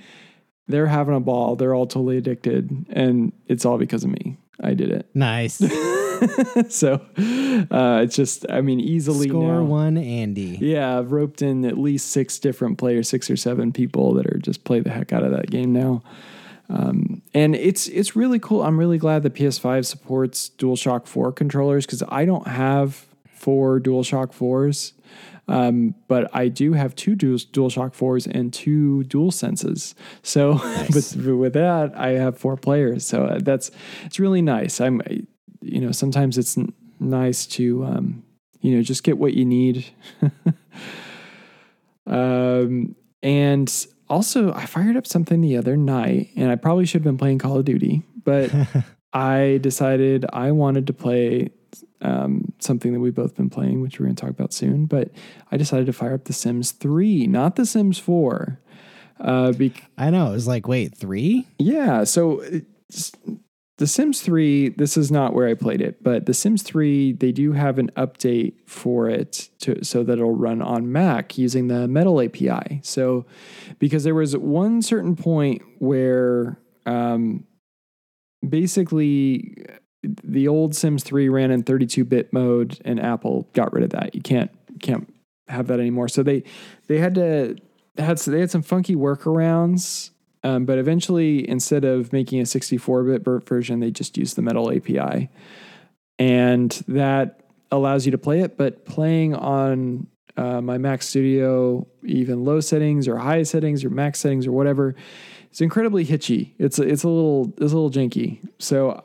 they're having a ball. They're all totally addicted, and it's all because of me. I did it. Nice. [LAUGHS] so uh, it's just, I mean, easily Score now- one, Andy. yeah, I've roped in at least six different players, six or seven people that are just play the heck out of that game now. Um, and it's it's really cool. I'm really glad the PS5 supports DualShock 4 controllers because I don't have four DualShock 4s. Um, but I do have two Dual, DualShock 4s and two Dual Senses. So [LAUGHS] Nice. with, with that, I have four players. So uh, that's it's really nice. I'm, you know, sometimes it's n- nice to, um, you know, just get what you need. [LAUGHS] um, and also, I fired up something the other night, and I probably should have been playing Call of Duty, but [LAUGHS] I decided I wanted to play um, something that we've both been playing, which we're going to talk about soon. But I decided to fire up The Sims 3, not The Sims 4. Uh, bec- I know. It was like, wait, three? yeah, so it's, The Sims 3, this is not where I played it, but The Sims 3, they do have an update for it to so that it'll run on Mac using the Metal API. So because there was one certain point where um, basically the old Sims 3 ran in 32-bit mode and Apple got rid of that. You can't can't have that anymore. So they they had to had they had some funky workarounds um, but eventually, instead of making a 64 bit version, they just used the Metal API. and that allows you to play it. But playing on uh, my Mac Studio, even low settings or high settings or max settings or whatever, it's incredibly hitchy. It's it's a little it's a little janky. So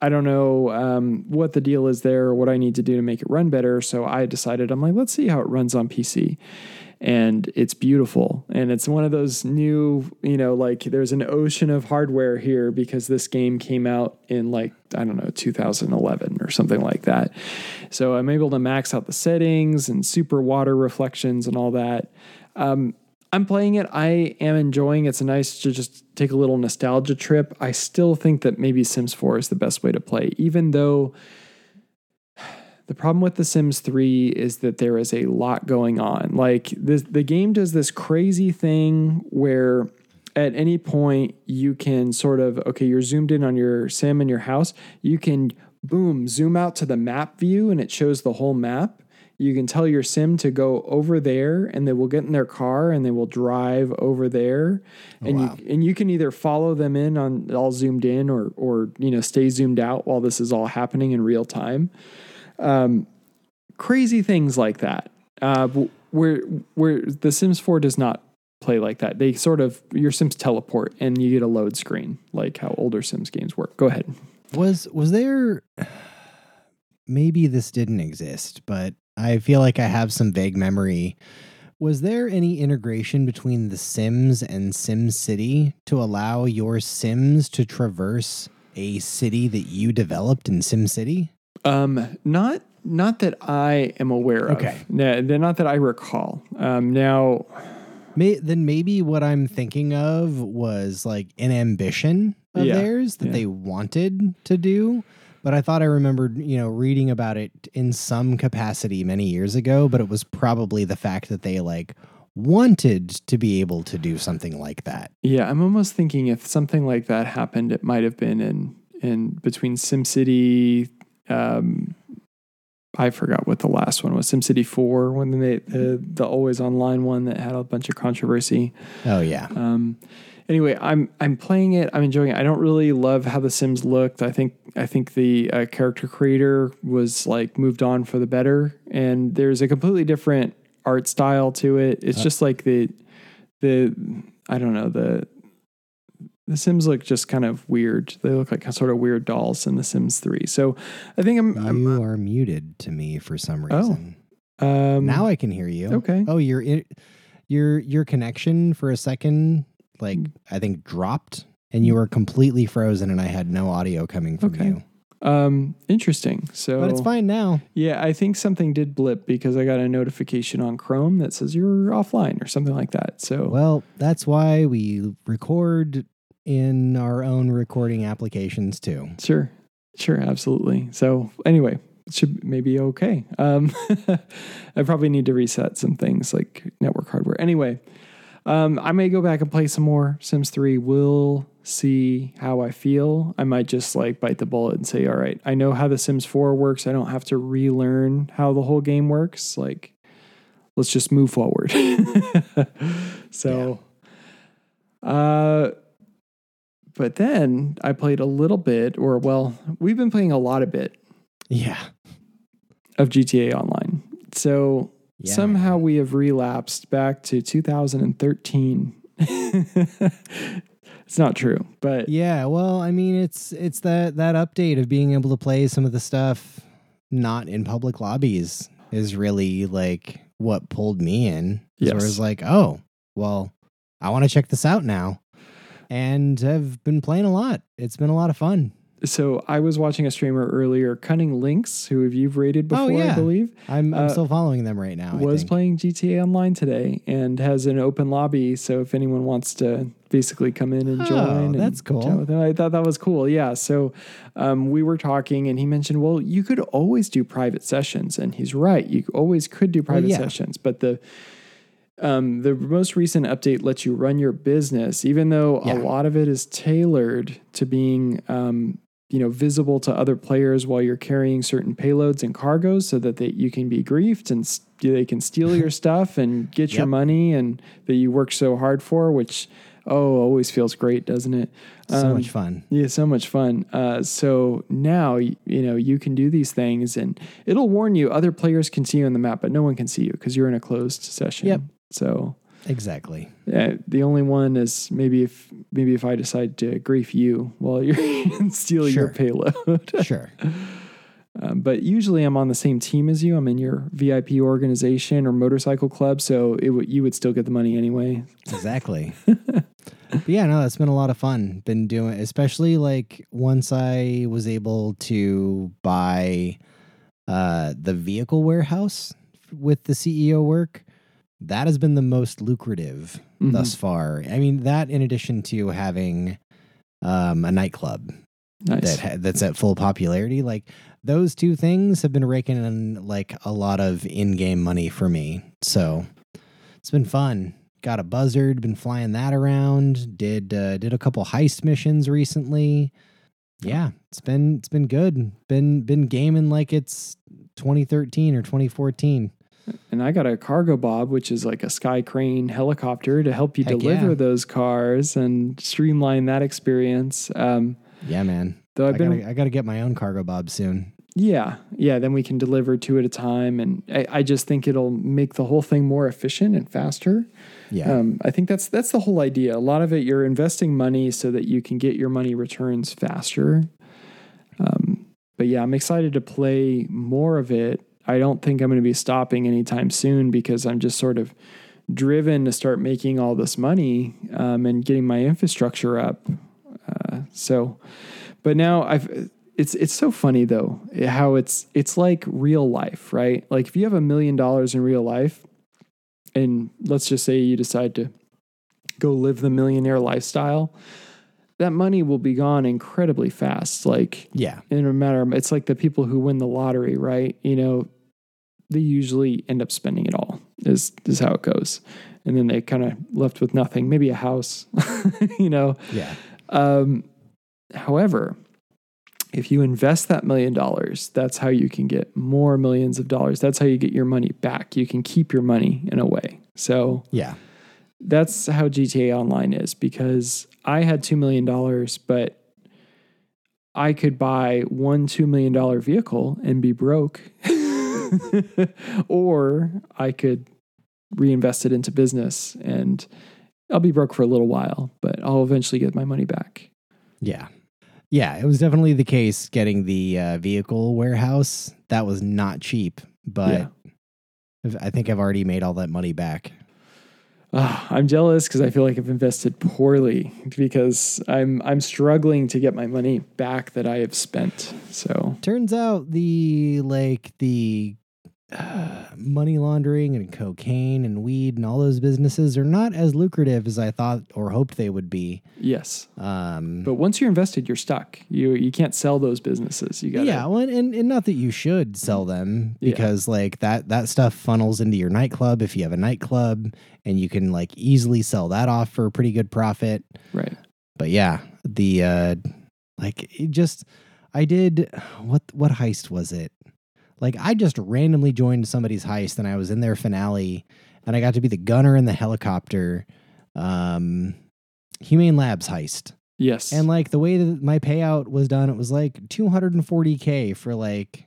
I don't know um, what the deal is there or what I need to do to make it run better. So I decided I'm like, let's see how it runs on PC and it's beautiful. And it's one of those new, you know, like there's an ocean of hardware here because this game came out in like, I don't know, 2011 or something like that. So I'm able to max out the settings and super water reflections and all that. Um, I'm playing it. I am enjoying it. It's nice to just take a little nostalgia trip. I still think that maybe Sims 4 is the best way to play, even though the problem with The Sims 3 is that there is a lot going on. Like this, the game does this crazy thing where at any point you can sort of okay, you're zoomed in on your sim in your house. You can boom zoom out to the map view and it shows the whole map. You can tell your sim to go over there and they will get in their car and they will drive over there. Oh, and wow. you and you can either follow them in on all zoomed in or or you know stay zoomed out while this is all happening in real time um, crazy things like that. Uh, where where The Sims 4 does not play like that. They sort of your Sims teleport and you get a load screen like how older Sims games work. Go ahead. Was was there maybe this didn't exist, but I feel like I have some vague memory. Was there any integration between The Sims and Sim City to allow your Sims to traverse a city that you developed in Sim City? Um, not not that I am aware of. Okay. No, not that I recall. Um, now, May, then maybe what I'm thinking of was like an ambition of Yeah, theirs that yeah. they wanted to do. But I thought I remembered, you know, reading about it in some capacity many years ago. But it was probably the fact that they like wanted to be able to do something like that. yeah, I'm almost thinking if something like that happened, it might have been in in between SimCity. Um, I forgot what the last one was. SimCity Four, when they the the always online one that had a bunch of controversy. Oh yeah, Um, anyway, I'm I'm playing it. I'm enjoying it. I don't really love how the Sims looked. I think I think the uh, character creator was like moved on for the better, and there's a completely different art style to it. It's just like the the I don't know the the Sims look just kind of weird. They look like sort of weird dolls in The Sims Three. So I think I'm, I'm you are muted to me for some Oh, reason. um, now I can hear you. okay. Oh, your your your connection for a second, like I think dropped, and you were completely frozen, and I had no audio coming from Okay. you. um interesting. So But it's fine now. Yeah, I think something did blip because I got a notification on Chrome that says you're offline or something like that. So Well, that's why we record in our own recording applications too. sure, sure, absolutely. So anyway, it should maybe okay. Um, [LAUGHS] I probably need to reset some things like network hardware. Anyway, um, I may go back and play some more Sims 3. We'll see how I feel. I might just like bite the bullet and say, all right, I know how the Sims 4 works. I don't have to relearn how the whole game works. Like, let's just move forward. [LAUGHS] so, uh, but then I played a little bit, or well, we've been playing a lot of bit Yeah. of GTA Online. So Yeah. somehow we have relapsed back to 2013. [LAUGHS] it's not true, but Yeah, well, I mean, it's it's that that update of being able to play some of the stuff not in public lobbies is really like what pulled me in. Yes. Where Yes. it's like, oh, well, I want to check this out now, and have been playing a lot. It's been a lot of fun. so I was watching a streamer earlier, Cunning Links, who you've rated Oh, before, I yeah. believe, I'm I'm Uh, still following them right now. I was playing GTA Online today and has an open lobby. So if anyone wants to basically come in and Oh, join, and that's cool. them, I thought that was cool. Yeah. So um, we were talking, and he mentioned, well, you could always do private sessions, and he's right. You always could do private yeah. sessions, but the um, the most recent update lets you run your business, even though Yeah. a lot of it is tailored to being, um, you know, visible to other players while you're carrying certain payloads and cargoes, so that they, you can be griefed and st- they can steal your [LAUGHS] stuff and get your money and that you work so hard for. Which Oh, always feels great, doesn't it? So Um, much fun. Yeah, so much fun. Uh, so now you know you can do these things, and it'll warn you. Other players can see you on the map, but no one can see you because you're in a closed session. Yep. So Exactly. uh, the only one is maybe if maybe if I decide to grief you while you're [LAUGHS] and steal your payload. [LAUGHS] Sure. um, but usually I'm on the same team as you. I'm in your VIP organization or motorcycle club, so it would you would still get the money anyway. Exactly. [LAUGHS] but yeah, no, that's been a lot of fun. Been doing, especially like once I was able to buy uh, the vehicle warehouse with the CEO work. That has been the most lucrative Mhm. thus far. I mean, that in addition to having um, a nightclub Nice. that ha- that's at full popularity, like those two things have been raking in like a lot of in-game money for me. So it's been fun. Got a buzzard, been flying that around. Did uh, did a couple heist missions recently. Yeah, it's been it's been good. Been been gaming like it's 2013 or 2014. And I got a Cargobob, which is like a sky crane helicopter to help you Heck deliver yeah. those cars and streamline that experience. Um, Yeah, man. though I I've been, gotta I gotta get my own Cargobob soon. yeah, yeah, then we can deliver two at a time. And I, I just think it'll make the whole thing more efficient and faster. Yeah. Um, I think that's that's the whole idea. A lot of it, you're investing money so that you can get your money returns faster. Um, but yeah, I'm excited to play more of it. I don't think I'm going to be stopping anytime soon because I'm just sort of driven to start making all this money um, and getting my infrastructure up. Uh, so, but now I've. It's it's so funny though how it's it's like real life, right? Like if you have a million dollars in real life, and let's just say you decide to go live the millionaire lifestyle, that money will be gone incredibly fast. Like yeah. in a matter of, it's like the people who win the lottery, right? You know, they usually end up spending it all. Is is how it goes, and then they kind of left with nothing, maybe a house, [LAUGHS] you know. Yeah. Um, however, if you invest that million dollars, that's how you can get more millions of dollars. That's how you get your money back. You can keep your money in a way. So Yeah. that's how GTA Online is because I had $2 million, but I could buy one $2 million vehicle and be broke. [LAUGHS] [LAUGHS] or I could reinvest it into business and I'll be broke for a little while, but I'll eventually get my money back. Yeah. Yeah, it was definitely the case getting the uh, vehicle warehouse. That was not cheap, but Yeah. I think I've already made all that money back. Ah, I'm jealous because I feel like I've invested poorly because I'm I'm struggling to get my money back that I have spent. So Turns out the like the uh, money laundering and cocaine and weed and all those businesses are not as lucrative as I thought or hoped they would be. yes, Um, but once you're invested, you're stuck. You you can't sell those businesses. You got yeah, well, and, and not that you should sell them Yeah. because like that that stuff funnels into your nightclub if you have a nightclub and you can like easily sell that off for a pretty good profit. right. But yeah, the uh like it just I did what what heist was it? Like I just randomly joined somebody's heist and I was in their finale and I got to be the gunner in the helicopter um Humane Labs heist. Yes. And like the way that my payout was done, it was like 240k for like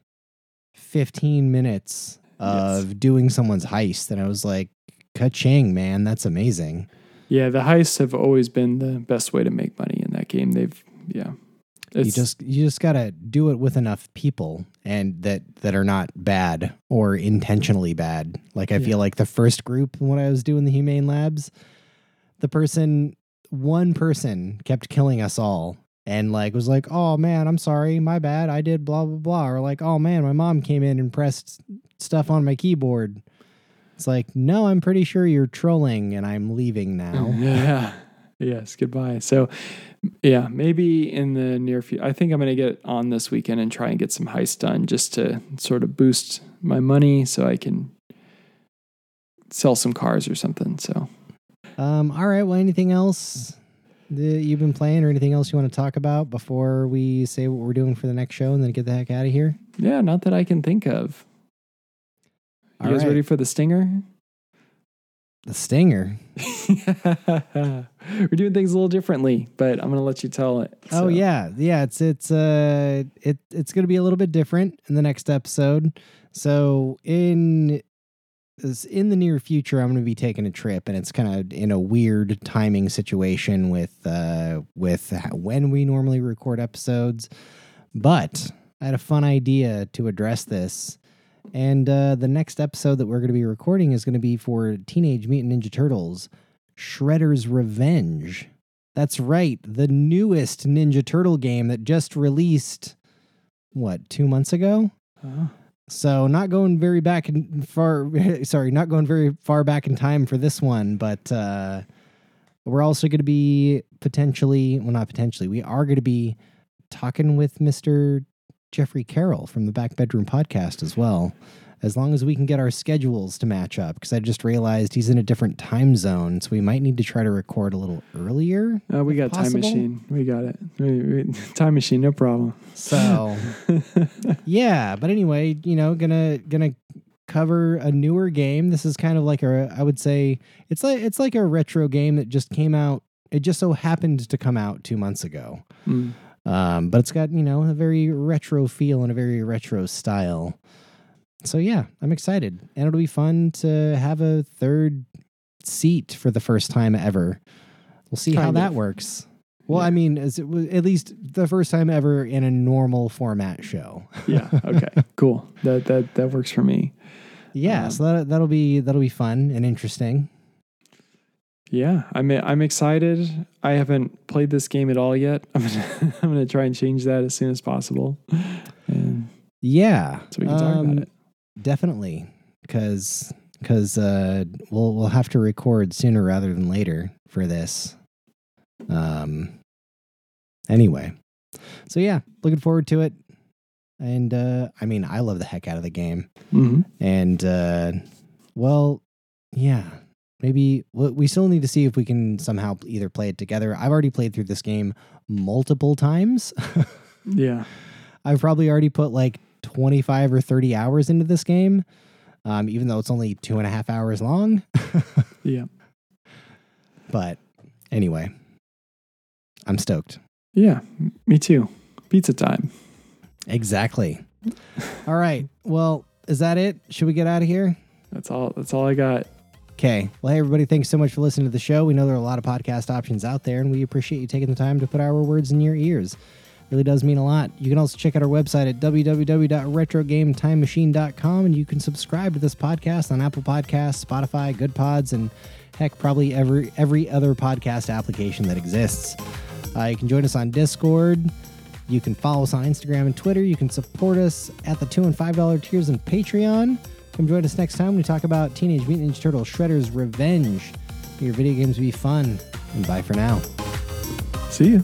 15 minutes of doing someone's heist. And I was like, ka-ching, man, that's amazing. yeah, the heists have always been the best way to make money in that game. They've yeah. You just you just gotta do it with enough people and that that are not bad or intentionally bad. Like I Yeah. feel like the first group when I was doing the humane labs, the person one person kept killing us all and like was like, "Oh man, I'm sorry, my bad. I did blah blah blah." Or like, "Oh man, my mom came in and pressed stuff on my keyboard." It's like, "No, I'm pretty sure you're trolling and I'm leaving now." [LAUGHS] Yeah. Yes. Goodbye. So, yeah, maybe in the near future, I think I'm going to get on this weekend and try and get some heists done just to sort of boost my money so I can sell some cars or something. So, Um, all right. Well, anything else that you've been playing or anything else you want to talk about before we say what we're doing for the next show and then get the heck out of here? yeah, not that I can think of. You All guys right. ready for the stinger? The stinger. [LAUGHS] We're doing things a little differently, but I'm gonna let you tell it. Oh yeah, yeah. It's it's uh it it's gonna be a little bit different in the next episode. So in is in the near future, I'm gonna be taking a trip, and it's kind of in a weird timing situation with uh with when we normally record episodes. But I had a fun idea to address this. And uh, the next episode that we're going to be recording is going to be for Teenage Mutant Ninja Turtles Shredder's Revenge. That's right, the newest Ninja Turtle game that just released, what, two months ago? Oh, So not going very back in far. [LAUGHS] Sorry, not going very far back in time for this one, but uh, we're also going to be potentially, well, not potentially, we are going to be talking with Mister Jeffrey Carroll from the Back Bedroom Podcast as well. As long as we can get our schedules to match up, because I just realized he's in a different time zone, so we might need to try to record a little earlier. Uh, we got time machine. We got it. We, we, [LAUGHS] time machine, no problem. So [LAUGHS] yeah, but anyway, you know, gonna gonna cover a newer game. This is kind of like a I would say it's like it's like a retro game that just came out. It just so happened to come out two months ago. Mm. Um, but it's got, you know, a very retro feel and a very retro style. So yeah, I'm excited. And it'll be fun to have a third seat for the first time ever. We'll see how Kind that works. Well, Yeah. I mean, as it was at least the first time ever in a normal format show. Yeah. Okay. [LAUGHS] cool. That that that works for me. Yeah, Um, so that that'll be that'll be fun and interesting. Yeah, I'm I'm excited. I haven't played this game at all yet. [LAUGHS] I'm gonna I'm gonna try and change that as soon as possible, and Yeah, so we can talk um, about it. Definitely, because because uh, we'll we'll have to record sooner rather than later for this. Um. Anyway, so yeah, looking forward to it. And uh, I mean, I love the heck out of the game. hmm And uh, well, yeah, maybe we still need to see if we can somehow either play it together. I've already played through this game multiple times. [LAUGHS] Yeah. I've probably already put like 25 or 30 hours into this game, um, even though it's only two and a half hours long. [LAUGHS] Yeah. but anyway, I'm stoked. Yeah. Me too. Pizza time. Exactly. all right. Well, is that it? Should we get out of here? That's all. That's all I got. Okay. Well, hey, everybody, thanks so much for listening to the show. We know there are a lot of podcast options out there, and we appreciate you taking the time to put our words in your ears. really does mean a lot. You can also check out our website at www.retrogametimemachine.com, and you can subscribe to this podcast on Apple Podcasts, Spotify, Goodpods, and heck, probably every every other podcast application that exists. Uh, you can join us on Discord. You can follow us on Instagram and Twitter. You can support us at the two and five dollar tiers on Patreon. Join us next time we talk about Teenage Mutant Ninja Turtles Shredder's Revenge. Your video games will be fun, and bye for now. See you.